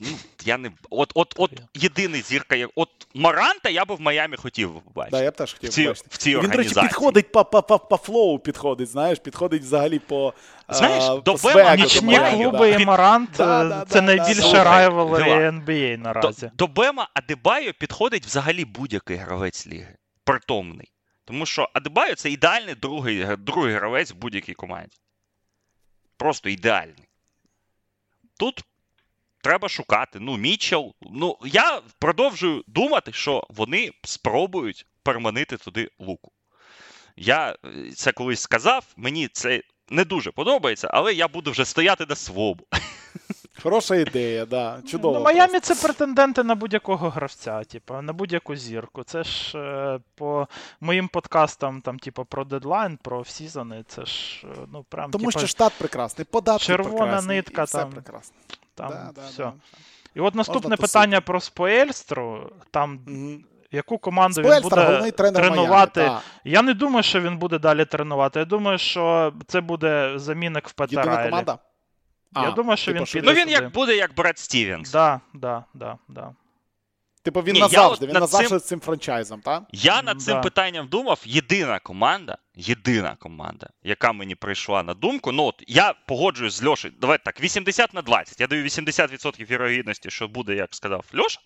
Ну, я не... От, от, от єдиний зірка, як- от Маранта я би в Майамі хотів бачити. Да, я б теж хотів в цій, бачити. в цій Він, до речі, підходить по, по, по, по флоу, підходить, знаєш, підходить взагалі по. Знаєш, а, до Бема Нічні до клуби і Марант Да, е, да, це да, найбільше Віла. NBA До, наразі. до Бема Адебайо підходить взагалі будь-який гравець ліги. Притомний. Тому що Адебайо це ідеальний другий, другий гравець в будь-якій команді. Просто ідеальний. Тут треба шукати. Ну, Мітчел. Ну, я продовжую думати, що вони спробують переманити туди луку. Я е, це колись сказав, мені це не дуже подобається, але я буду вже стояти на свому. Хороша ідея, да. Чудово. Ну, Майамі це претенденти на будь-якого гравця, типу, на будь-яку зірку. Це ж е, по моїм подкастам, там, типу, про дедлайн, про всізони, це ж, е, ну, прям, Тому типу, що штат прекрасний, податки червона прекрасні, нитка і все там. прекрасно. Там да, да, все. да. І от наступне Можна питання про Споельстру, там, Мгм. яку команду він буде головний тренер тренувати. Майами, Я не думаю, що він буде далі тренувати. Я думаю, що це буде замінник в. Петерайлі. команда? Я А, думаю, що типу, він піде Ну він як буде, як Брат Стівенс. Да, да, да, да. Типу він Ні, назавжди, він назавжди цим- з цим франчайзом, так? Я над цим Да. питанням думав. Єдина команда, єдина команда, яка мені прийшла на думку. Ну от я погоджуюсь з Льошею. Давайте так, 80 на 20. Я даю 80% вірогідності, що буде, як сказав Льоша,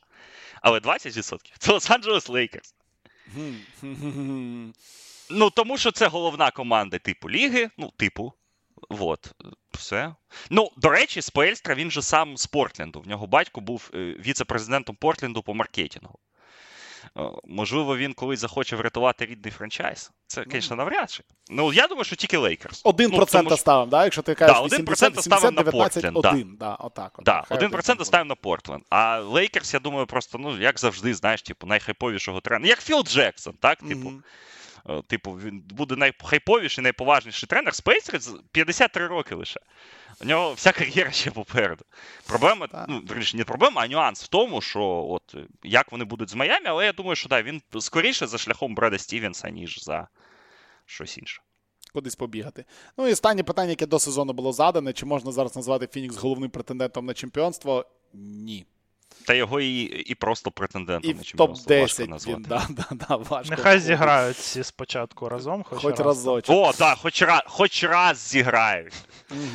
але 20% це Лос-Анджелес Лейкерс. Ну, тому що це головна команда типу ліги. Ну, типу. Вот, все. Ну, до речі, Спельстра, він же сам з Портленду. В нього батько був е, віце-президентом Портленду по маркетингу. Е, Можливо, він колись захоче врятувати рідний franchise. Це, звісно, навряд чи. Ну, я думаю, що тільки Лейкерс. Один Ну, процент тому що- ставимо, да? якщо ти кажеш Да, 1% 80, ставимо на 19, Портленд, да. 1, да, отак. от. Да, Хай 1% буде. ставимо на Портленд. А Лейкерс, я думаю, просто, ну, як завжди, знаєш, типу, найхайповішого тренера. Як Філ Джексон, так? Типу, Мгм. Е, Типу, він буде найхайповіший, найповажніший тренер. Спейсер 53 роки лише. У нього вся кар'єра ще попереду. Проблема, ну, вірніше, не проблема, а нюанс в тому, що от як вони будуть з Майами, але я думаю, що да, він скоріше за шляхом Бреда Стівенса, ніж за щось інше. Кудись побігати. Ну і останнє питання, яке до сезону було задане: чи можна зараз назвати Фінікс головним претендентом на чемпіонство? Ні. Та його і, і просто претендентом І на чемпіонство важко назвати. він, да, да, да, важко. Нехай зіграють всі спочатку разом, хоч, Хоч раз. разочок. О, так, хоч раз, хоч раз зіграють.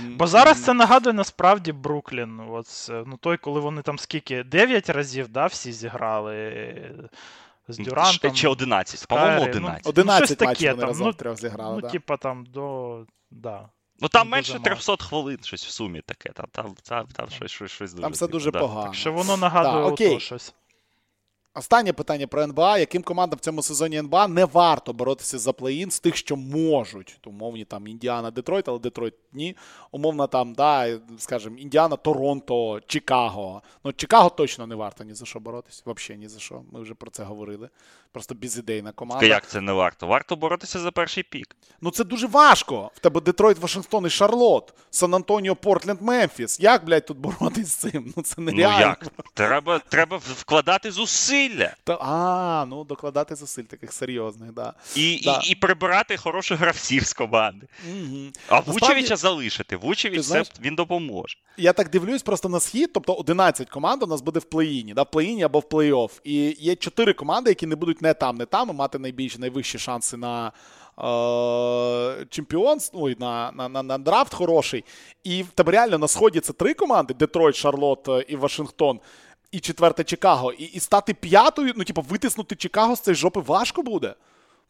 Бо зараз це нагадує насправді Бруклін. От, ну той, коли вони там скільки? 9 разів, да, всі зіграли е, з Дюрантом. Чи 11, по-моєму, Кайрі, ну, 11. 11 щось таке матчів вони там, разом ну, трьох зіграли. Ну, да. типа там до. Да. Ну там менше мало. 300 хвилин, щось в сумі таке. Там, там, там, там щось, щось, щось дуже. Там все дуже погано. Так що воно нагадує Так, окей. щось. Останнє питання про НБА. Яким командам в цьому сезоні НБА не варто боротися за плей-ін з тих, що можуть? Умовні там Індіана, Детройт, але Детройт ні. Умовно там, да, скажімо, Індіана, Торонто, Чикаго. Ну, Чикаго точно не варто ні за що боротися. Взагалі ні за що. Ми вже про це говорили. Просто безідейна команда. Як це не варто? Варто боротися за перший пік. Ну це дуже важко. В тебе Детройт, Вашингтон і Шарлот, Сан-Антоніо, Портленд, Мемфіс. Як, блядь, тут боротись з цим? Ну це Ну як? Треба, треба вкладати зусилля Та, а, ну докладати зусиль таких серйозних, да. і, Да. і, і прибирати хороших гравців з команди. Угу. А Насправді- Вучевича залишити. Вучевич Ти це він допоможе. Я так дивлюсь просто на схід, тобто 11 команд у нас буде в плей-іні, да, в плей-іні або в плей-офф. І є 4 команди, які не будуть не там, не там, і мати найбільші, найвищі шанси на е- чемпіонство, на, на, на, на драфт хороший. І в тебе реально на сході це три команди: Детройт, Шарлот і Вашингтон. І четверте Чикаго. І, і стати п'ятою, ну, типу, витиснути Чикаго з цієї жопи важко буде.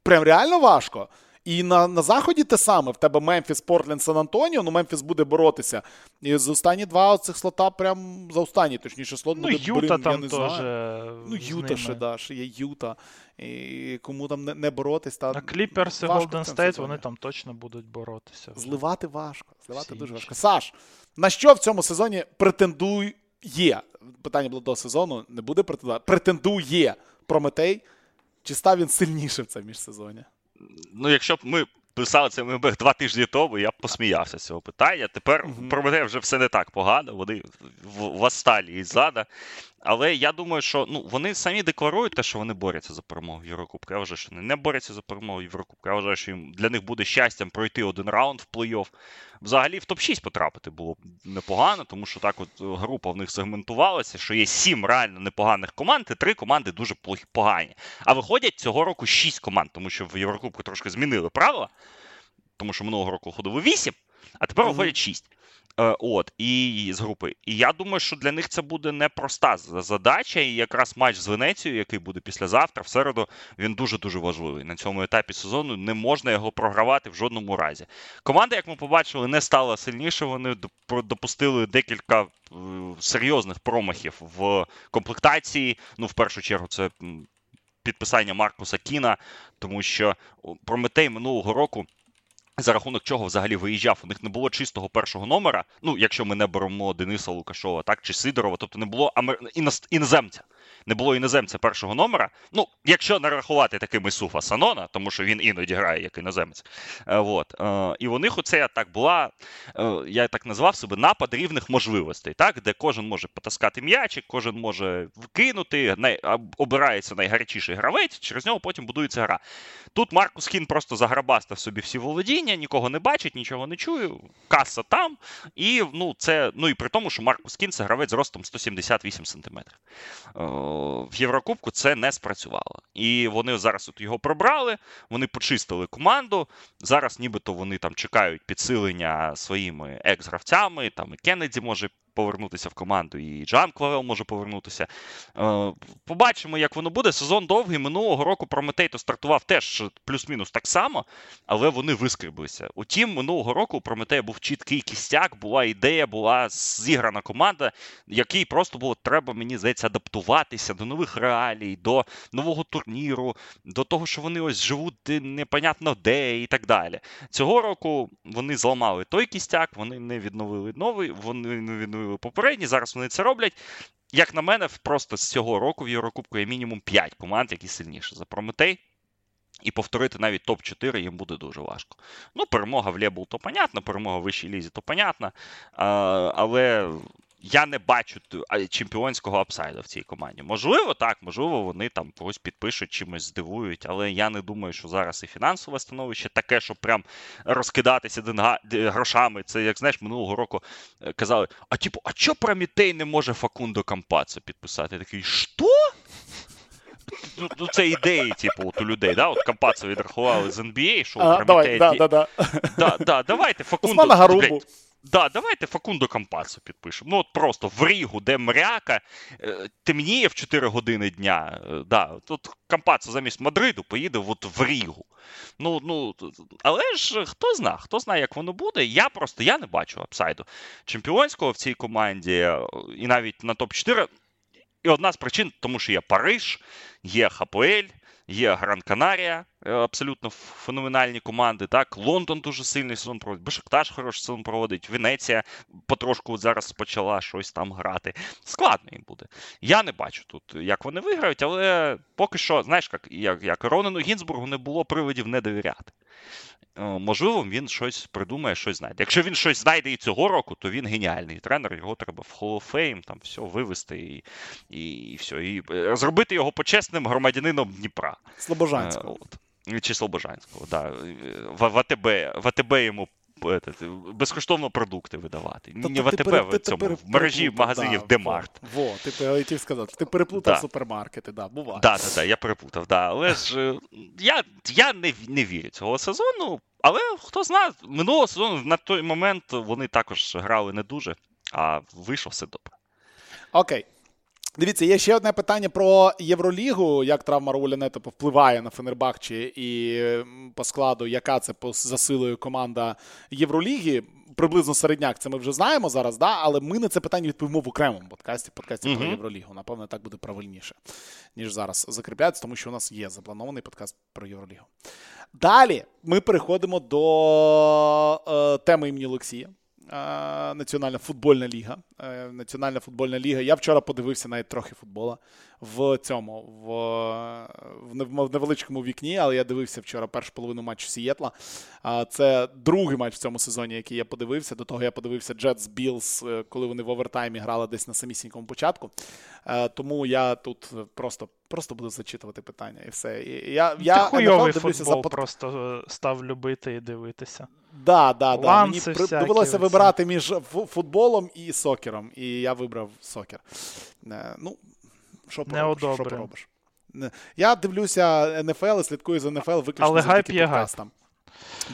Прям реально важко. І на, на заході те саме. В тебе Мемфіс, Портленд, Сан Антоніо. Ну, Мемфіс буде боротися. І з останні два цих слота, прям за останній, точніше, слот Ну, буде Юта Брин, я не теж. знаю. Ну, Юта ними. ще, да, ще є Юта. І кому там не, не боротись, та А Кліперс і Голден Стейт, вони там точно будуть боротися. вже. Зливати важко. Зливати Всі дуже інші. важко. Саш, на що в цьому сезоні претендує? Питання було до сезону, не буде претендувати. Претендує Прометей. Чи став він сильніше в це міжсезоння? Ну, якщо б ми писали це ми б два тижні тому, я б посміявся з цього питання. Тепер Мгм. про мене вже все не так погано. Вони в, в Асталі і зада. Але я думаю, що ну, вони самі декларують те, що вони борються за перемогу в Єврокубку. Я вважаю, що вони не борються за перемогу в Єврокубку. Я вважаю, що їм для них буде щастям пройти один раунд в плей-офф. Взагалі в топ-6 потрапити було непогано, тому що так от е, група в них сегментувалася, що є сім реально непоганих команд, і три команди дуже погані. А виходять цього року шість команд, тому що в Єврокубку трошки змінили правила, тому що минулого року ходило вісім, а тепер виходять шість. Е, От, і з групи. І я думаю, що для них це буде непроста задача. І якраз матч з Венецією, який буде післязавтра, в середу, він дуже-дуже важливий. На цьому етапі сезону не можна його програвати в жодному разі. Команда, як ми побачили, не стала сильніше. Вони доп- допустили декілька е, серйозних промахів в комплектації. Ну, в першу чергу, це підписання Маркуса Кіна, тому що Прометей минулого року. За рахунок чого взагалі виїжджав, у них не було чистого першого номера. Ну, якщо ми не беремо Дениса Лукашова, так чи Сидорова, тобто не було амер... іноземця не було іноземця першого номера. Ну, якщо не рахувати такими Суфа Санона, тому що він іноді грає як іноземець. Е, от. Е, і у них оце так була, е, я так назвав себе напад рівних можливостей, так, де кожен може потаскати м'ячик, кожен може вкинути, най... обирається найгарячіший гравець, через нього потім будується гра. Тут Маркус Хін просто заграбастав собі всі володіння, нікого не бачить, нічого не чую, каса там. І ну, це, ну і при тому, що Маркус Кін це гравець з ростом 178 сантиметрів в Єврокубку це не спрацювало. І вони зараз от його пробрали, вони почистили команду. Зараз, нібито, вони там чекають підсилення своїми екс-гравцями. Там і Кеннеді може повернутися в команду, і Джан Клавел може повернутися. Е, побачимо, як воно буде. Сезон довгий. Минулого року Прометейто стартував теж плюс-мінус так само, але вони вискриблися. Утім, минулого року у Прометея був чіткий кістяк, була ідея, була зіграна команда, якій просто було треба, мені здається, адаптуватися до нових реалій, до нового турніру, до того, що вони ось живуть непонятно де і так далі. Цього року вони зламали той кістяк, вони не відновили новий, вони не відновили попередні. Зараз вони це роблять. Як на мене, просто з цього року в Єврокубку є мінімум 5 команд, які сильніші за Прометей. І повторити навіть топ-4 їм буде дуже важко. Ну, перемога в Лебл, то понятно, перемога в вищій лізі, то понятно. А, Але я не бачу чемпіонського апсайду в цій команді. Можливо, так, можливо, вони там когось підпишуть, чимось здивують, але я не думаю, що зараз і фінансове становище таке, щоб прям розкидатися денга... грошами. Це, як знаєш, минулого року е, казали: а типу, а чо Промітей не може Факундо Кампацо підписати? такий, що? Ну, ну, це ідеї, типу, от у людей, да? От Кампацо відрахували з NBA, що да, да, да. Да, да, давайте Факундо. Да, давайте Факундо Кампасо підпишемо. Ну, от просто в Рігу, де мряка, е, темніє в 4 години дня. Е, да, Тут Кампацо замість Мадриду поїде от в Рігу. Ну, ну, Але ж хто знає, хто знає, як воно буде. Я просто я не бачу апсайду чемпіонського в цій команді, е, і навіть на топ-4. І одна з причин, тому що є Париж, є ХПЛ, є Гран Канарія, е, абсолютно феноменальні команди. Так, Лондон дуже сильний сезон проводить, Бешикташ хороший сезон проводить, Венеція потрошку зараз почала щось там грати. Складно їм буде. Я не бачу тут, як вони виграють, але поки що, знаєш, як як, як Ронену Гінзбургу не було приводів не довіряти. Е, можливо, він щось придумає, щось знайде. Якщо він щось знайде і цього року, то він геніальний тренер. Його треба в Hall of Fame, там все вивести і і, і все. І е, зробити його почесним громадянином Дніпра. Слобожанського. Е, чи Слобожанського, да. В, в АТБ, в АТБ йому безкоштовно продукти видавати. Та, Не в АТБ, в цьому, в мережі магазинів да, Демарт. Во, во, ти хотів сказати, ти переплутав да. супермаркети, да, буває. Так, так, так, я переплутав, да. Але ж я я не не вірю цього сезону. Але хто знає, минулого сезону на той момент вони також грали не дуже, а вийшло все добре. Окей. Дивіться, є ще одне питання про Євролігу. Як травма Рауля Нето впливає на Фенербахчі і по складу, яка це по засилою команда Євроліги? Приблизно середняк, це ми вже знаємо зараз, да? але ми на це питання відповімо в окремому подкасті подкасті uh-huh. про Євролігу. Напевно, так буде правильніше, ніж зараз закріпляється, тому що у нас є запланований подкаст про Євролігу. Далі ми переходимо до е, теми імені Олексія. Національна футбольна ліга. Е, Національна футбольна ліга. Я вчора подивився навіть трохи футбола в цьому, в, в невеличкому вікні, але я дивився вчора першу половину матчу Сієтла. Це другий матч в цьому сезоні, який я подивився. До того я подивився Джетс Білс, коли вони в овертаймі грали десь на самісінькому початку. Е, тому я тут просто просто буду зачитувати питання і все. І я, я хуйовий футбол за... просто е, став любити і дивитися. Да, да, да. Мені всякі довелося вибирати між футболом і сокером, і я вибрав сокер. Е, ну, що поробиш? Що поробиш? Я дивлюся НФЛ і слідкую за НФЛ виключно Але гайп є подкастам.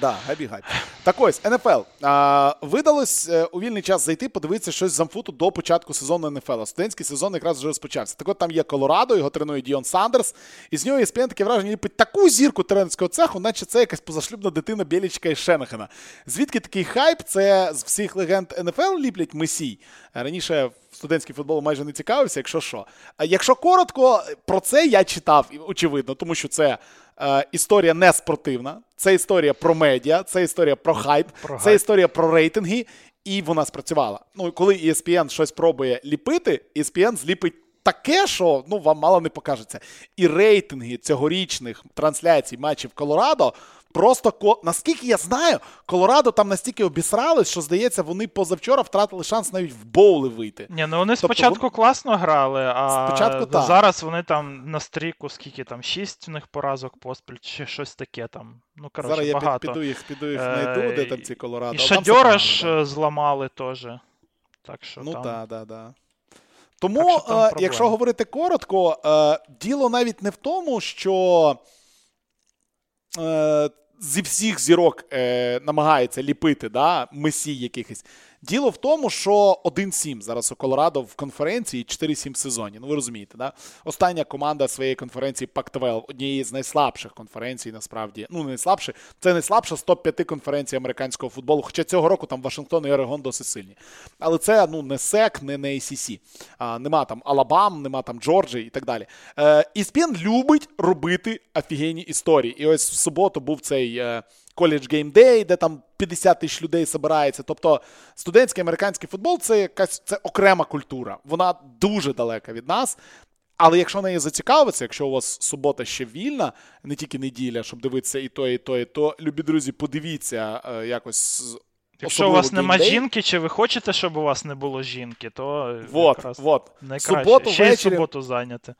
Да, гайбі гайп. Так ось, НФЛ. А, Видалось е, у вільний час зайти, подивитися щось з амфуту до початку сезону НФЛ. Студентський сезон якраз вже розпочався. Так от там є Колорадо, його тренує Діон Сандерс. І з нього є таке враження, ліпить таку зірку тренерського цеху, наче це якась позашлюбна дитина Білічка і Шенахена. Звідки такий хайп? Це з всіх легенд НФЛ ліплять Месій. Раніше студентський футбол майже не цікавився, якщо що. Якщо коротко, про це я читав, очевидно, тому що це е, історія не спортивна, це історія про медіа, це історія про хайп, Про це хайп. історія про рейтинги, і вона спрацювала. Ну, коли ESPN щось пробує ліпити, ESPN зліпить. Таке, що ну вам мало не покажеться. І рейтинги цьогорічних трансляцій матчів Колорадо просто наскільки я знаю, Колорадо там настільки обісрались, що здається, вони позавчора втратили шанс навіть в боули вийти. Ні, ну вони Тобто спочатку вон- класно грали, а Спочатку так. зараз вони там на стріку, скільки там, шість в них поразок поспіль, чи щось таке там. Ну, коротше, Зараз я під- піду їх, піду їх Е, знайду, де там ці Колорадо. І Шадьора ж да. е, зламали теж. Так що Ну там... так, так, так. Тому, Так що там е, якщо говорити коротко, діло навіть не в тому, що зі всіх зірок е, намагається ліпити да, месій якихось. Діло в тому, що 1-7 зараз у Колорадо в конференції 4-7 в сезоні. Ну ви розумієте, да? Остання команда своєї конференції Pac-12, однієї з найслабших конференцій, насправді. Ну, не найслабших, це найслабша з топ-5 конференцій американського футболу. Хоча цього року там Вашингтон і Орегон досить сильні. Але це ну не SEC, не, не ACC. А, нема там Алабам, нема там Джорджії і так далі. Е, ESPN любить робити офігенні історії. І ось в суботу був цей. Е, College Game Day, де там 50 тисяч людей збирається. Тобто студентський американський футбол це якась це окрема культура. Вона дуже далека від нас. Але якщо нею зацікавитися, якщо у вас субота ще вільна, не тільки неділя, щоб дивитися і то, і то, і то, любі друзі, подивіться е, якось. Якщо у вас нема жінки, чи ви хочете, щоб у вас не було жінки, то Вот, якраз вот. найкраще. Суботу Ще ввечері- суботу зайняти.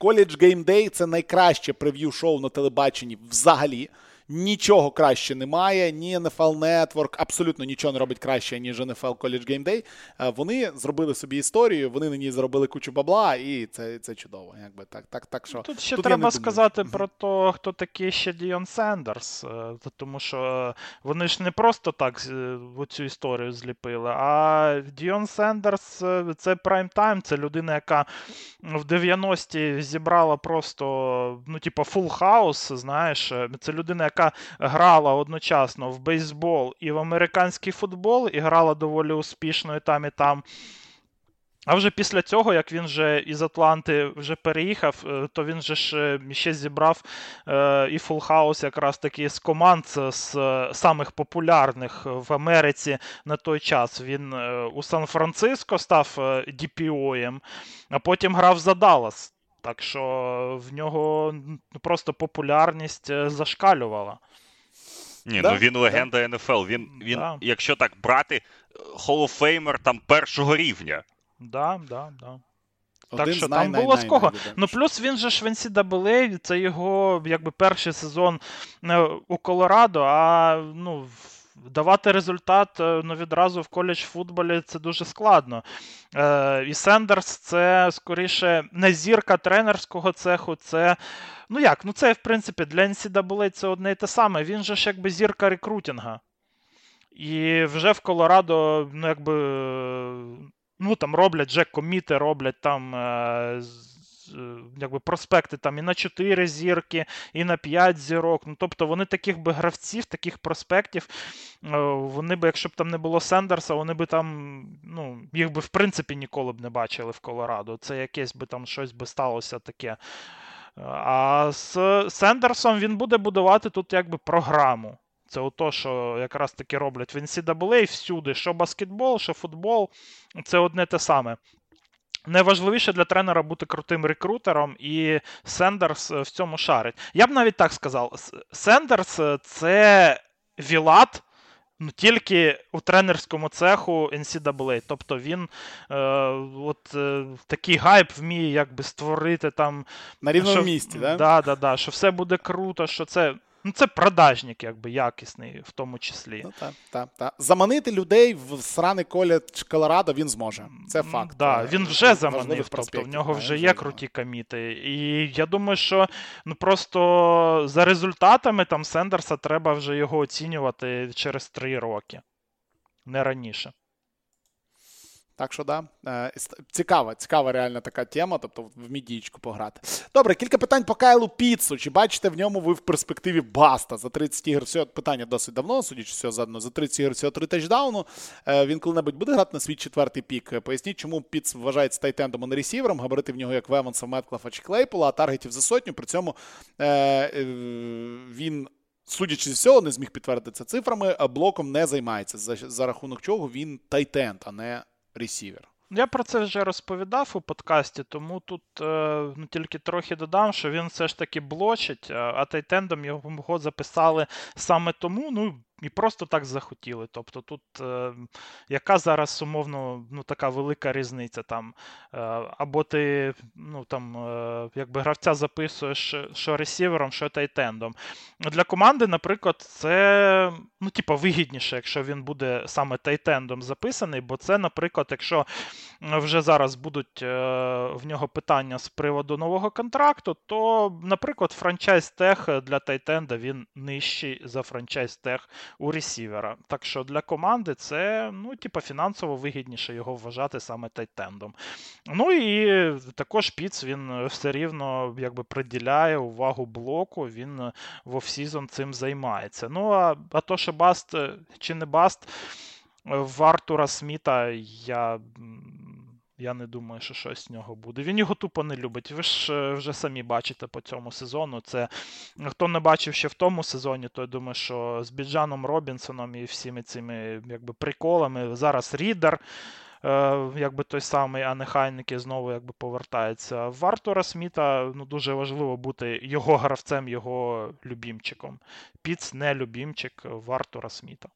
College Game Day це найкраще прев'ю-шоу на телебаченні взагалі. Нічого краще немає, ні NFL Network, абсолютно нічого не робить краще, ніж NFL College Game Day. Е, Вони зробили собі історію, вони на ній заробили кучу бабла, і це, це чудово. Якби так, так, так що Тут ще тут треба сказати про те, хто такий ще Діон Сендерс. Тому що вони ж не просто так е, цю історію зліпили, а Діон Сендерс це Prime Time, це людина, яка в 90-ті зібрала просто, ну, типу, full house, знаєш. Е, Це людина, яка грала одночасно в бейсбол і в американський футбол, і грала доволі успішно і там, і там. А вже після цього, як він вже із Атланти вже переїхав, е, то він же ж е, ще зібрав е, і House якраз таки з команд з самих популярних в Америці на той час. Він у Сан-Франциско став DPO-єм, а потім грав за Даллас. Так що в нього ну, просто популярність е, зашкалювала. Ні, Да, ну він легенда НФЛ. Він, він Да. якщо так брати, Famer там першого рівня. Да, да, да. Один Так з що най- там най- було з най- кого. Ну плюс він же ж в NCAA, це його якби перший сезон е, у Колорадо, а ну. Давати результат е, ну, відразу в коледж футболі це дуже складно. Е, і Сендерс це скоріше не зірка тренерського цеху, це. Ну як, ну це в принципі для NCAA це одне і те саме. Він же ж якби зірка рекрутінга. І вже в Колорадо, ну якби. Ну, там роблять вже коміти, роблять там е, якби проспекти там і на 4 зірки, і на 5 зірок. Ну, тобто вони таких би гравців, таких проспектів, е, вони би, якщо б там не було Сендерса, вони би там, ну, їх би в принципі ніколи б не бачили в Колорадо. Це якесь би там щось би сталося таке. А з Сендерсом він буде будувати тут якби програму. Це ото, що якраз таки роблять в NCAA всюди, що баскетбол, що футбол, це одне те саме. Найважливіше для тренера бути крутим рекрутером, і Сендерс е, в цьому шарить. Я б навіть так сказав: Сендерс е, це Вілат, ну тільки у тренерському цеху NCAA. Тобто він е, от, е, такий гайп вміє якби створити там На рівному що, місці, да? Да, да, да, що все буде круто, що це. Ну, це продажник, якби якісний, в тому числі. Ну, так, так, так. Заманити людей в сраний коледж Колорадо він зможе. Це факт. Да, Е, він вже заманив, тобто в нього вже є круті коміти. І я думаю, що ну просто за результатами там Сендерса треба вже його оцінювати через три роки, не раніше. Так що, да, е, цікава, цікава реальна така тема, тобто в мідічку пограти. Добре, кілька питань по Кайлу Піцу. Чи бачите в ньому ви в перспективі bust а за 30 ігор? Все питання досить давно, судячи всього, задано за 30 ігор всього 3 тачдауну. Е, він коли-небудь буде грати на свій четвертий pick. Поясніть, чому Піц вважається tight end ом, а не ресівером, габарити в нього як в Еванса, Метклафа чи Клейпола, а target ів за сотню. При цьому е, е, він. Судячи з всього, не зміг підтвердити це цифрами, блоком не займається, за, за рахунок чого він tight end, а не ресівер. Я про це вже розповідав у подкасті, тому тут е, ну, тільки трохи додам, що він все ж таки блочить, а тайтендом його записали саме тому. ну, і просто так захотіли. Тобто тут е, яка зараз умовно ну, така велика різниця там. Е, або ти ну, там, е, якби гравця записуєш що ресівером, що тайтендом. Для команди, наприклад, це ну, типу, вигідніше, якщо він буде саме тайтендом записаний, бо це, наприклад, якщо вже зараз будуть е, в нього питання з приводу нового контракту, то, наприклад, franchise tag для тайтенда він нижчий за franchise tag у ресівера. Так що для команди це ну, типу, фінансово вигідніше його вважати саме тайтендом. Ну і також Піттс він все рівно якби приділяє увагу блоку, він в off-season цим займається. Ну, а, а то, що bust чи не bust, в Артура Сміта я я не думаю, що щось з нього буде. Він його тупо не любить. Ви ж е, вже самі бачите по цьому сезону. Це хто не бачив ще в тому сезоні, то я думаю, що з Біджаном Робінсоном і всіми цими якби, приколами зараз Ріддер. Е, якби той самий, а не Хайніке знову якби повертається. В Артура Сміта ну, дуже важливо бути його гравцем, його любімчиком. Піц не любімчик в Артура Сміта.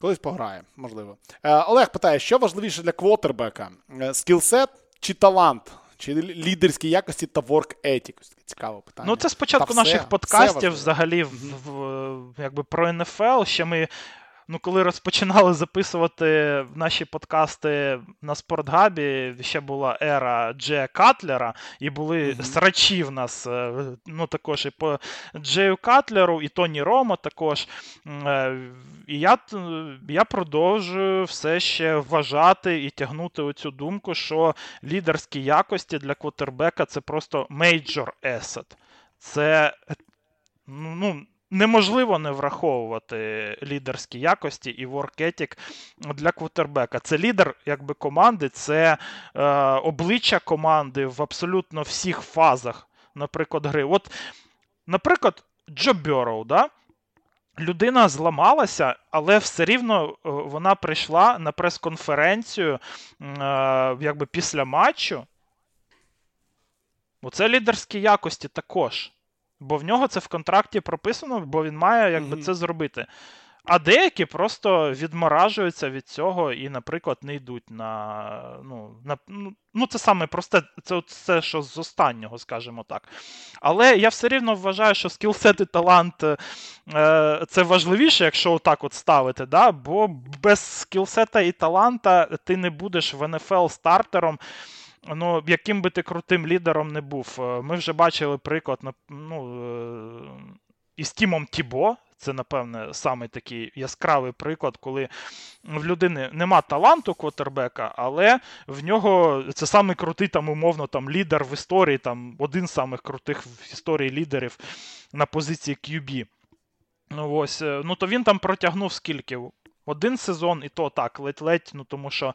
Колись пограє, можливо. Е, Олег питає, що важливіше для квотербека? Е, скілсет чи талант? Чи лідерські якості та work ethic? Цікаве питання. Ну, це спочатку та наших все, подкастів все взагалі в, в, якби про НФЛ. Ще ми ну, коли розпочинали записувати наші подкасти на Спортгабі, ще була ера Джея Катлера, і були mm-hmm. срачі в нас е, ну, також і по Джею Катлеру, і Тоні Рома також. Е, і я я продовжую все ще вважати і тягнути оцю думку, що лідерські якості для квотербека це просто major asset. Це ну, неможливо не враховувати лідерські якості і ethic для квотербека. Це лідер якби команди, це е, обличчя команди в абсолютно всіх фазах, наприклад, гри. От, Наприклад, Джо Бьороу, да? Людина зламалася, але все рівно е, вона прийшла на прес-конференцію е, якби після матчу. Оце лідерські якості також. Бо в нього це в контракті прописано, бо він має якби mm-hmm. це зробити. А деякі просто відморажуються від цього і, наприклад, не йдуть на. Ну, на, ну, ну це саме просте, це це що з останнього, скажімо так. Але я все рівно вважаю, що скілсет і талант е, це важливіше, якщо отак от ставити. да? Бо без скілсета і таланта ти не будеш в НФЛ стартером ну, яким би ти крутим лідером не був. Е, ми вже бачили приклад ну, е, із Тімом Тібо. Це, напевне, саме такий яскравий приклад, коли в людини нема таланту квотербека, але в нього це самий крутий там, умовно, там, лідер в історії, там, один з самих крутих в історії лідерів на позиції QB. Ну, ось, е, ну, то він там протягнув скільки? Один сезон, і то так, ледь-ледь, ну тому що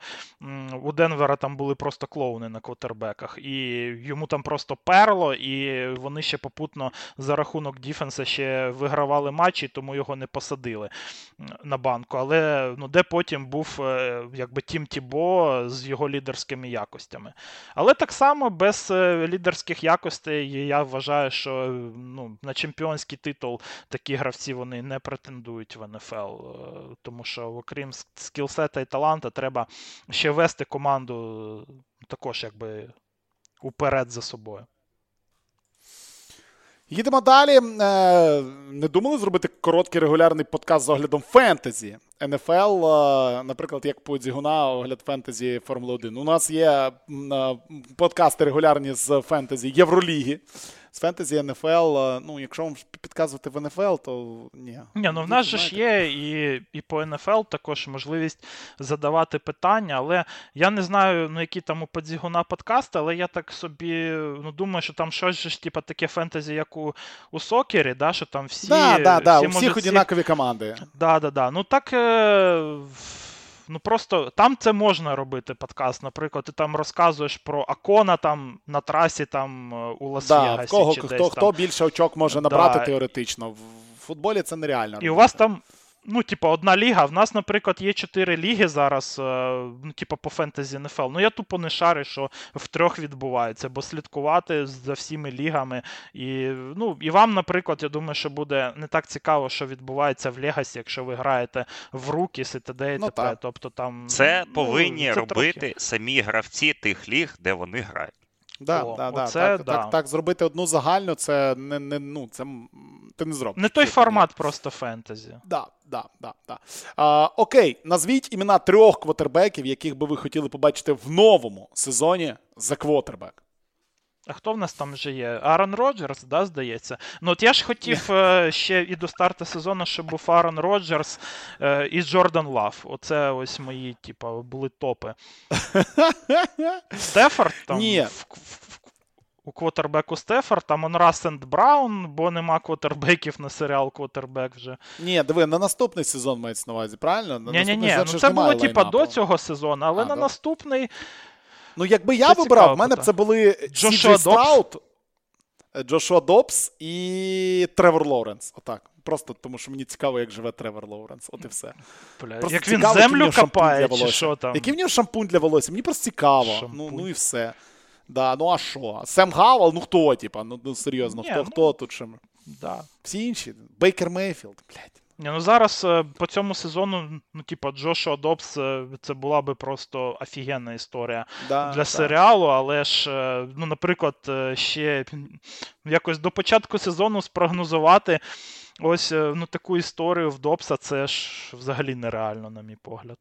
у Денвера там були просто клоуни на квотербеках, і йому там просто перло, і вони ще попутно за рахунок Діфенса ще вигравали матчі, тому його не посадили на банку. Але ну, де потім був е, якби Тім Тібо з його лідерськими якостями. Але так само без е, лідерських якостей я вважаю, що ну, на чемпіонський титул такі гравці вони не претендують в НФЛ, е, тому що що окрім скілсета і таланта, треба ще вести команду також якби уперед за собою. Їдемо далі. Е, не думали зробити короткий регулярний подкаст з оглядом фентезі. НФЛ, е, наприклад, як по Дзігуна, огляд фентезі Формули 1. У нас є е, подкасти регулярні з фентезі Євроліги. З фентезі НФЛ. е, Ну, якщо вам підказувати в НФЛ, то ні. Ні, ну в нас же ж є і, і по НФЛ також можливість задавати питання, але я не знаю, ну які там у Подзігуна подкасти, але я так собі ну, думаю, що там щось же ж, типу, таке фентезі, як у, у Сокері, да, що там всі. Да, да, да, всі у всіх однакові команди. Да, да, да. Ну так. Е... Ну просто там це можна робити подкаст. Наприклад, ти там розказуєш про Акона там на трасі там е, у Лас-Вегасі. Да, кого, чи хто, десь там. хто більше очок може набрати Да. теоретично. В в футболі це нереально. І у вас там, ну, типа, одна ліга. В нас, наприклад, є чотири ліги зараз, е, ну, типа, по фентезі НФЛ. Ну, я тупо не шарю, що в трьох відбувається, бо слідкувати за всіми лігами. І, ну, і вам, наприклад, я думаю, що буде не так цікаво, що відбувається в Легасі, якщо ви граєте в Рукіс і т.д. і Ну, т.п. Тобто там. Це ну, повинні це робити трохи. самі гравці тих ліг, де вони грають. Да, О, да, да. оце Так, да. Так, так, зробити одну загальну, це не, не ну, це ти не зробиш. Не той Це- формат просто фентезі. Да, да, да, да. А, окей, назвіть імена трьох квотербеків, яких би ви хотіли побачити в новому сезоні за квотербек. А хто в нас там вже є? Аарон Роджерс, да, здається. Ну от я ж хотів е, ще і до старту сезону, щоб був Аарон Роджерс е, і Джордан Лав. Оце ось мої, типа, були топи. Стефорд там Ні. в- в- в- у квотербеку Стефорд, там он Рассенд Браун, бо нема квотербеків на серіал Квотербек вже. Ні, диви, на наступний сезон мається на увазі, правильно? На Ні, ні, ні. Ну це було типа до цього сезону, але А, на да. наступний. Ну, якби я вибрав, в мене б це були Джошуа Страут, е, Джошуа Добс і Тревор Лоуренс. Отак. Просто тому, що мені цікаво, як живе Тревор Лоуренс. От і все. Бля, Просто як він цікаво, який в землю копає, чи що там. Який в нього шампунь для волосся? Мені просто цікаво. Ну, Шампунь. ну і все. Да, ну а що? Сем Хауелл, ну хто, типа? Ну, ну серйозно, Ні, хто, ну- хто тут ще? Да. Всі інші? Бейкер Мейфілд, блядь. Ні, ну зараз е, по цьому сезону, ну, типа, Джошуа Добс, е, це була би просто офігенна історія Да, для да. серіалу, але ж, е, ну, наприклад, ще якось до початку сезону спрогнозувати ось ну, таку історію в Добса, це ж взагалі нереально, на мій погляд.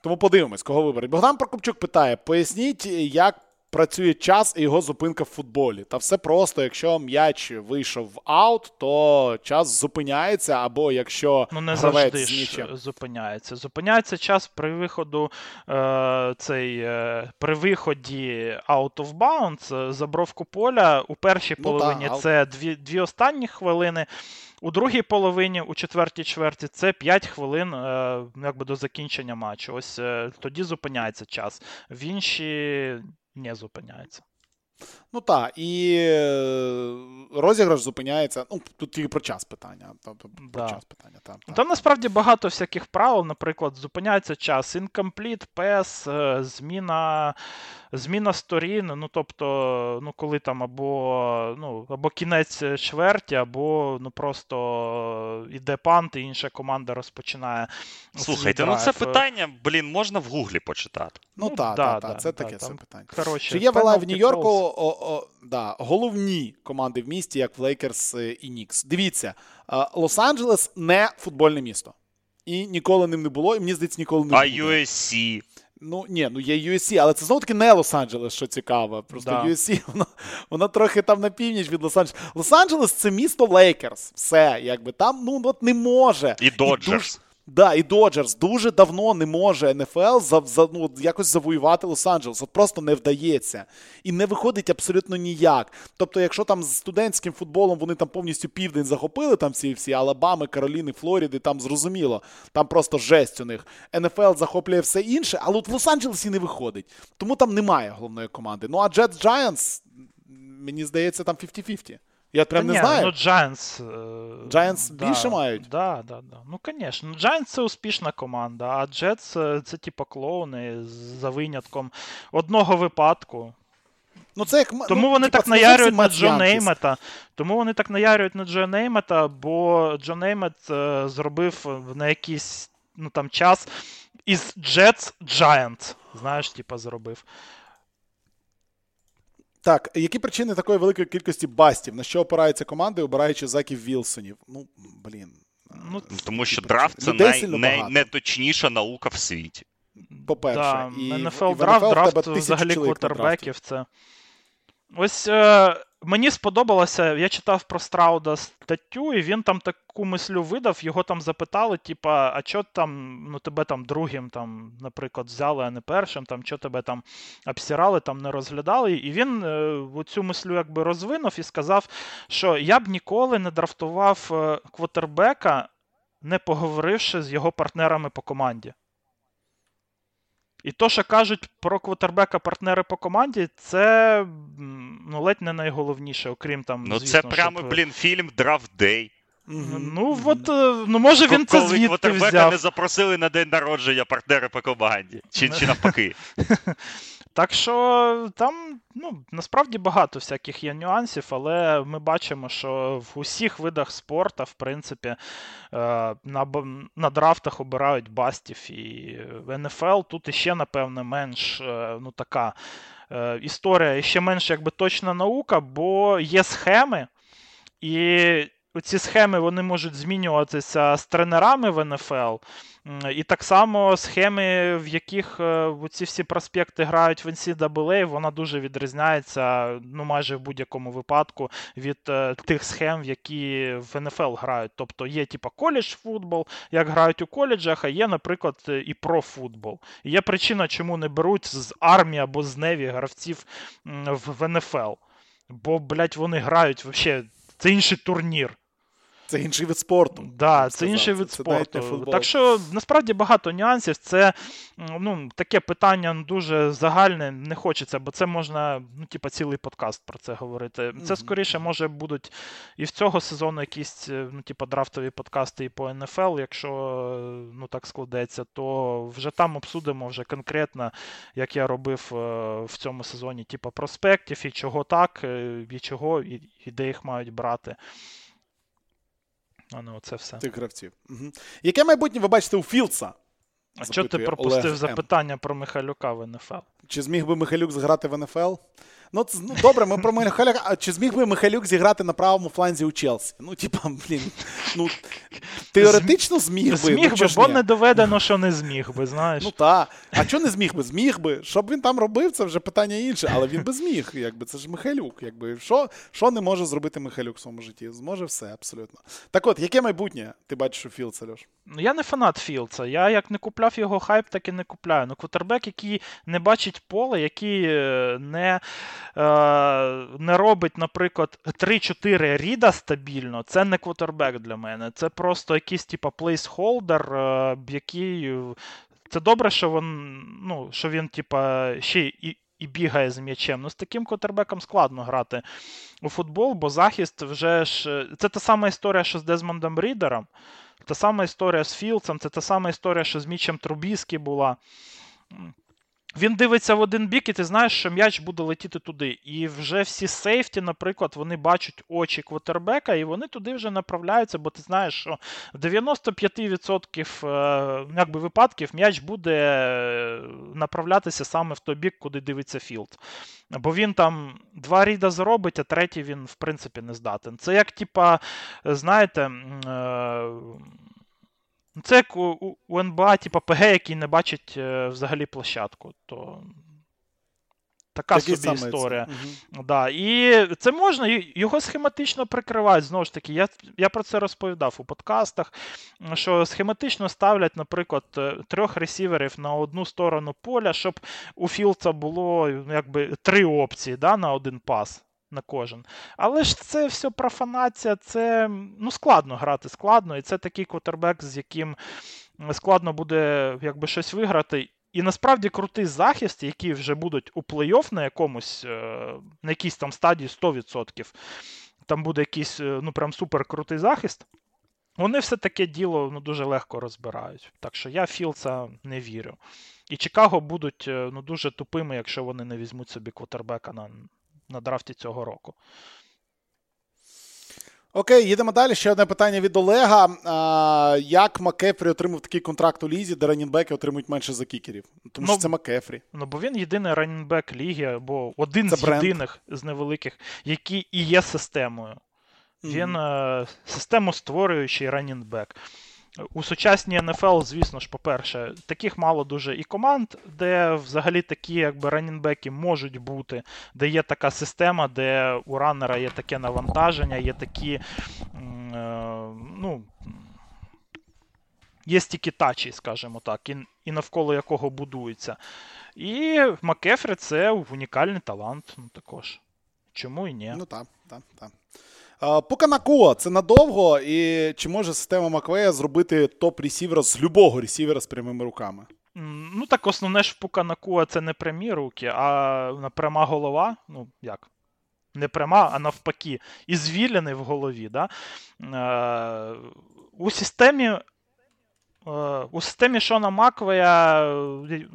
Тому подивимось, кого виберуть. Богдан Прокопчук питає: поясніть, як працює час і його зупинка в футболі. Та все просто, якщо м'яч вийшов в аут, то час зупиняється, або якщо Ну, не гравець завжди ж зупиняється. Зупиняється час при виходу е, цей, е, при виході out of bounds е, за бровку поля. У першій Ну, половині та, це дві, дві останні хвилини. У другій половині, у четвертій чверті, це 5 хвилин е, якби до закінчення матчу. Ось е, тоді зупиняється час. В інші не зупиняється. Ну так, і е, розіграш зупиняється. Ну, тут тільки про час питання. Тобто про Да. час питання. Та, та. Там насправді багато всяких правил, наприклад, зупиняється час, incomplete, PES, е, зміна, зміна сторін, ну тобто, ну коли там або, ну, або кінець чверті, або ну просто іде пант, і інша команда розпочинає. Слухайте, ну це питання, блін, можна в гуглі почитати. Ну ну, так, да, так, да, так, це таке там питання. Коротше, Чи є в LA в Нью-Йорку о, о, да, головні команди в місті, як в Лейкерс і Нікс? Дивіться, е, Лос-Анджелес не футбольне місто. І ніколи ним не було, і мені здається, ніколи не А буде. USC. Ну, ні, ну є USC, але це знову таки не Лос-Анджелес, що цікаво. Просто Да. USC, воно, воно трохи там на північ від Лос-Анджелеса. Лос-Анджелес це місто Лейкерс. Все, якби там, ну от не може. І Доджерс. Да, і Доджерс дуже давно не може НФЛ за, за, ну, якось завоювати Лос-Анджелес. От просто не вдається. І не виходить абсолютно ніяк. Тобто, якщо там з студентським футболом вони там повністю південь захопили, там всі всі Алабами, Кароліни, Флоріди, там зрозуміло, там просто жесть у них. НФЛ захоплює все інше, але от в Лос-Анджелесі не виходить. Тому там немає головної команди. Ну а Jets Giants, мені здається, там 50-50. Я прям Та не ні, знаю. Ну, Giants, е, Giants да, більше мають? Да, да, да. Ну, звісно. Ну, Giants це успішна команда, а Jets це типу клоуни за винятком одного випадку. Ну, це як, Тому ну, вони типа, так наярюють на Джо Неймета. Тому вони так наярюють на Джо Неймета, бо Джо Неймет е, зробив на якийсь ну, там, час із Jets Giants. Знаєш, типа зробив. Так, які причини такої великої кількості бастів? На що опираються команди, обираючи заків Вілсонів? Ну, блін. Ну, Ну, Тому що Типу, драфт це най, най, найточніша наука в світі. По-перше, Да, і, НФЛ і в драфт, в драфт взагалі квотербеків. Це. Ось е, мені сподобалося, я читав про Страуда статтю, і він там таку мислю видав, його там запитали, типа, а чо там, ну тебе там другим, там, наприклад, взяли, а не першим, там, чо тебе там обсирали, там не розглядали. І він е, цю мислю якби розвинув і сказав, що я б ніколи не драфтував е, квотербека, не поговоривши з його партнерами по команді. І то, що кажуть про квотербека партнери по команді, це ну, ледь не найголовніше, окрім там. Ну, звісно, це прямо, щоб... блін, фільм Draft Day. Ну, от, е, ну, може він це Коли звідти квотербека взяв. не запросили на день народження партнери по команді. Чи, чи навпаки. Так що там ну, насправді багато всяких є нюансів, але ми бачимо, що в усіх видах спорту, в принципі, е, на, на драфтах обирають бастів. І НФЛ тут іще, напевне, менш е, ну, така е, історія, ще менш якби точна наука, бо є схеми, і ці схеми вони можуть змінюватися з тренерами в НФЛ. І так само схеми, в яких е, ці всі проспекти грають в NCAA, вона дуже відрізняється, ну майже в будь-якому випадку від е, тих схем, в які в НФЛ грають. Тобто є типа коледж футбол, як грають у коледжах, а є, наприклад, е, і профутбол. І є причина, чому не беруть з армії або з Неві гравців в НФЛ. Бо, блядь, вони грають вообще. Це інший турнір. Це інший вид спорту. Да, це інший вид Це спорту. Так що насправді багато нюансів. Це ну, таке питання ну, дуже загальне, не хочеться, бо це можна, ну, типа, цілий подкаст про це говорити. Це скоріше може будуть і в цього сезону якісь, е, ну, типа, драфтові подкасти і по НФЛ, якщо е, ну, так складеться, то вже там обсудимо вже конкретно, як я робив е, в цьому сезоні, типа проспектів, і чого так, і чого, і, і де їх мають брати. А ну, це все. Тих гравців. Угу. Яке майбутнє ви бачите у Філдса? А що ти пропустив Олег М. запитання про Михайлюка в НФЛ? Чи зміг би Михайлюк зіграти в НФЛ? Ну, це, ну добре, ми про Михайлюка. А чи зміг би Михайлюк зіграти на правому фланзі у Челсі? Ну, типа, блін. Ну, теоретично зміг би. Зміг ну, би, бо не доведено, що не зміг би, знаєш. Ну так. А чого не зміг би? Зміг би. Що б він там робив, це вже питання інше, але він би зміг. Якби це ж Михайлюк. Якби що, що не може зробити Михайлюк в своєму житті? Зможе все, абсолютно. Так от, яке майбутнє ти бачиш у Філдса, Льош? Ну, я не фанат Філдса. Я як не купляв його хайп, так і не купляю. Ну, квотербек, який не бачить поле, який е, не, не робить, наприклад, 3-4 ріда стабільно, це не квотербек для мене. Це просто якийсь типа плейсхолдер, е, який. е, Це добре, що він, ну, що він, типа, ще і. І бігає з м'ячем. Ну, з таким квотербеком складно грати у футбол, бо захист вже ж. Це та сама історія, що з Дезмондом Ріддером. Та сама історія з Філдсом, це та сама історія, що з Мічем Трубіскі була. Він дивиться в один бік, і ти знаєш, що м'яч буде летіти туди. І вже всі сейфті, наприклад, вони бачать очі квотербека, і вони туди вже направляються, бо ти знаєш, що в 95% е, ну, якби, випадків м'яч буде е, направлятися саме в той бік, куди дивиться Філдс. Бо він там два ріда зробить, а третій він, в принципі, не здатен. Це як, типа, знаєте. е, це як у, у- НБА, типа ПГ, який не бачить е, взагалі площадку. То така Такий собі історія. це. Мгм. Да. І це можна, його схематично прикривають. Знову ж таки, я, я про це розповідав у подкастах, що схематично ставлять, наприклад, е, трьох ресіверів на одну сторону поля, щоб у Філдса було ну, якби три опції да, на один пас. На кожен. Але ж це все профанація, це ну, складно грати, складно, і це такий квотербек, з яким складно буде якби щось виграти. І насправді крутий захист, які вже будуть у плей-офф на якомусь, е, на якійсь там стадії 100%, там буде якийсь е, ну прям супер крутий захист. Вони все таке діло ну, дуже легко розбирають. Так що я Філдса не вірю. І Чикаго будуть е, ну, дуже тупими, якщо вони не візьмуть собі квотербека на, на драфті цього року. Окей, їдемо далі. Ще одне питання від Олега. А, як Макефрі отримав такий контракт у лізі, де ранінбеки отримують менше за кікерів? Тому Ну, що це Макефрі. Ну, бо він єдиний раннінбек ліги, або один Це з бренд. єдиних з невеликих, який і є системою. Він е, систему створюючий ранінбек. У сучасній НФЛ, звісно ж, по-перше, таких мало дуже і команд, де взагалі такі якби ранінбеки можуть бути, де є така система, де у раннера є таке навантаження, є такі. е, ну, Є стільки тачі, скажімо так, і, і навколо якого будується. І Макефрі це унікальний талант ну, також. Чому і ні? Ну так, так, так. Пука Накуа це надовго, і чи може система Маквея зробити топ-ресівера з любого ресівера з прямими руками? Ну так основне ж Пука Накуа це не прямі руки, а пряма голова. Ну, як? Не пряма, а навпаки, із звивинами в голові. Да? Е, у системі. е, У системі Шона Маквея е,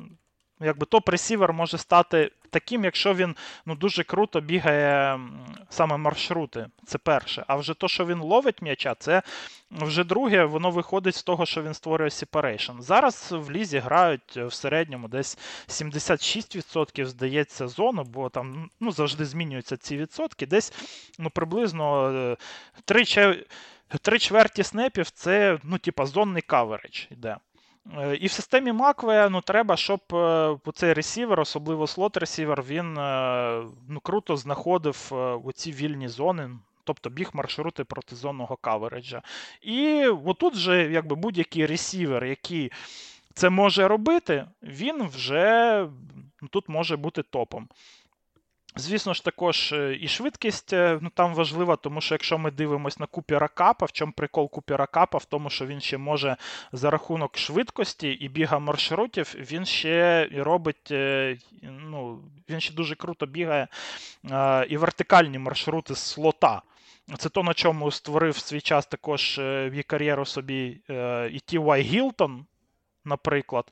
якби топ-ресівер може стати таким, якщо він ну, дуже круто бігає саме маршрути. Це перше. А вже то, що він ловить м'яча, це вже друге, воно виходить з того, що він створює separation. Зараз в лізі грають в середньому десь 76%, здається, зону, бо там ну, завжди змінюються ці відсотки. Десь ну, приблизно е, три, три чверті снепів це ну, типа, зонний каверидж йде. Е, І в системі Макве ну, треба, щоб е, цей ресівер, особливо слот-ресівер, він е, ну, круто знаходив оці вільні зони, тобто біг маршрути протизонного кавереджа. І отут же якби будь-який ресівер, який це може робити, він вже ну, тут може бути топом. Звісно ж, також е, і швидкість е, ну, там важлива, тому що якщо ми дивимося на Купера Капа, в чому прикол Купера Капа, в тому, що він ще може за рахунок швидкості і біга маршрутів, він ще робить, е, ну, він ще дуже круто бігає і вертикальні маршрути з слота. Це то, на чому створив свій час також кар'єру собі і Ті.Вай Гілтон, наприклад.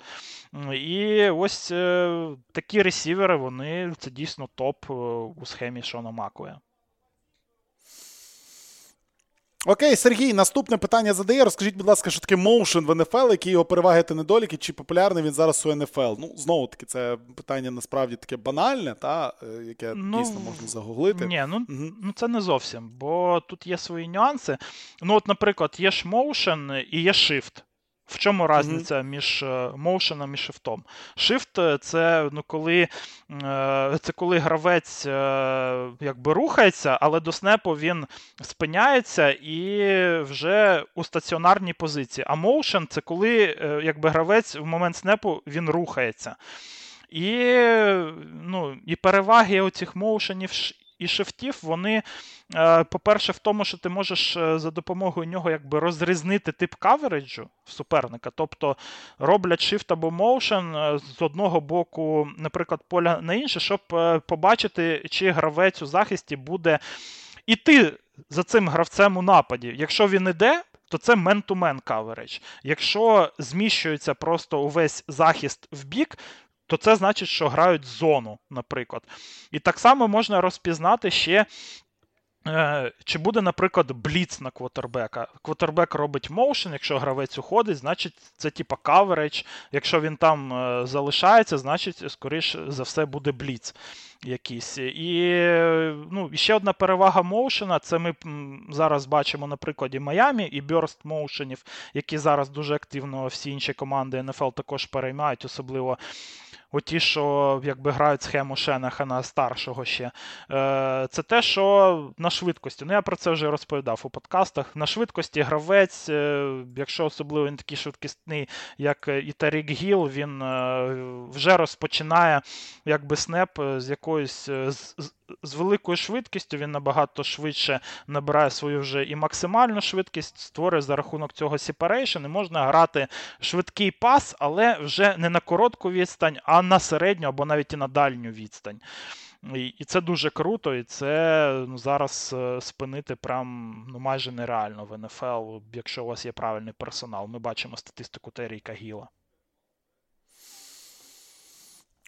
І ось е, такі ресівери, вони це дійсно топ е, у схемі Шона Макуя. Окей, Сергій, наступне питання задає. Розкажіть, будь ласка, що таке моушен в НФЛ, які його переваги та недоліки, чи популярний він зараз у НФЛ? Ну, знову таки, це питання насправді таке банальне, та, е, яке Ну, дійсно можна загуглити. Ні, ну, Мгм. ну це не зовсім, бо тут є свої нюанси. Ну, от, наприклад, є ж motion і є shift. В чому різниця між е, моушеном і шифтом? Shift е, це ну, коли, е, це коли гравець е, якби рухається, але до снепу він спиняється і вже у стаціонарній позиції. А motion це коли якби гравець в момент снепу він рухається. І, ну, і переваги оцих моушенів і шифтів, вони, е, по-перше, в тому, що ти можеш е, за допомогою нього якби розрізнити тип кавереджу в суперника. Тобто роблять shift або motion е, з одного боку, наприклад, поля на інше, щоб побачити, чи гравець у захисті буде іти за цим гравцем у нападі. Якщо він іде, то це man-to-man coverage. Якщо зміщується просто увесь захист в бік, то це значить, що грають зону, наприклад. І так само можна розпізнати ще. е, Чи буде, наприклад, бліц на квотербека? Квотербек робить моушен, якщо гравець уходить, значить це типа кавередж. Якщо він там е, залишається, значить, скоріш за все, буде бліц якийсь. І ну, ще одна перевага моушена це ми зараз бачимо на прикладі Майамі і Burst моушенів, які зараз дуже активно всі інші команди НФЛ також переймають, особливо оті, що якби грають схему Шенахана старшого ще. Е, Це те, що на швидкості. Ну, я про це вже розповідав у подкастах. На швидкості гравець, е, якщо особливо він такий швидкісний, як і Тарік Гіл, він е, вже розпочинає якби снеп е, з якоюсь е, з, з- великою швидкістю, він набагато швидше набирає свою вже і максимальну швидкість, створює за рахунок цього separation, і можна грати швидкий пас, але вже не на коротку відстань, а на середню або навіть і на дальню відстань. І, і це дуже круто, і це ну, зараз е, спинити прям ну, майже нереально в НФЛ, якщо у вас є правильний персонал. Ми бачимо статистику Теріка Гіла.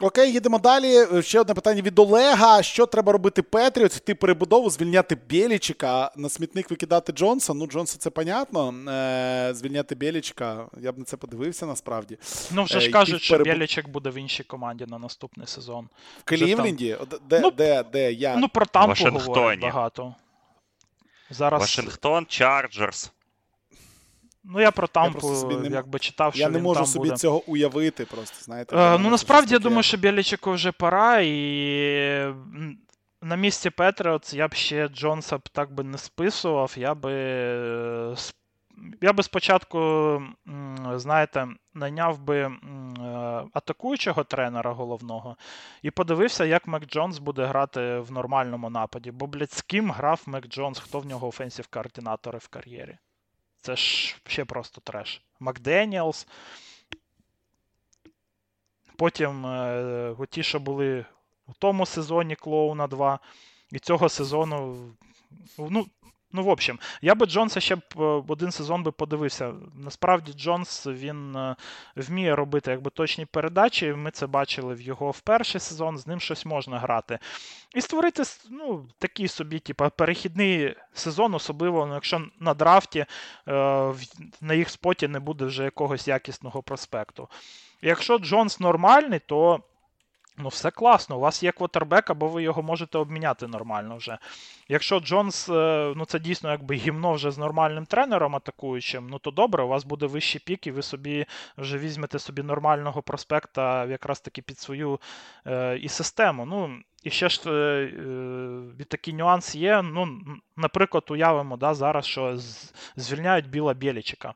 Окей, їдемо далі. Ще одне питання від Олега. Що треба робити Петріот? Ти перебудову, звільняти Бєлічика, на смітник викидати Джонса. Ну, Джонса, це понятно. Е, звільняти Бєлічика. Я б на це подивився насправді. Ну, вже Е, ж кажуть, що перебу- Бєлічек буде в іншій команді на наступний сезон. В Клівленді? Де, Ну, де, де, я? Ну, про Тампу говорять багато. Зараз Вашингтон, Чарджерс. Ну я про Тампу просто собі не якби читав, що Я не він можу там собі буде. цього уявити просто, знаєте. Е, ну насправді я думаю, що Бєлічику вже пора, і на місці Петріотс я б ще Джонса б так би не списував. Я би е, я би спочатку, знаєте, найняв би е, атакуючого тренера головного і подивився, як Мек Джонс буде грати в нормальному нападі. Бо, блядь, з ким грав Мек Джонс, хто в нього офенсів координатори в кар'єрі? Це ж ще просто треш. Макденіелс. Потім е, ті, що були у тому сезоні Клоуна 2, і цього сезону. Ну, ну, в общем, я би Джонса ще б е, один сезон би подивився. Насправді, Джонс він е, вміє робити якби точні передачі. Ми це бачили в його в перший сезон, з ним щось можна грати. І створити ну, такий собі, типу, перехідний сезон, особливо, ну, якщо на драфті е, на їх споті не буде вже якогось якісного проспекту. Якщо Джонс нормальний, то ну, все класно. У вас є квотербек, або ви його можете обміняти нормально вже. Якщо Джонс, е, ну це дійсно якби гімно вже з нормальним тренером атакуючим, ну то добре, у вас буде вищий пік, і ви собі вже візьмете собі нормального проспекта якраз таки під свою е, і систему. Ну, і ще ж е, е, такий нюанс є. Ну, наприклад, уявимо да, зараз, що звільняють Біла Бєлічика.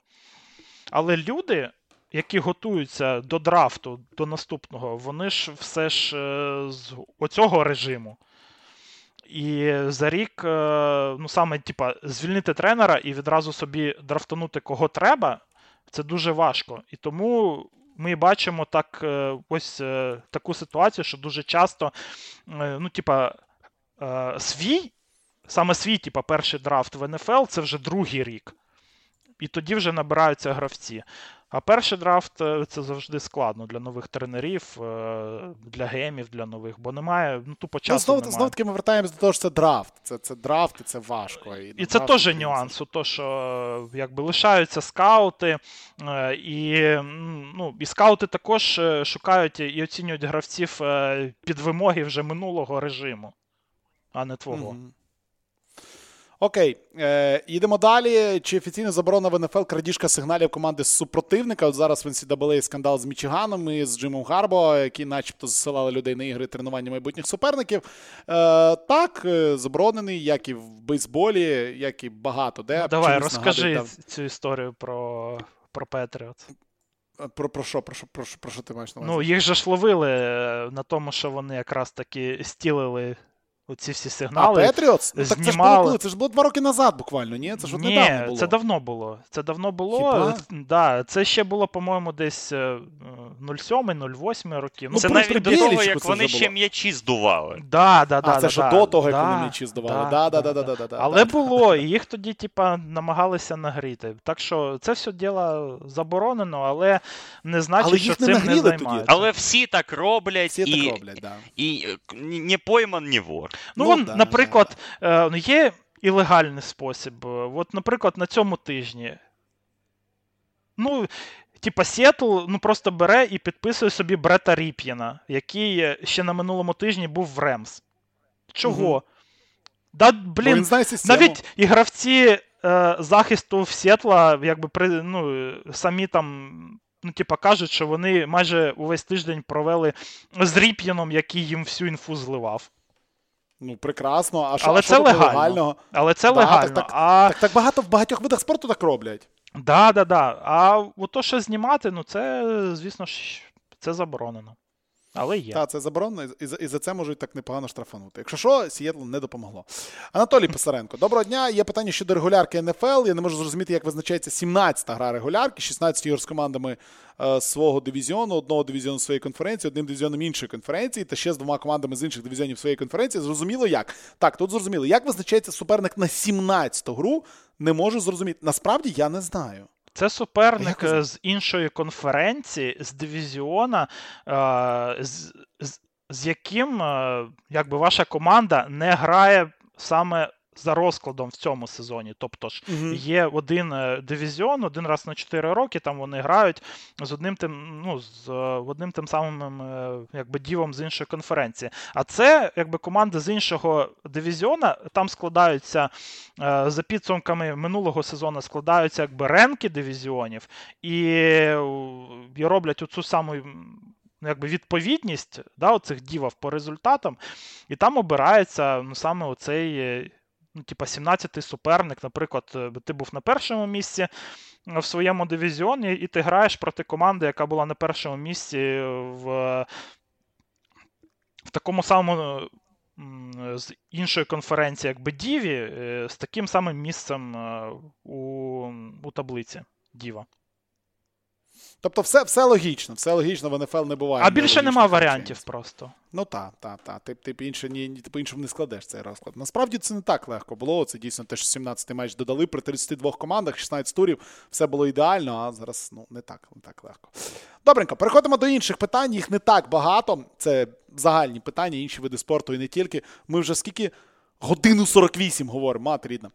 Але люди, які готуються до драфту, до наступного, вони ж все ж е, з оцього режиму. І за рік, е, ну саме, типа, звільнити тренера і відразу собі драфтанути кого треба, це дуже важко. І тому ми бачимо так, е, ось таку ситуацію, що дуже часто, ну, типа, свій, саме свій, типа, перший драфт в НФЛ це вже другий рік. І тоді вже набираються гравці. А перший драфт е, це завжди складно для нових тренерів, е, для гемів, для нових, бо немає, ну тупо Ну, часу знову, немає. знову таки ми вертаємось до того, що це драфт. Це, це драфт, і це важко. І, І це теж нюанс, у то, що е, якби лишаються скаути, і, ну, і скаути також шукають і оцінюють гравців під вимоги вже минулого режиму, а не твого. Мгм. Окей, е, їдемо далі. Чи офіційно заборона в НФЛ крадіжка сигналів команди з супротивника? От зараз в NCAA скандал з Мічиганом і з Джимом Гарбо, які начебто засилали людей на ігри тренування майбутніх суперників. Е, так, е, заборонений, як і в бейсболі, як і багато де. Ну, давай, Чомусь розкажи нагадує, ц- цю історію про, про Петріот. там, Про, про, що, про, що, про, що, про що ти маєш на увазі? Ну, їх же ж ловили е, на тому, що вони якраз таки стілили оці всі а, сигнали. Петріотс? Ну, так це ж було знімали. коли? Це ж було два роки назад буквально, ні? Це ж от Ні, недавно було. це давно було. Це давно було. Хіба? Да, це ще було, по-моєму, десь е, 07-08 роки. Ну, це навіть при до того, як вони ще м'ячі здували. Да, да, да, А, це да, ще да, до того, як да, вони м'ячі здували. да, Да, да, да, да, да, да, да, Але да. було, і їх тоді, типа, намагалися нагріти. Так що це все діло заборонено, але не значить, Але що цим не займаються. Але всі так роблять, Всі і, так роблять, да. і е, ні не пойман, ні вор. Ну, Ну, вон, да, наприклад, е, ну, є і легальний спосіб. От, наприклад, на цьому тижні. Ну, типа, Сіетл ну, просто бере і підписує собі Брета Ріп'єна, який ще на минулому тижні був в Ремс. Чого? Мгм. Да, Бо блін, він навіть і гравці е, захисту в Сєтла, якби при, ну, самі там. Ну, типа, кажуть, що вони майже увесь тиждень провели з Ріп'єном, який їм всю інфу зливав. Ну, прекрасно. А що, Але а це легально. легального? Але це Да, легально. так- А Так, так багато в багатьох видах спорту так роблять. Да, да, да. А от то, що знімати, ну це, звісно ж, це заборонено. Але є. Так, це заборонено, і за, і за це можуть так непогано штрафанути. Якщо що, Сієтлу не допомогло. Анатолій Писаренко, доброго дня. Є питання щодо регулярки НФЛ. Я не можу зрозуміти, як визначається 17-та гра регулярки, 16 ігор з командами е, свого дивізіону, одного дивізіону своєї конференції, одним дивізіоном іншої конференції, та ще з двома командами з інших дивізіонів своєї конференції. Зрозуміло як? Так, тут зрозуміло. Як визначається суперник на 17-ту гру? Не можу зрозуміти. Насправді я не знаю. Це суперник як е, з іншої конференції, з дивізіона, е, з, з, з яким е, якби ваша команда не грає саме за розкладом в цьому сезоні. Тобто ж Мгм. є один е, дивізіон, один раз на 4 роки. Там вони грають з одним тим, ну, з е, одним тим самим е, якби дівом з іншої конференції. А це якби команди з іншого дивізіона там складаються за підсумками минулого сезону, складаються якби ренки дивізіонів і, і роблять оцю саму. Якби відповідність да, оцих дівів по результатам, і там обирається ну, саме оцей ну, типа 17-й суперник. Наприклад, е, ти був на першому місці е, в своєму дивізіоні, і ти граєш проти команди, яка була на першому місці в, в такому самому з іншої конференції, якби Діві, е, з таким самим місцем у, у таблиці Діва. Тобто, все, все логічно, все логічно, в НФЛ не буває. А більше нема варіантів просто. Ну так, так, так. Ти, ти, інше, ні, ні- ти по-іншому не складеш цей розклад. Насправді це не так легко було. Це дійсно те, що 17-й матч додали при 32 командах, 16 турів. Все було ідеально, а зараз ну, не так, не так легко. Добренько, переходимо до інших питань. Їх не так багато. Це загальні питання, інші види спорту і не тільки. Ми вже скільки годину 48 говоримо, мати рідна.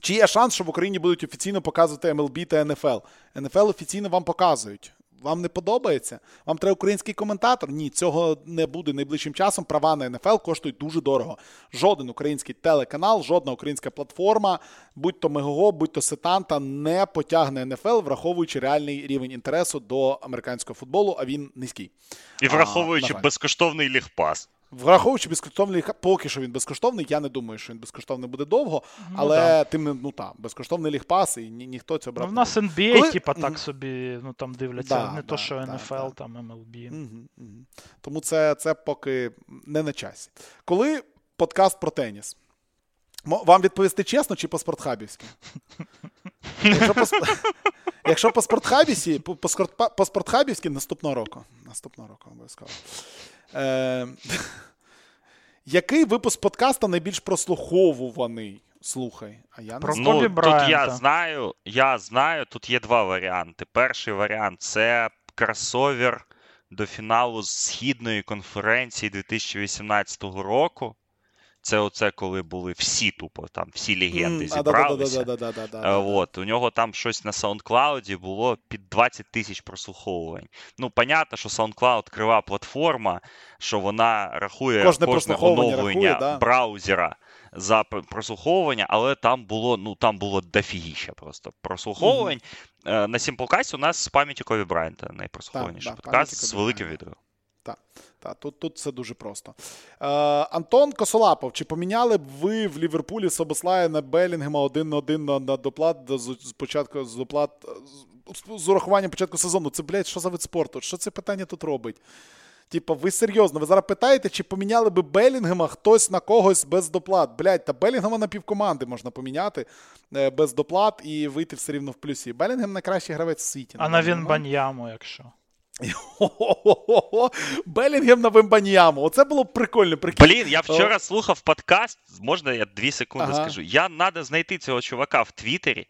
Чи є шанс, що в Україні будуть офіційно показувати MLB та НФЛ? НФЛ офіційно вам показують. Вам не подобається? Вам треба український коментатор? Ні, цього не буде найближчим часом. Права на НФЛ коштують дуже дорого. Жоден український телеканал, жодна українська платформа, будь то Мегого, будь то Сетанта, не потягне НФЛ, враховуючи реальний рівень інтересу до американського футболу, а він низький. І враховуючи давай. безкоштовний лігпас. Враховуючи безкоштовний поки що він безкоштовний. Я не думаю, що він безкоштовний буде довго, але да. тим ну та безкоштовний лігпас, і ні, ніхто цього Ну, брати в нас. NBA, Коли- типа, так собі ну, там дивляться, Да, не да, то, що да, NFL, да. там MLB. Мгм, мгм. Тому це, це поки не на часі. Коли подкаст про теніс? Вам відповісти чесно чи по спортхабівськи? Якщо по, якщо по спортхабісі, по, по, по спортхабівськи наступного року. Наступного року обов'язково. Е, який випуск подкаста найбільш прослуховуваний? Слухай, а я не Про знаю. Ну, тут Брайанта. я знаю, я знаю, тут є два варіанти. Перший варіант це кросовер до фіналу Східної конференції 2018 року. Це оце, коли були всі тупо, там всі легенди зібралися. От, у нього там щось на SoundCloud було під 20 тисяч прослуховувань. Ну, понятно, що SoundCloud крива платформа, що вона рахує Кожне кожне, оновлення рахує, да. браузера за пр- прослуховування, але там було, ну, там було дофігіща просто прослуховувань. Е, На Simplecast у нас з пам'яті Кові Брайанта найпрослухованіший да, подкаст з великим Брайанта. Відео. Та, тут, тут все дуже просто. Е, Антон Косолапов, чи поміняли б ви в Ліверпулі Собослая на Белінгема один на один на, на доплат до- з, з початку з доплат з, з урахуванням початку сезону? Це, блядь, що за вид спорту? Що це питання тут робить? Типа, ви серйозно, ви зараз питаєте, чи поміняли би Белінгема хтось на когось без доплат? Блядь, та Белінгема на півкоманди можна поміняти е, без доплат і вийти все рівно в плюсі. Белінгем найкращий гравець в світі. А на. Вінбаньяму, якщо. Белінгем на Вембаньяму. Оце було прикольно. Прикинь. Блін, я вчора слухав подкаст. Можна я дві секунди Ага. скажу? Я треба знайти цього чувака в Твіттері.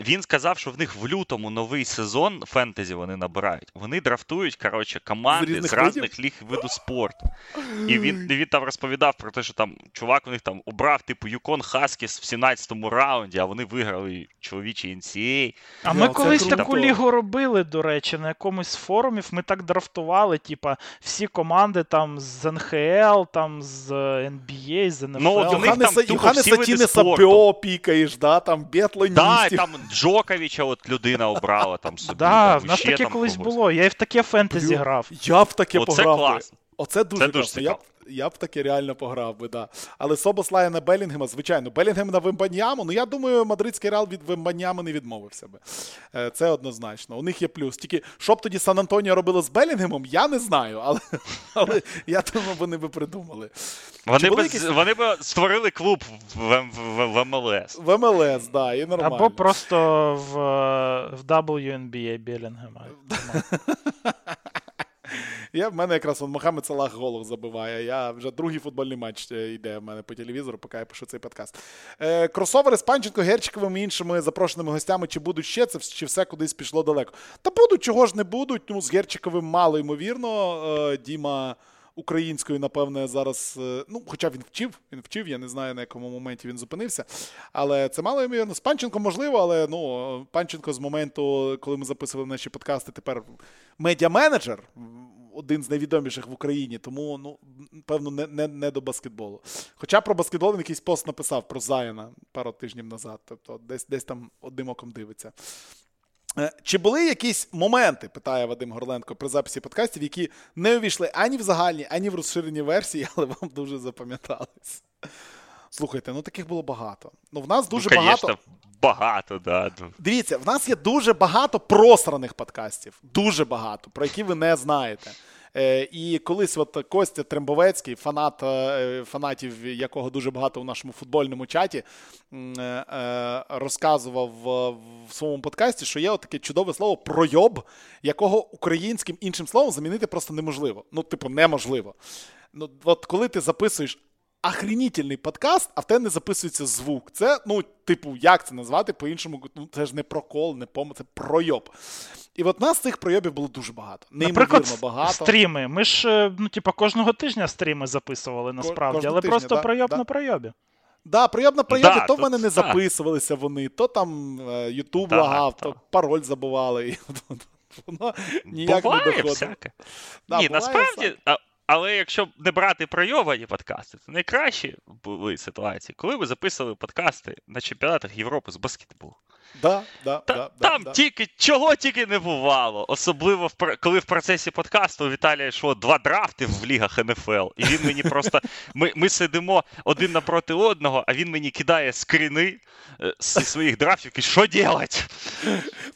Він сказав, що в них в лютому новий сезон фентезі вони набирають. Вони драфтують коротше, команди З з різних ліг виду спорту. І він, він там розповідав про те, що там чувак у них там обрав типу Юкон Хаскіс в 17-му раунді, а вони виграли чоловічий NCAA. А ми оце колись круто. таку лігу робили, до речі, на якомусь з форумів ми так драфтували, типа, всі команди там з НХЛ, там з NBA, з НФЛ. Ну, всі Тінеса спорту. Пікаєш, да, там Да, там Джоковича от людина обрала там собі. да, там, в нас ще таке там колись когось. було. Я і в таке фентезі Блю, грав. Я в таке Оце пограв. би. класно. Оце дуже Це дуже. Я б, я б таке реально пограв би, да. Але Собослая на Белінгема, звичайно, Белінгем на Вембаньяму. Ну я думаю, мадридський реал від Вембаньяму не відмовився би. Е, Це однозначно. У них є плюс. Тільки що б тоді Сан Антоніо робило з Белінгемом, я не знаю. Але, але я думаю, вони би придумали. Вони б, якісь- вони б створили клуб в, в, в, в МЛС. В МЛС, да, і нормально. Або просто в, е, в WNBA Білінгема. Я, в мене якраз он, Мохамед Салах голов забиває. Я вже другий футбольний матч е, йде в мене по телевізору, поки я пишу цей подкаст. Е, кросовери з Панченко, Герчиковим і іншими запрошеними гостями, чи будуть ще це, чи все кудись пішло далеко. Та будуть, чого ж не будуть. Ну, з Герчиковим мало ймовірно. Е, Діма українською, напевне, зараз. е, Ну, хоча він вчив, він вчив, я не знаю, на якому моменті він зупинився. Але це мало ймовірно. З Панченко можливо, але ну, Панченко з моменту, коли ми записували наші подкасти, тепер медіа-менеджер, один з найвідоміших в Україні, тому, ну, певно, не, не, не до баскетболу. Хоча про баскетбол він якийсь пост написав про Заяна пару тижнів назад. Тобто десь, десь там одним оком дивиться. Е, Чи були якісь моменти, питає Вадим Горленко при записі подкастів, які не увійшли ані в загальні, ані в розширені версії, але вам дуже запам'ятались? Слухайте, ну таких було багато. Ну, в нас дуже ну, багато. Конечно, багато, да. ну. Дивіться, в нас є дуже багато просраних подкастів. Дуже багато, про які ви не знаєте. Е, і колись от Костя Трембовецький, фанат, е, фанатів якого дуже багато у нашому футбольному чаті, е, розказував в, в своєму подкасті, що є таке чудове слово пройоб, якого українським іншим словом замінити просто неможливо. Ну, типу, неможливо. Ну, от коли ти записуєш охренітельний подкаст, а в тебе не записується звук. Це, ну, типу, як це назвати по-іншому? Ну, це ж не прокол, не помо, це пройоб. І от нас цих пройобів було дуже багато. Неймовірно Наприклад, багато. стріми. Ми ж, е, ну, типа, кожного тижня стріми записували насправді, кожного але тижня, просто да, пройоб да. на пройобі. Да, прийом на прийомі, Да, то в мене не записувалися вони, то там е, Ютуб лагав, так. то пароль забували. І воно ніяк Буває не доходило. всяке. Да, Ні, буває насправді, всяке. Але якщо не брати пройовані подкасти, то найкращі були ситуації, коли ви записували подкасти на чемпіонатах Європи з баскетболу. Да, да, Та, да, да, там да. тільки чого тільки не бувало. Особливо в коли в процесі подкасту у Віталія йшло два драфти в лігах НФЛ, і він мені просто. Ми, ми сидимо один напроти одного, а він мені кидає скріни е, зі своїх драфтів і що делать?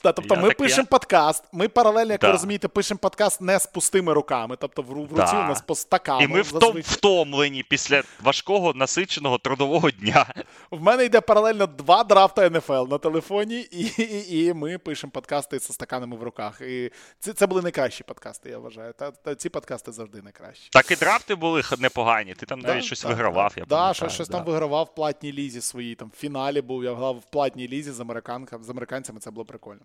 Та, тобто Я ми так- пишемо я- подкаст, ми паралельно, як Да. ви розумієте, пишемо подкаст не з пустими руками. Тобто в, в руці Да. у нас по стакану. І ми зазвичай. втомлені після важкого насиченого трудового дня. В мене йде паралельно два драфта НФЛ на телефоні, і, і, і ми пишемо подкасти зі стаканами в руках. І це, це були найкращі подкасти, я вважаю. Та, та ці подкасти завжди найкращі. Так і драфти були непогані. Ти там навіть щось вигравав. так. Я да, щось, щось да. там вигравав в платній лізі своїй. Там в фіналі був, я грав в платній лізі з американцями, це було прикольно.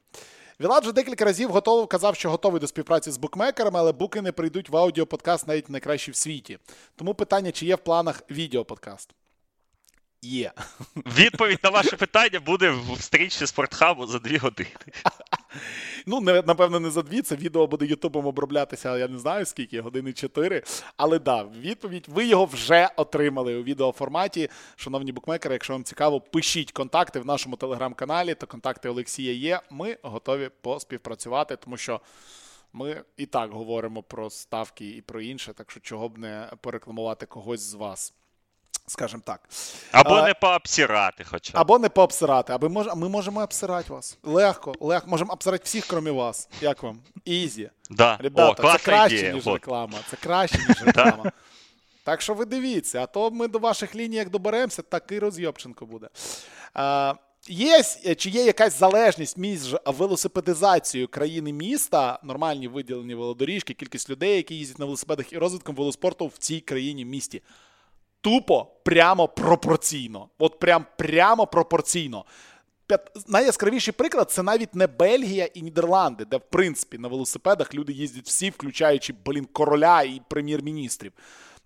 Вілад вже декілька разів готовий, казав, що готовий до співпраці з букмекерами, але буки не прийдуть в аудіоподкаст навіть найкращий в світі. Тому питання, чи є в планах відеоподкаст? Є. Відповідь на ваше питання буде в стрічці спортхабу за дві години. Ну, не, напевно, не за дві. Це відео буде Ютубом оброблятися, я не знаю скільки, години чотири. Але да, відповідь, ви його вже отримали у відеоформаті. Шановні букмекери, якщо вам цікаво, пишіть контакти в нашому телеграм-каналі, то контакти Олексія є. Ми готові поспівпрацювати, тому що. Ми і так говоримо про ставки і про інше, так що чого б не порекламувати когось з вас, скажімо так. Або А- не пообсирати хоча. Або не пообсирати, аби мож... ми можемо обсирати вас. Легко, легко. Можемо обсирати всіх, крім вас. Як вам? Ізі. Да. Ребята, О, це краще, ідея. ніж реклама. Це краще, ніж реклама. Так що ви дивіться, а то ми до ваших ліній, як доберемося, такий розйобченко буде. А, є, чи є якась залежність між велосипедизацією країни міста, нормальні виділені велодоріжки, кількість людей, які їздять на велосипедах, і розвитком велоспорту в цій країні місті? Тупо прямо пропорційно. От прям прямо пропорційно. Найяскравіший приклад це навіть не Бельгія і Нідерланди, де, в принципі, на велосипедах люди їздять всі, включаючи, блін, короля і прем'єр-міністрів.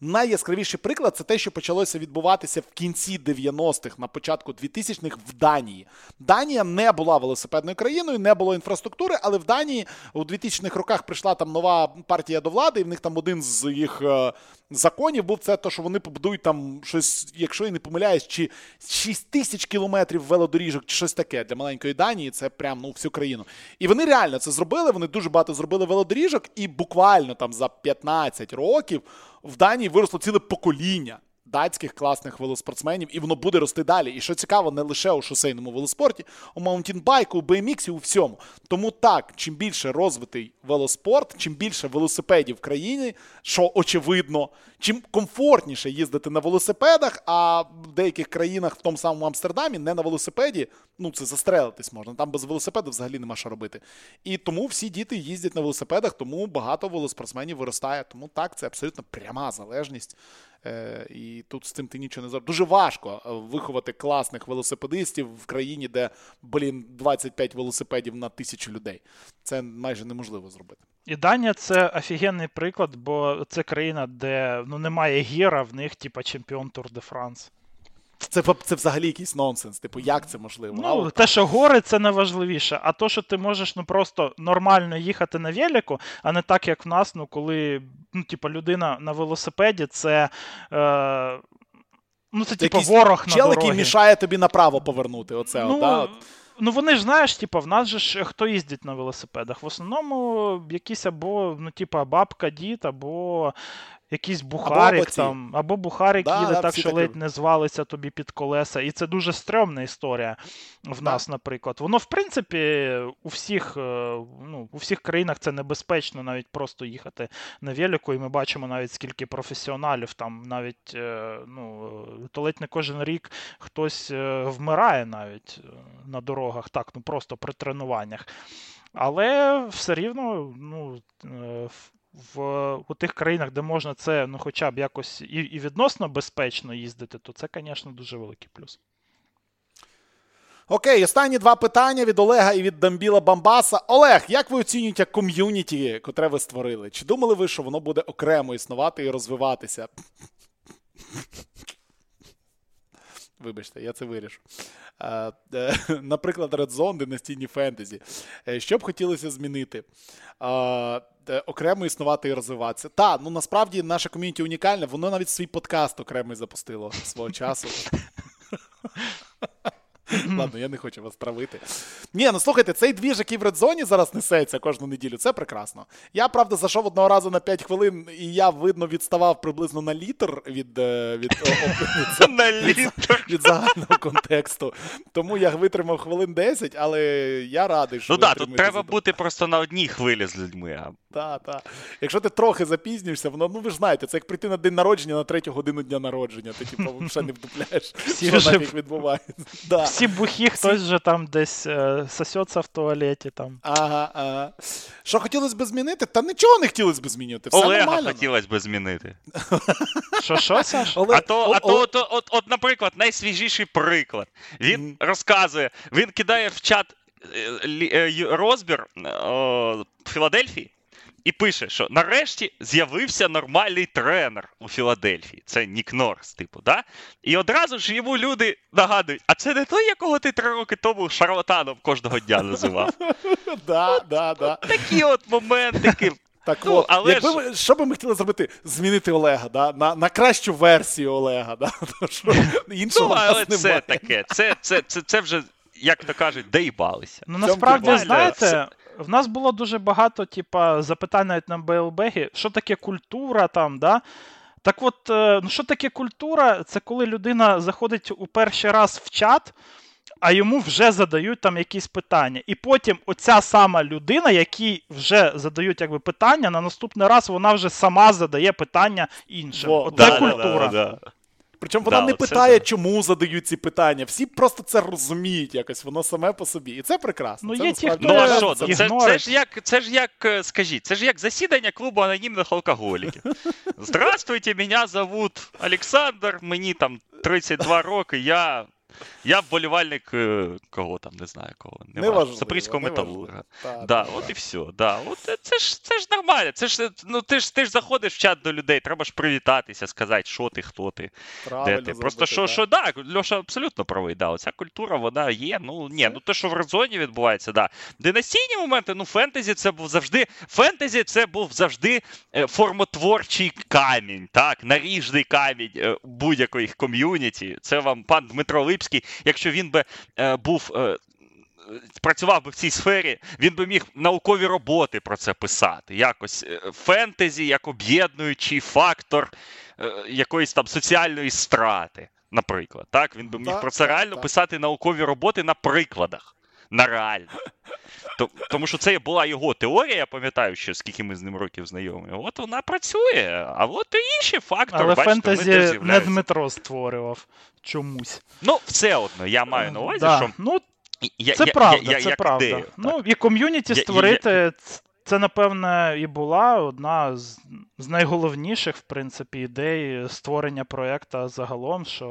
Найяскравіший приклад це те, що почалося відбуватися в кінці 90-х, на початку 2000-х в Данії. Данія не була велосипедною країною, не було інфраструктури, але в Данії у 2000-х роках прийшла там нова партія до влади, і в них там один з їх е, законів був це, то, що вони побудують там щось, якщо я не помиляюсь, чи 6 тисяч кілометрів велодоріжок, чи щось таке для маленької Данії. Це прям ну всю країну. І вони реально це зробили. Вони дуже багато зробили велодоріжок, і буквально там за 15 років в Данії виросло ціле покоління. Датських класних велоспортсменів, і воно буде рости далі. І що цікаво, не лише у шосейному велоспорті, у маунтінбайку, у BMX, у всьому. Тому так, чим більше розвитий велоспорт, чим більше велосипедів в країні, що очевидно, чим комфортніше їздити на велосипедах, а в деяких країнах, в тому самому Амстердамі, не на велосипеді, ну це застрелитись можна. Там без велосипеду взагалі нема що робити. І тому всі діти їздять на велосипедах, тому багато велоспортсменів виростає. Тому так, це абсолютно пряма залежність. Е, і тут з цим ти нічого не зробиш. Дуже важко е, виховати класних велосипедистів в країні, де, блін, 25 велосипедів на тисячу людей. Це майже неможливо зробити. І Данія це офігенний приклад, бо це країна, де ну, немає гіра, в них, типа, чемпіон Тур де Франс. Це, це взагалі якийсь нонсенс. Типу, як це можливо? Ну, от те, що гори, це найважливіше. А то, що ти можеш ну, просто нормально їхати на велику, а не так, як в нас, ну, коли ну, типу, людина на велосипеді, це. Е... Ну, це, типу, якийсь ворог на чел, дорогі. який мішає тобі направо повернути. Оце, Ну, от, да? ну вони ж знаєш, типу, в нас же ж хто їздить на велосипедах? В основному якісь або, ну, типу, бабка, дід, або якийсь бухарик оці. там, або бухарик Да, їде да, так, що так ледь не звалиться тобі під колеса. І це дуже стрьомна історія в Да. нас, наприклад. Воно, в принципі, у всіх, е, ну, у всіх країнах це небезпечно навіть просто їхати на велику, і ми бачимо навіть скільки професіоналів там навіть е, ну, е, то ледь не кожен рік хтось вмирає навіть на дорогах, так, ну просто при тренуваннях. Але все рівно, ну. В- у тих країнах, де можна це ну, хоча б якось і, і відносно безпечно їздити, то це, звісно, дуже великий плюс. Окей, останні два питання від Олега і від Дамбіла Бамбаса. Олег, як ви оцінюєте ком'юніті, котре ви створили? Чи думали ви, що воно буде окремо існувати і розвиватися? Вибачте, я це вирішу. Е, Наприклад, Red Zone, династійні фентезі. Що б хотілося змінити? Е, Окремо існувати і розвиватися. Та, ну насправді наше ком'юніті унікальне, воно навіть свій подкаст окремий запустило свого часу. Ладно, я не хочу вас травити. Ні, ну слухайте, цей двіж, який в редзоні зараз несеться кожну неділю, це прекрасно. Я, правда, зайшов одного разу на 5 хвилин, і я, видно, відставав приблизно на літр від, е, від, від, загального контексту. Тому я витримав хвилин 10, але я радий, що Ну так, тут треба бути просто на одній хвилі з людьми. а Та, та. Якщо ти трохи запізнюєшся, воно, ну ви ж знаєте, це як прийти на день народження на третю годину дня народження. Ти типу взагалі не вдупляєш, що нафіг відбувається. Всі бухі, хтось же там десь е, сосеться в туалеті. Там. Ага, ага. Що хотілося б змінити? Та нічого не хотілося б змінювати. Все Олега нормально. хотілося б змінити. Що, що, Саш? Олег, А то, О- а то, от, от, от, наприклад, найсвіжіший приклад. Він розказує, він кидає в чат е, лі- е, розбір е, о, Філадельфії і пише, що нарешті з'явився нормальний тренер у Філадельфії. Це Нік Норс, типу, да? І одразу ж йому люди нагадують, а це не той, якого ти три роки тому шарлатаном кожного дня називав. Да, да, да. Такі от моментики. Так Ну, от, але якби ж- що би ми хотіли зробити? Змінити Олега, да? на, на кращу версію Олега. Да? Що іншого Ну, але нас це таке. Це, це, це, це вже, як то кажуть, доїбалися. Ну насправді, знаєте, в нас було дуже багато, типа, запитань навіть на БЛБГі, що таке культура там, да? Так от, е, ну що таке культура? Це коли людина заходить у перший раз в чат, а йому вже задають там якісь питання. І потім оця сама людина, якій вже задають якби, питання, на наступний раз вона вже сама задає питання іншим. От да, культура. Да, да, да. Причому вона Да, не питає, це... чому задають ці питання. Всі просто це розуміють якось, воно саме по собі. І це прекрасно. Ну, це є ті, хто... Ну а що, це це, це, ж як, це ж як, е, скажіть, це ж як засідання клубу анонімних алкоголіків. Здравствуйте, мене зовут Олександр, мені там 32 роки, я, я вболівальник е, кого там, не знаю кого. Не Запорізького металурга. Та, Да, от і все. Да. От це- це ж це ж нормально. Це ж ну ти ж ти ж заходиш в чат до людей, треба ж привітатися, сказати, що ти, хто ти, Правильно де ти. Просто зробити, що, да. що да, Льоша абсолютно правий. Да, оця культура, вона є. Ну ні, ну те, що в редзоні відбувається, да. Династійні моменти, ну фентезі це був завжди. Фентезі це був завжди е, формотворчий камінь, так, наріжний камінь е, будь-якої ком'юніті. Це вам пан Дмитро Липський, якщо він би е, був. Е, Працював би в цій сфері, він би міг наукові роботи про це писати. Якось е, фентезі як об'єднуючий фактор якоїсь там соціальної страти, наприклад. Так, він би міг Так, про це так, реально так. писати наукові роботи на прикладах. На реально. Тому що це була його теорія, я пам'ятаю, що скільки ми з ним років знайомі. От вона працює, а от і інші фактори. Але бачите, фентезі не. Дмитро створював чомусь. Ну, все одно, я маю на увазі, Да. що Ну, я, Це я, правда, я, це правда. ідею, ну і ком'юніті створити. Це, напевне, і була одна з, з найголовніших, в принципі, ідей створення проєкта загалом, що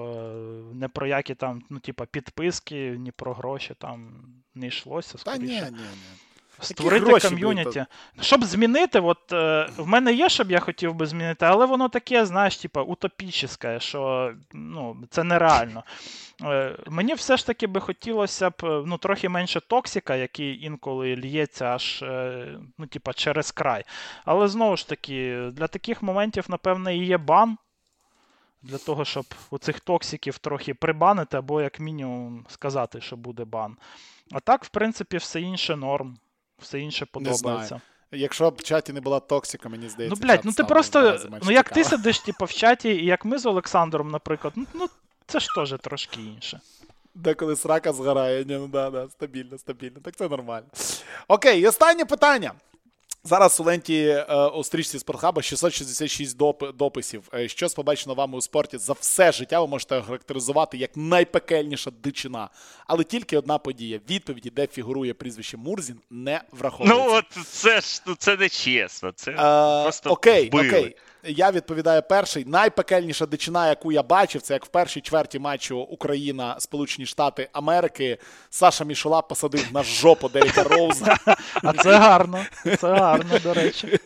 не про які там, ну, типа, підписки, ні про гроші там не йшлося. Та ні, скоріше. ні, ні. Створити ком'юніті. Щоб змінити, от е, в мене є, щоб я хотів би змінити, але воно таке, знаєш, типа утопічне, що ну, це нереально. Е, мені все ж таки би хотілося б е, ну, трохи менше токсика, який інколи л'ється аж е, ну, типа, через край. Але знову ж таки, для таких моментів, напевне, і є бан. Для того, щоб оцих токсиків трохи прибанити, або як мінімум сказати, що буде бан. А так, в принципі, все інше норм, все інше подобається. Якщо б в чаті не була токсика, мені Ну, здається. блядь, чат ну ти просто. Ну як ти сидиш, типу, в чаті, і як ми з Олександром, наприклад, ну, ну це ж теж трошки інше. Деколи срака згорає. Ні, ну да, да, стабільно, стабільно. Так це нормально. Окей, і останнє питання. Зараз у ленті е, у стрічці Спортхаба 666 доп- дописів. Е, що побачено вами у спорті за все життя ви можете характеризувати як найпекельніша дичина. Але тільки одна подія. Відповіді, де фігурує прізвище Мурзін, не враховується. Ну, от це ж ну, це не чесно. Це Е, просто окей, вбили. окей. Я відповідаю перший. Найпекельніша дичина, яку я бачив, це як в першій чверті матчу Україна, Сполучені Штати Америки. Саша Мішула посадив на жопу Деріка Роуза. А це гарно. Це гарно, до речі.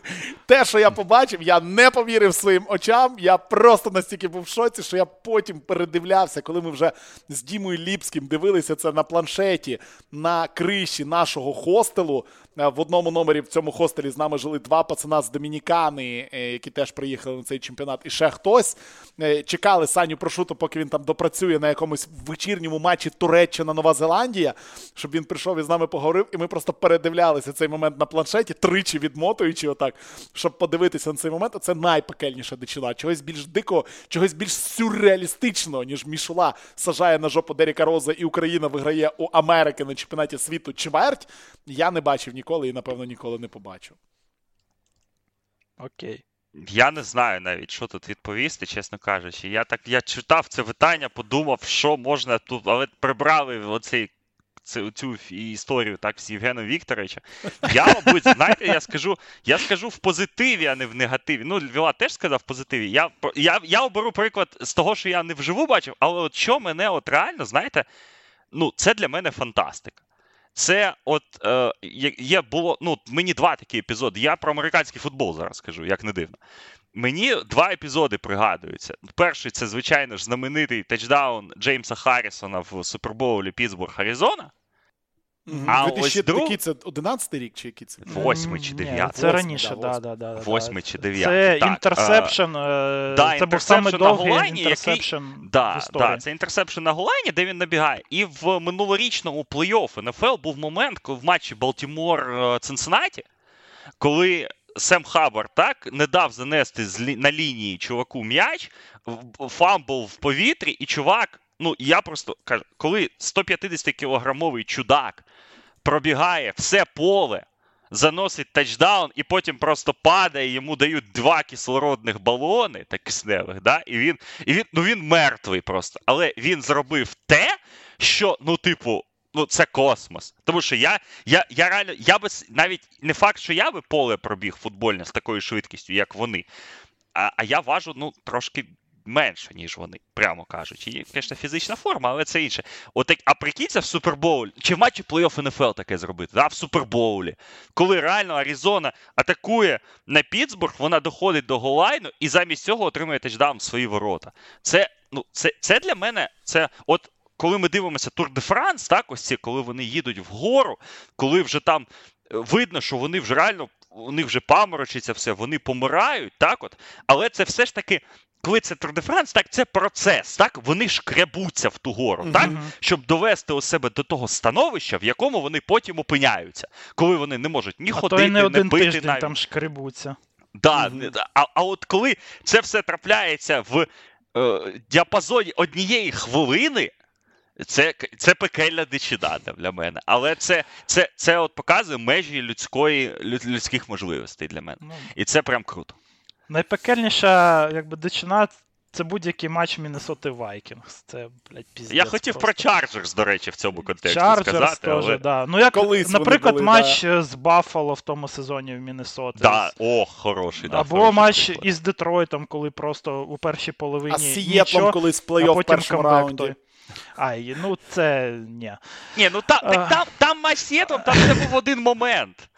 Те, що я побачив, я не повірив своїм очам. Я просто настільки був в шоці, що я потім передивлявся, коли ми вже з Дімою Ліпським дивилися це на планшеті на криші нашого хостелу. Е, В одному номері в цьому хостелі з нами жили два пацана з Домінікани, е, які теж приїхали на цей чемпіонат, і ще хтось. Е, Чекали Саню Прошуту, поки він там допрацює на якомусь вечірньому матчі Туреччина-Нова Зеландія, щоб він прийшов і з нами поговорив, і ми просто передивлялися цей момент на планшеті, тричі відмотуючи отак, щоб подивитися на цей момент. Це найпекельніша дичина. Чогось більш дикого, чогось більш сюрреалістичного, ніж Мішула сажає на жопу Деріка Роза і Україна виграє у Америки на чемпіонаті світу чверть. Я не бачив ніколи і, напевно, ніколи не побачу. Окей. Я не знаю навіть, що тут відповісти, чесно кажучи. Я так я читав це питання, подумав, що можна тут, але прибрали оцей. Цю, цю історію так з Євгеном Вікторовича. Я, мабуть, знаєте, я скажу, я скажу в позитиві, а не в негативі. Ну, Львова теж сказав в позитиві. Я, я, я оберу приклад з того, що я не вживу бачив, але от що мене от реально, знаєте, ну, це для мене фантастика. Це от е, є- було. Ну, мені два такі епізоди. Я про американський футбол зараз кажу, як не дивно. Мені два епізоди пригадуються. Перший це, звичайно ж, знаменитий тачдаун Джеймса Харрісона в Супербоулі Пітсбург, Аризона. А ось друг- який це 11 рік чи який це? Восьмий чи дев'ятий? Це раніше, да, да, восьмий. да. Восьмий чи Це дев'ятий. Так, е, interception. е, да, Це був на довгий goal line і, який- interception в Да, історії. да, це interception на goal line і, де він набігає. І в минулорічному плей-офф НФЛ був момент, коли в матчі Балтімор Цинциннаті, коли Сем Хаббард так не дав занести на лінії чуваку м'яч, fumble в повітрі, і чувак. Ну, я просто кажу, коли 150-кілограмовий чудак пробігає все поле, заносить тачдаун, і потім просто падає, йому дають два кислородних балони та кисневих, да? і він, і він, ну, він мертвий просто. Але він зробив те, що, ну, типу, ну, це космос. Тому що я, я, я реально, я би навіть не факт, що я би поле пробіг футбольне з такою швидкістю, як вони. А, а я важу, ну, трошки менше, ніж вони, прямо кажучи. Є, звісно, фізична форма, але це інше. От, а прикиньте в Супербоулі, чи в матчі плей-офф НФЛ таке зробити? Да, в Супербоулі. Коли реально Аризона атакує на Пітсбург, вона доходить до голайну і замість цього отримує тачдаун в свої ворота. Це, ну, це, це для мене, це от. Коли ми дивимося Тур де Франс, так, ось ці, коли вони їдуть вгору, коли вже там е, видно, що вони вже реально, у них вже паморочиться все, вони помирають, так от. Але це все ж таки, коли це Тур де Франс, так це процес, так? Вони шкребуться в ту гору, так? Мгм. Щоб довести у себе до того становища, в якому вони потім опиняються, коли вони не можуть ні А ходити, то не один бити тиждень навіть. там шкребуться. Да, не- а, а от коли це все трапляється в е, діапазоні однієї хвилини, це, це пекельна дичина для мене. Але це, це, це от показує межі людської, люд- людських можливостей для мене. Ну, І це прям круто. найпекельніша, якби, дичина це будь-який матч Міннесоти Вайкінгс. Це, блядь, піздець. Я хотів про. Чарджерс, до речі, в цьому контексті Чарджерс сказати. теж, але... да. Ну, як, Колись наприклад, були, матч е, з Баффало в тому сезоні в Міннесоті. Да, о, хороший, да, Або хороший матч приклад. із Детройтом, коли просто у першій половині А з Сієтлом колись в а плей-оф в потім першому раунді. Ай, ну це ні. Ні, ну та, так там, там матч з Сіетлом, там це був один момент.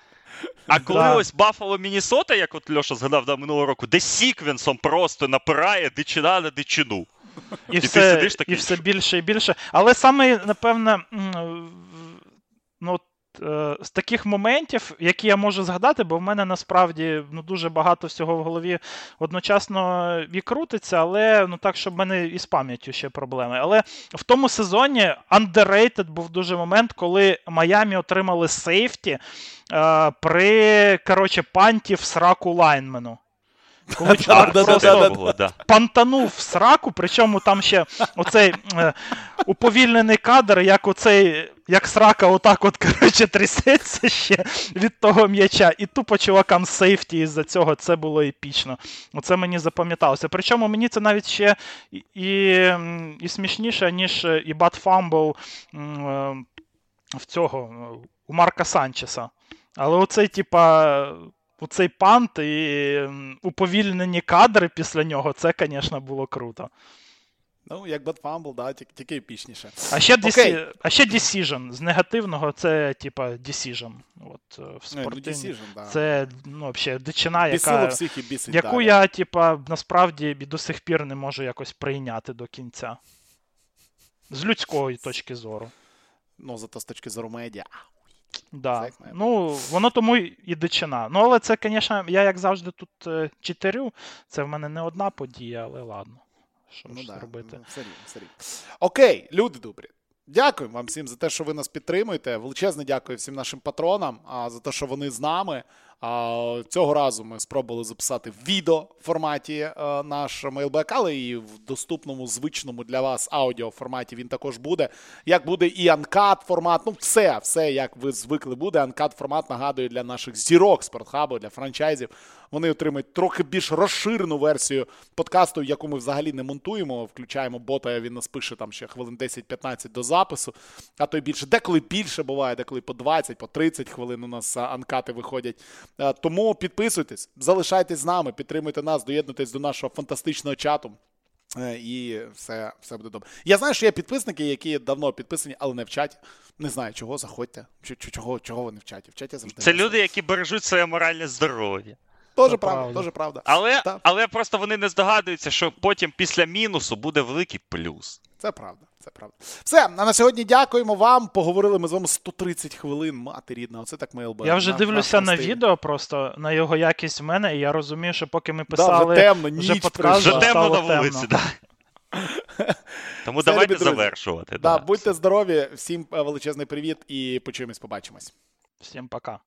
А коли Да. ось Баффало Мінісота, як от Льоша згадав да, минулого року, де Сіквенсом просто напирає дичина на дичину. І, і все, сидиш і все більше і більше. Але саме, напевне, ну, е, з таких моментів, які я можу згадати, бо в мене насправді ну, дуже багато всього в голові одночасно і крутиться, але ну так, щоб в мене і з пам'яттю ще проблеми. Але в тому сезоні underrated був дуже момент, коли Майами отримали сейфті е, при коротше, punt і в сраку lineman у. Коли чувак да, просто да, да. пантанув в сраку, причому там ще оцей е, уповільнений кадр, як оцей, як срака отак от, коротше, трясеться ще від того м'яча. І тупо чувакам safety із-за цього це було епічно. Оце мені запам'яталося. Причому мені це навіть ще і, і, і смішніше, ніж е, і Butt Fumble е, в цього, е, у Марка Санчеса. Але оцей, типа. Оцей пант і уповільнені кадри після нього, це, звісно, було круто. Ну, як Bad Fumble, да, тільки, тільки епічніше. А ще, десі... а ще Decision. З негативного це, типа, Decision. От, е, в Ну, спортивні. Decision, да. Це, ну, взагалі, дичина, яка, всіх і бісить яку далі. я, типа, насправді до сих пір не можу якось прийняти до кінця. З людської точки зору. Ну, зато з точки зору медіа. Да. Ну, воно тому і дичина. Ну, але це, звісно, я як завжди тут е, читерю. Це в мене не одна подія, але ладно. Що Ну, ж да, робити? ну, все рівно, все рівно. Окей, люди добрі. Дякую вам всім за те, що ви нас підтримуєте. Величезне дякую всім нашим патронам за те, що вони з нами. А, цього разу ми спробували записати в відео форматі е, наш мейлбек, але і в доступному звичному для вас аудіо форматі він також буде. Як буде і анкат формат, ну все, все, як ви звикли буде. Анкад формат нагадую для наших зірок спортхабу, для франчайзів. Вони отримають трохи більш розширену версію подкасту, яку ми взагалі не монтуємо. Включаємо бота, він нас пише там ще хвилин 10-15 до запису, а то й більше. Деколи більше буває, деколи по 20, по 30 хвилин у нас анкати виходять. Тому підписуйтесь, залишайтесь з нами, підтримуйте нас, доєднуйтесь до нашого фантастичного чату. Е, І все, все буде добре. Я знаю, що є підписники, які давно підписані, але не в чаті. Не знаю, чого заходьте. Чого, чого вони в чаті? В чаті завжди. Це люди, які бережуть своє моральне здоров'я. Тоже правда, правда. тоже правда. Але, Так. але просто вони не здогадуються, що потім після мінусу буде великий плюс. Це правда, це правда. Все, а на сьогодні дякуємо вам. Поговорили ми з вами 130 хвилин. Мати рідна, оце так ми Я вже дивлюся на відео просто на його якість в мене, і я розумію, що поки ми Да, вже писали темно, вже подкаст, Вже темно стало на вулиці, темно. да. Тому Все, давайте любі завершувати. Да, Да. будьте здорові, всім е, величезний привіт і почуємось, побачимось. Всім пока.